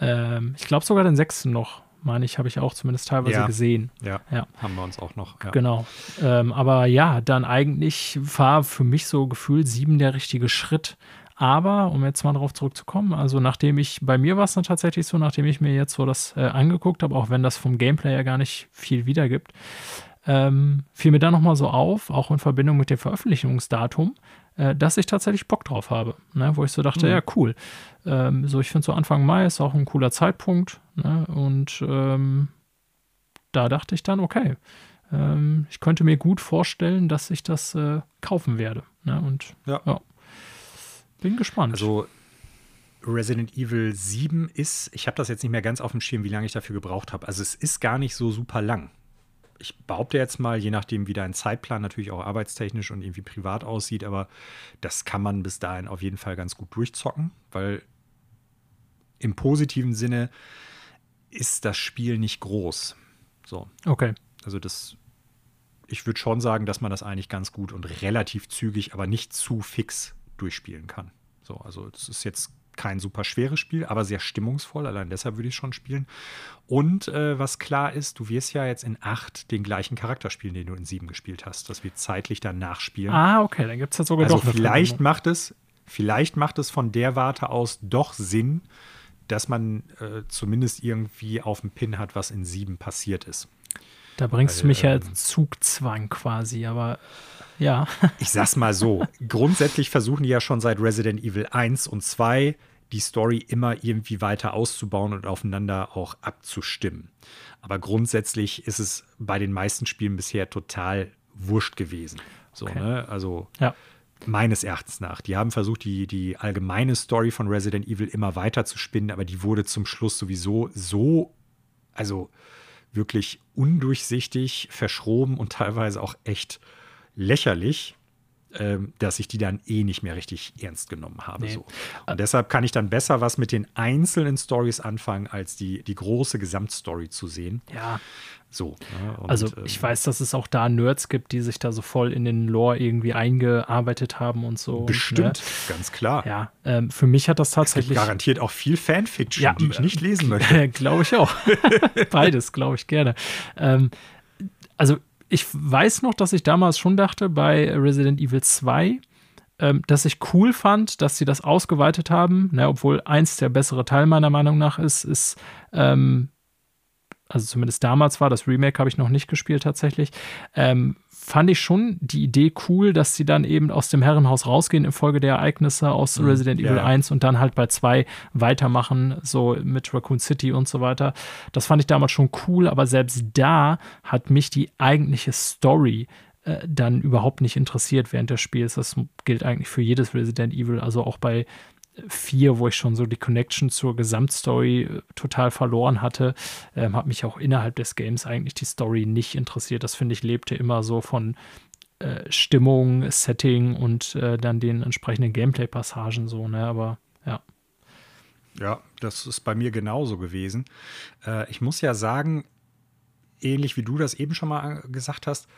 Ähm, ich glaube sogar den sechsten noch meine ich, habe ich auch zumindest teilweise ja. gesehen. Ja, ja, haben wir uns auch noch. Ja. Genau. Ähm, aber ja, dann eigentlich war für mich so gefühlt sieben der richtige Schritt. Aber, um jetzt mal darauf zurückzukommen, also nachdem ich, bei mir war es dann tatsächlich so, nachdem ich mir jetzt so das äh, angeguckt habe, auch wenn das vom Gameplay ja gar nicht viel wiedergibt, ähm, fiel mir dann nochmal so auf, auch in Verbindung mit dem Veröffentlichungsdatum, äh, dass ich tatsächlich Bock drauf habe. Ne? Wo ich so dachte, mhm. ja, cool. Ähm, so, ich finde so Anfang Mai ist auch ein cooler Zeitpunkt. Ne? Und ähm, da dachte ich dann, okay, ähm, ich könnte mir gut vorstellen, dass ich das äh, kaufen werde. Ne? Und ja. ja. Bin gespannt. Also Resident Evil 7 ist, ich habe das jetzt nicht mehr ganz auf dem Schirm, wie lange ich dafür gebraucht habe. Also es ist gar nicht so super lang. Ich behaupte jetzt mal, je nachdem, wie dein Zeitplan natürlich auch arbeitstechnisch und irgendwie privat aussieht, aber das kann man bis dahin auf jeden Fall ganz gut durchzocken, weil im positiven Sinne ist das Spiel nicht groß. So. Okay. Also das, ich würde schon sagen, dass man das eigentlich ganz gut und relativ zügig, aber nicht zu fix durchspielen kann. So, also es ist jetzt kein super schweres Spiel, aber sehr stimmungsvoll. Allein deshalb würde ich schon spielen. Und äh, was klar ist, du wirst ja jetzt in 8 den gleichen Charakter spielen, den du in 7 gespielt hast. Das wird zeitlich dann nachspielen. Ah, okay, dann gibt es ja sogar also doch vielleicht macht es, vielleicht macht es von der Warte aus doch Sinn, dass man äh, zumindest irgendwie auf dem Pin hat, was in 7 passiert ist. Da bringst Weil, du mich ja ähm, Zugzwang quasi, aber ja. ich sag's mal so: Grundsätzlich versuchen die ja schon seit Resident Evil 1 und 2 die Story immer irgendwie weiter auszubauen und aufeinander auch abzustimmen. Aber grundsätzlich ist es bei den meisten Spielen bisher total wurscht gewesen. So, okay. ne? Also ja. meines Erachtens nach. Die haben versucht, die, die allgemeine Story von Resident Evil immer weiter zu spinnen, aber die wurde zum Schluss sowieso so, also wirklich undurchsichtig, verschroben und teilweise auch echt lächerlich, dass ich die dann eh nicht mehr richtig ernst genommen habe. Nee. So. Und deshalb kann ich dann besser was mit den einzelnen Stories anfangen, als die, die große Gesamtstory zu sehen. Ja. So. Ne? Und, also ich ähm, weiß, dass es auch da Nerds gibt, die sich da so voll in den Lore irgendwie eingearbeitet haben und so. Bestimmt, ne? ganz klar. Ja, ähm, für mich hat das tatsächlich. garantiert auch viel Fanfiction, ja, die ich nicht lesen möchte. glaube ich auch. Beides, glaube ich gerne. Ähm, also ich weiß noch, dass ich damals schon dachte bei Resident Evil 2, ähm, dass ich cool fand, dass sie das ausgeweitet haben. Ne, obwohl eins der bessere Teil meiner Meinung nach ist, ist ähm, also zumindest damals war, das Remake habe ich noch nicht gespielt tatsächlich, ähm, fand ich schon die Idee cool, dass sie dann eben aus dem Herrenhaus rausgehen infolge der Ereignisse aus mhm, Resident Evil ja. 1 und dann halt bei 2 weitermachen, so mit Raccoon City und so weiter. Das fand ich damals schon cool, aber selbst da hat mich die eigentliche Story äh, dann überhaupt nicht interessiert während des Spiels. Das gilt eigentlich für jedes Resident Evil, also auch bei 4, wo ich schon so die Connection zur Gesamtstory äh, total verloren hatte, ähm, hat mich auch innerhalb des Games eigentlich die Story nicht interessiert. Das finde ich lebte immer so von äh, Stimmung, Setting und äh, dann den entsprechenden Gameplay-Passagen so, ne? Aber ja. Ja, das ist bei mir genauso gewesen. Äh, ich muss ja sagen, ähnlich wie du das eben schon mal gesagt hast,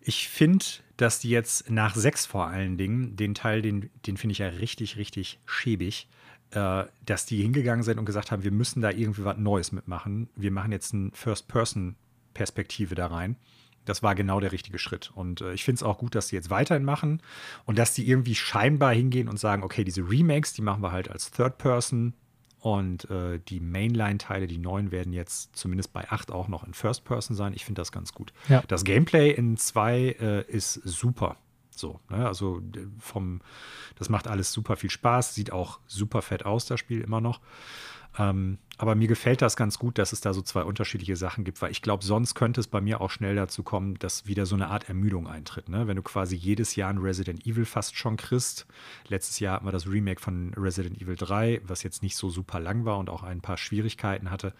ich finde, dass die jetzt nach sechs vor allen Dingen, den Teil, den, den finde ich ja richtig, richtig schäbig, äh, dass die hingegangen sind und gesagt haben, wir müssen da irgendwie was Neues mitmachen. Wir machen jetzt eine First-Person-Perspektive da rein. Das war genau der richtige Schritt. Und äh, ich finde es auch gut, dass die jetzt weiterhin machen und dass die irgendwie scheinbar hingehen und sagen, okay, diese Remakes, die machen wir halt als Third-Person und äh, die Mainline-Teile, die neuen, werden jetzt zumindest bei 8 auch noch in First Person sein. Ich finde das ganz gut. Ja. Das Gameplay in 2 äh, ist super. So, ne? also vom, das macht alles super viel Spaß, sieht auch super fett aus, das Spiel immer noch. Ähm, aber mir gefällt das ganz gut, dass es da so zwei unterschiedliche Sachen gibt, weil ich glaube, sonst könnte es bei mir auch schnell dazu kommen, dass wieder so eine Art Ermüdung eintritt. Ne? Wenn du quasi jedes Jahr ein Resident Evil fast schon kriegst. Letztes Jahr hatten wir das Remake von Resident Evil 3, was jetzt nicht so super lang war und auch ein paar Schwierigkeiten hatte.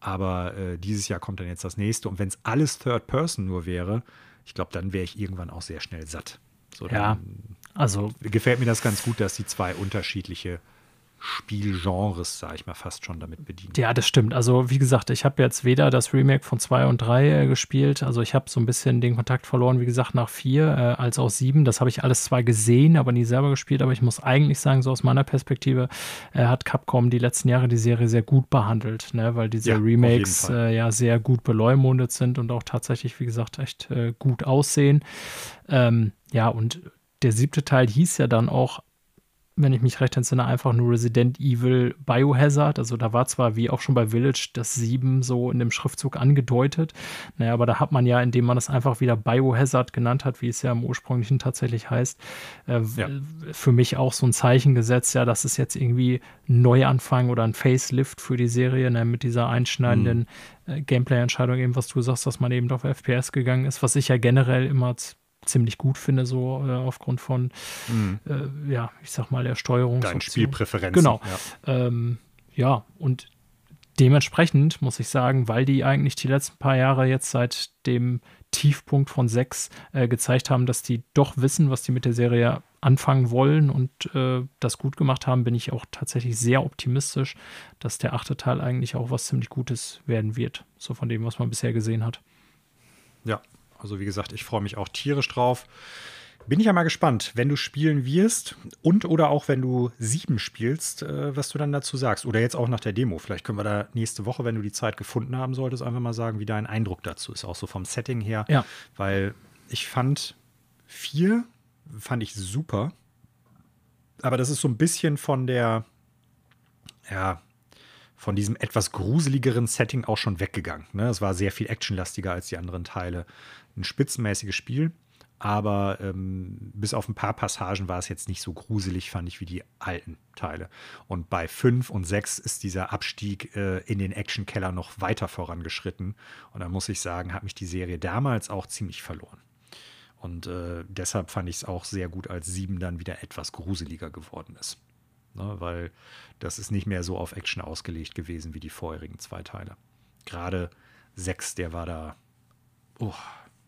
Aber äh, dieses Jahr kommt dann jetzt das nächste. Und wenn es alles Third Person nur wäre, ich glaube, dann wäre ich irgendwann auch sehr schnell satt. So, ja, also gefällt mir das ganz gut, dass die zwei unterschiedliche Spielgenres, sage ich mal, fast schon damit bedient. Ja, das stimmt. Also wie gesagt, ich habe jetzt weder das Remake von 2 und 3 äh, gespielt, also ich habe so ein bisschen den Kontakt verloren, wie gesagt, nach 4, äh, als auch 7. Das habe ich alles zwar gesehen, aber nie selber gespielt. Aber ich muss eigentlich sagen, so aus meiner Perspektive äh, hat Capcom die letzten Jahre die Serie sehr gut behandelt, ne? weil diese ja, Remakes äh, ja sehr gut beleumundet sind und auch tatsächlich, wie gesagt, echt äh, gut aussehen. Ähm, ja, und der siebte Teil hieß ja dann auch wenn ich mich recht entsinne, einfach nur Resident Evil Biohazard. Also da war zwar wie auch schon bei Village das 7 so in dem Schriftzug angedeutet. Naja, aber da hat man ja, indem man es einfach wieder Biohazard genannt hat, wie es ja im ursprünglichen tatsächlich heißt, äh, ja. für mich auch so ein Zeichen gesetzt, ja, dass es jetzt irgendwie Neuanfang oder ein Facelift für die Serie ne, mit dieser einschneidenden mhm. äh, Gameplay-Entscheidung, eben was du sagst, dass man eben auf FPS gegangen ist, was ich ja generell immer ziemlich gut finde, so äh, aufgrund von, mhm. äh, ja, ich sag mal, der Steuerung. Deine Spielpräferenzen. Genau. Ja. Ähm, ja, und dementsprechend muss ich sagen, weil die eigentlich die letzten paar Jahre jetzt seit dem Tiefpunkt von 6 äh, gezeigt haben, dass die doch wissen, was die mit der Serie anfangen wollen und äh, das gut gemacht haben, bin ich auch tatsächlich sehr optimistisch, dass der achte Teil eigentlich auch was ziemlich Gutes werden wird. So von dem, was man bisher gesehen hat. Ja, also wie gesagt, ich freue mich auch tierisch drauf. Bin ich ja mal gespannt, wenn du spielen wirst und oder auch wenn du sieben spielst, äh, was du dann dazu sagst. Oder jetzt auch nach der Demo. Vielleicht können wir da nächste Woche, wenn du die Zeit gefunden haben solltest, einfach mal sagen, wie dein Eindruck dazu ist. Auch so vom Setting her. Ja. Weil ich fand vier, fand ich super. Aber das ist so ein bisschen von der, ja, von diesem etwas gruseligeren Setting auch schon weggegangen. Ne? Es war sehr viel actionlastiger als die anderen Teile ein spitzenmäßiges Spiel. Aber ähm, bis auf ein paar Passagen war es jetzt nicht so gruselig, fand ich, wie die alten Teile. Und bei 5 und 6 ist dieser Abstieg äh, in den Actionkeller noch weiter vorangeschritten. Und da muss ich sagen, hat mich die Serie damals auch ziemlich verloren. Und äh, deshalb fand ich es auch sehr gut, als 7 dann wieder etwas gruseliger geworden ist. Ne, weil das ist nicht mehr so auf Action ausgelegt gewesen wie die vorherigen zwei Teile. Gerade 6, der war da. Oh,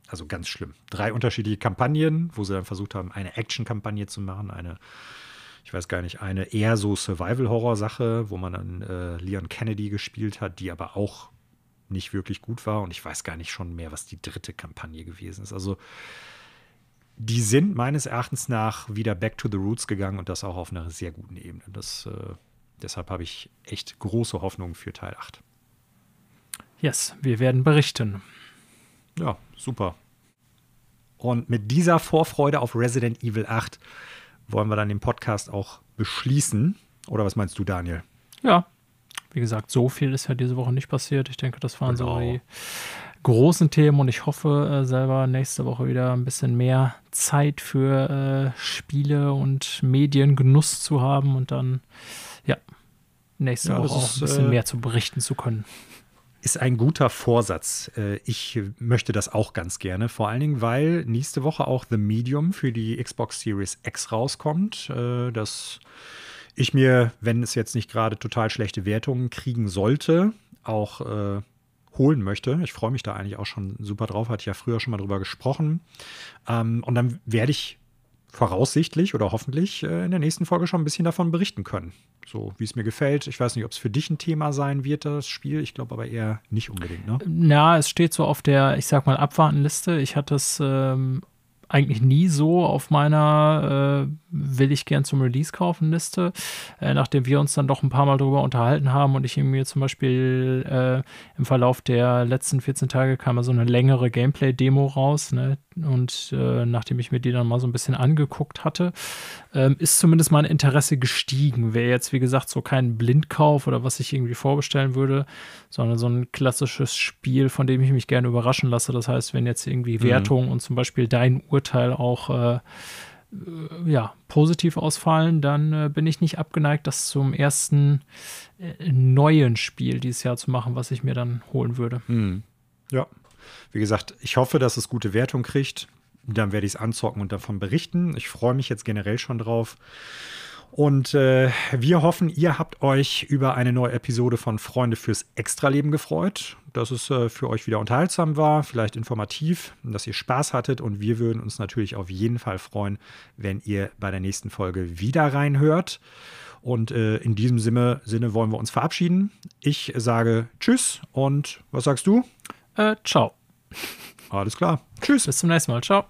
also ganz schlimm. Drei unterschiedliche Kampagnen, wo sie dann versucht haben, eine Action-Kampagne zu machen, eine, ich weiß gar nicht, eine eher so Survival-Horror-Sache, wo man dann äh, Leon Kennedy gespielt hat, die aber auch nicht wirklich gut war. Und ich weiß gar nicht schon mehr, was die dritte Kampagne gewesen ist. Also die sind meines Erachtens nach wieder back to the roots gegangen und das auch auf einer sehr guten Ebene. Das, äh, deshalb habe ich echt große Hoffnung für Teil 8. Yes, wir werden berichten. Ja, super. Und mit dieser Vorfreude auf Resident Evil 8 wollen wir dann den Podcast auch beschließen. Oder was meinst du, Daniel? Ja, wie gesagt, so viel ist ja diese Woche nicht passiert. Ich denke, das waren genau. so die großen Themen und ich hoffe äh, selber nächste Woche wieder ein bisschen mehr Zeit für äh, Spiele und Mediengenuss zu haben und dann, ja, nächste ja, Woche auch ein bisschen äh, mehr zu berichten zu können ist ein guter Vorsatz. Äh, ich möchte das auch ganz gerne, vor allen Dingen, weil nächste Woche auch The Medium für die Xbox Series X rauskommt. Äh, das ich mir, wenn es jetzt nicht gerade total schlechte Wertungen kriegen sollte, auch äh, holen möchte. Ich freue mich da eigentlich auch schon super drauf, hatte ich ja früher schon mal drüber gesprochen. Ähm, und dann werde ich voraussichtlich oder hoffentlich äh, in der nächsten Folge schon ein bisschen davon berichten können. So wie es mir gefällt. Ich weiß nicht, ob es für dich ein Thema sein wird, das Spiel. Ich glaube aber eher nicht unbedingt. Ne? Ja, es steht so auf der, ich sag mal, Abwartenliste. Ich hatte es ähm, eigentlich nie so auf meiner äh, will ich gern zum Release kaufen Liste, äh, nachdem wir uns dann doch ein paar Mal darüber unterhalten haben und ich mir zum Beispiel äh, im Verlauf der letzten 14 Tage kam so eine längere Gameplay-Demo raus ne? und äh, nachdem ich mir die dann mal so ein bisschen angeguckt hatte, ähm, ist zumindest mein Interesse gestiegen. Wäre jetzt wie gesagt so kein Blindkauf oder was ich irgendwie vorbestellen würde, sondern so ein klassisches Spiel, von dem ich mich gerne überraschen lasse. Das heißt, wenn jetzt irgendwie mhm. Wertung und zum Beispiel dein Urteil auch äh, ja, positiv ausfallen, dann äh, bin ich nicht abgeneigt, das zum ersten äh, neuen Spiel dieses Jahr zu machen, was ich mir dann holen würde. Hm. Ja, wie gesagt, ich hoffe, dass es gute Wertung kriegt. Dann werde ich es anzocken und davon berichten. Ich freue mich jetzt generell schon drauf. Und äh, wir hoffen, ihr habt euch über eine neue Episode von Freunde fürs Extraleben gefreut, dass es äh, für euch wieder unterhaltsam war, vielleicht informativ, dass ihr Spaß hattet. Und wir würden uns natürlich auf jeden Fall freuen, wenn ihr bei der nächsten Folge wieder reinhört. Und äh, in diesem Sinne, Sinne wollen wir uns verabschieden. Ich sage Tschüss und was sagst du? Äh, ciao. Alles klar. Tschüss. Bis zum nächsten Mal. Ciao.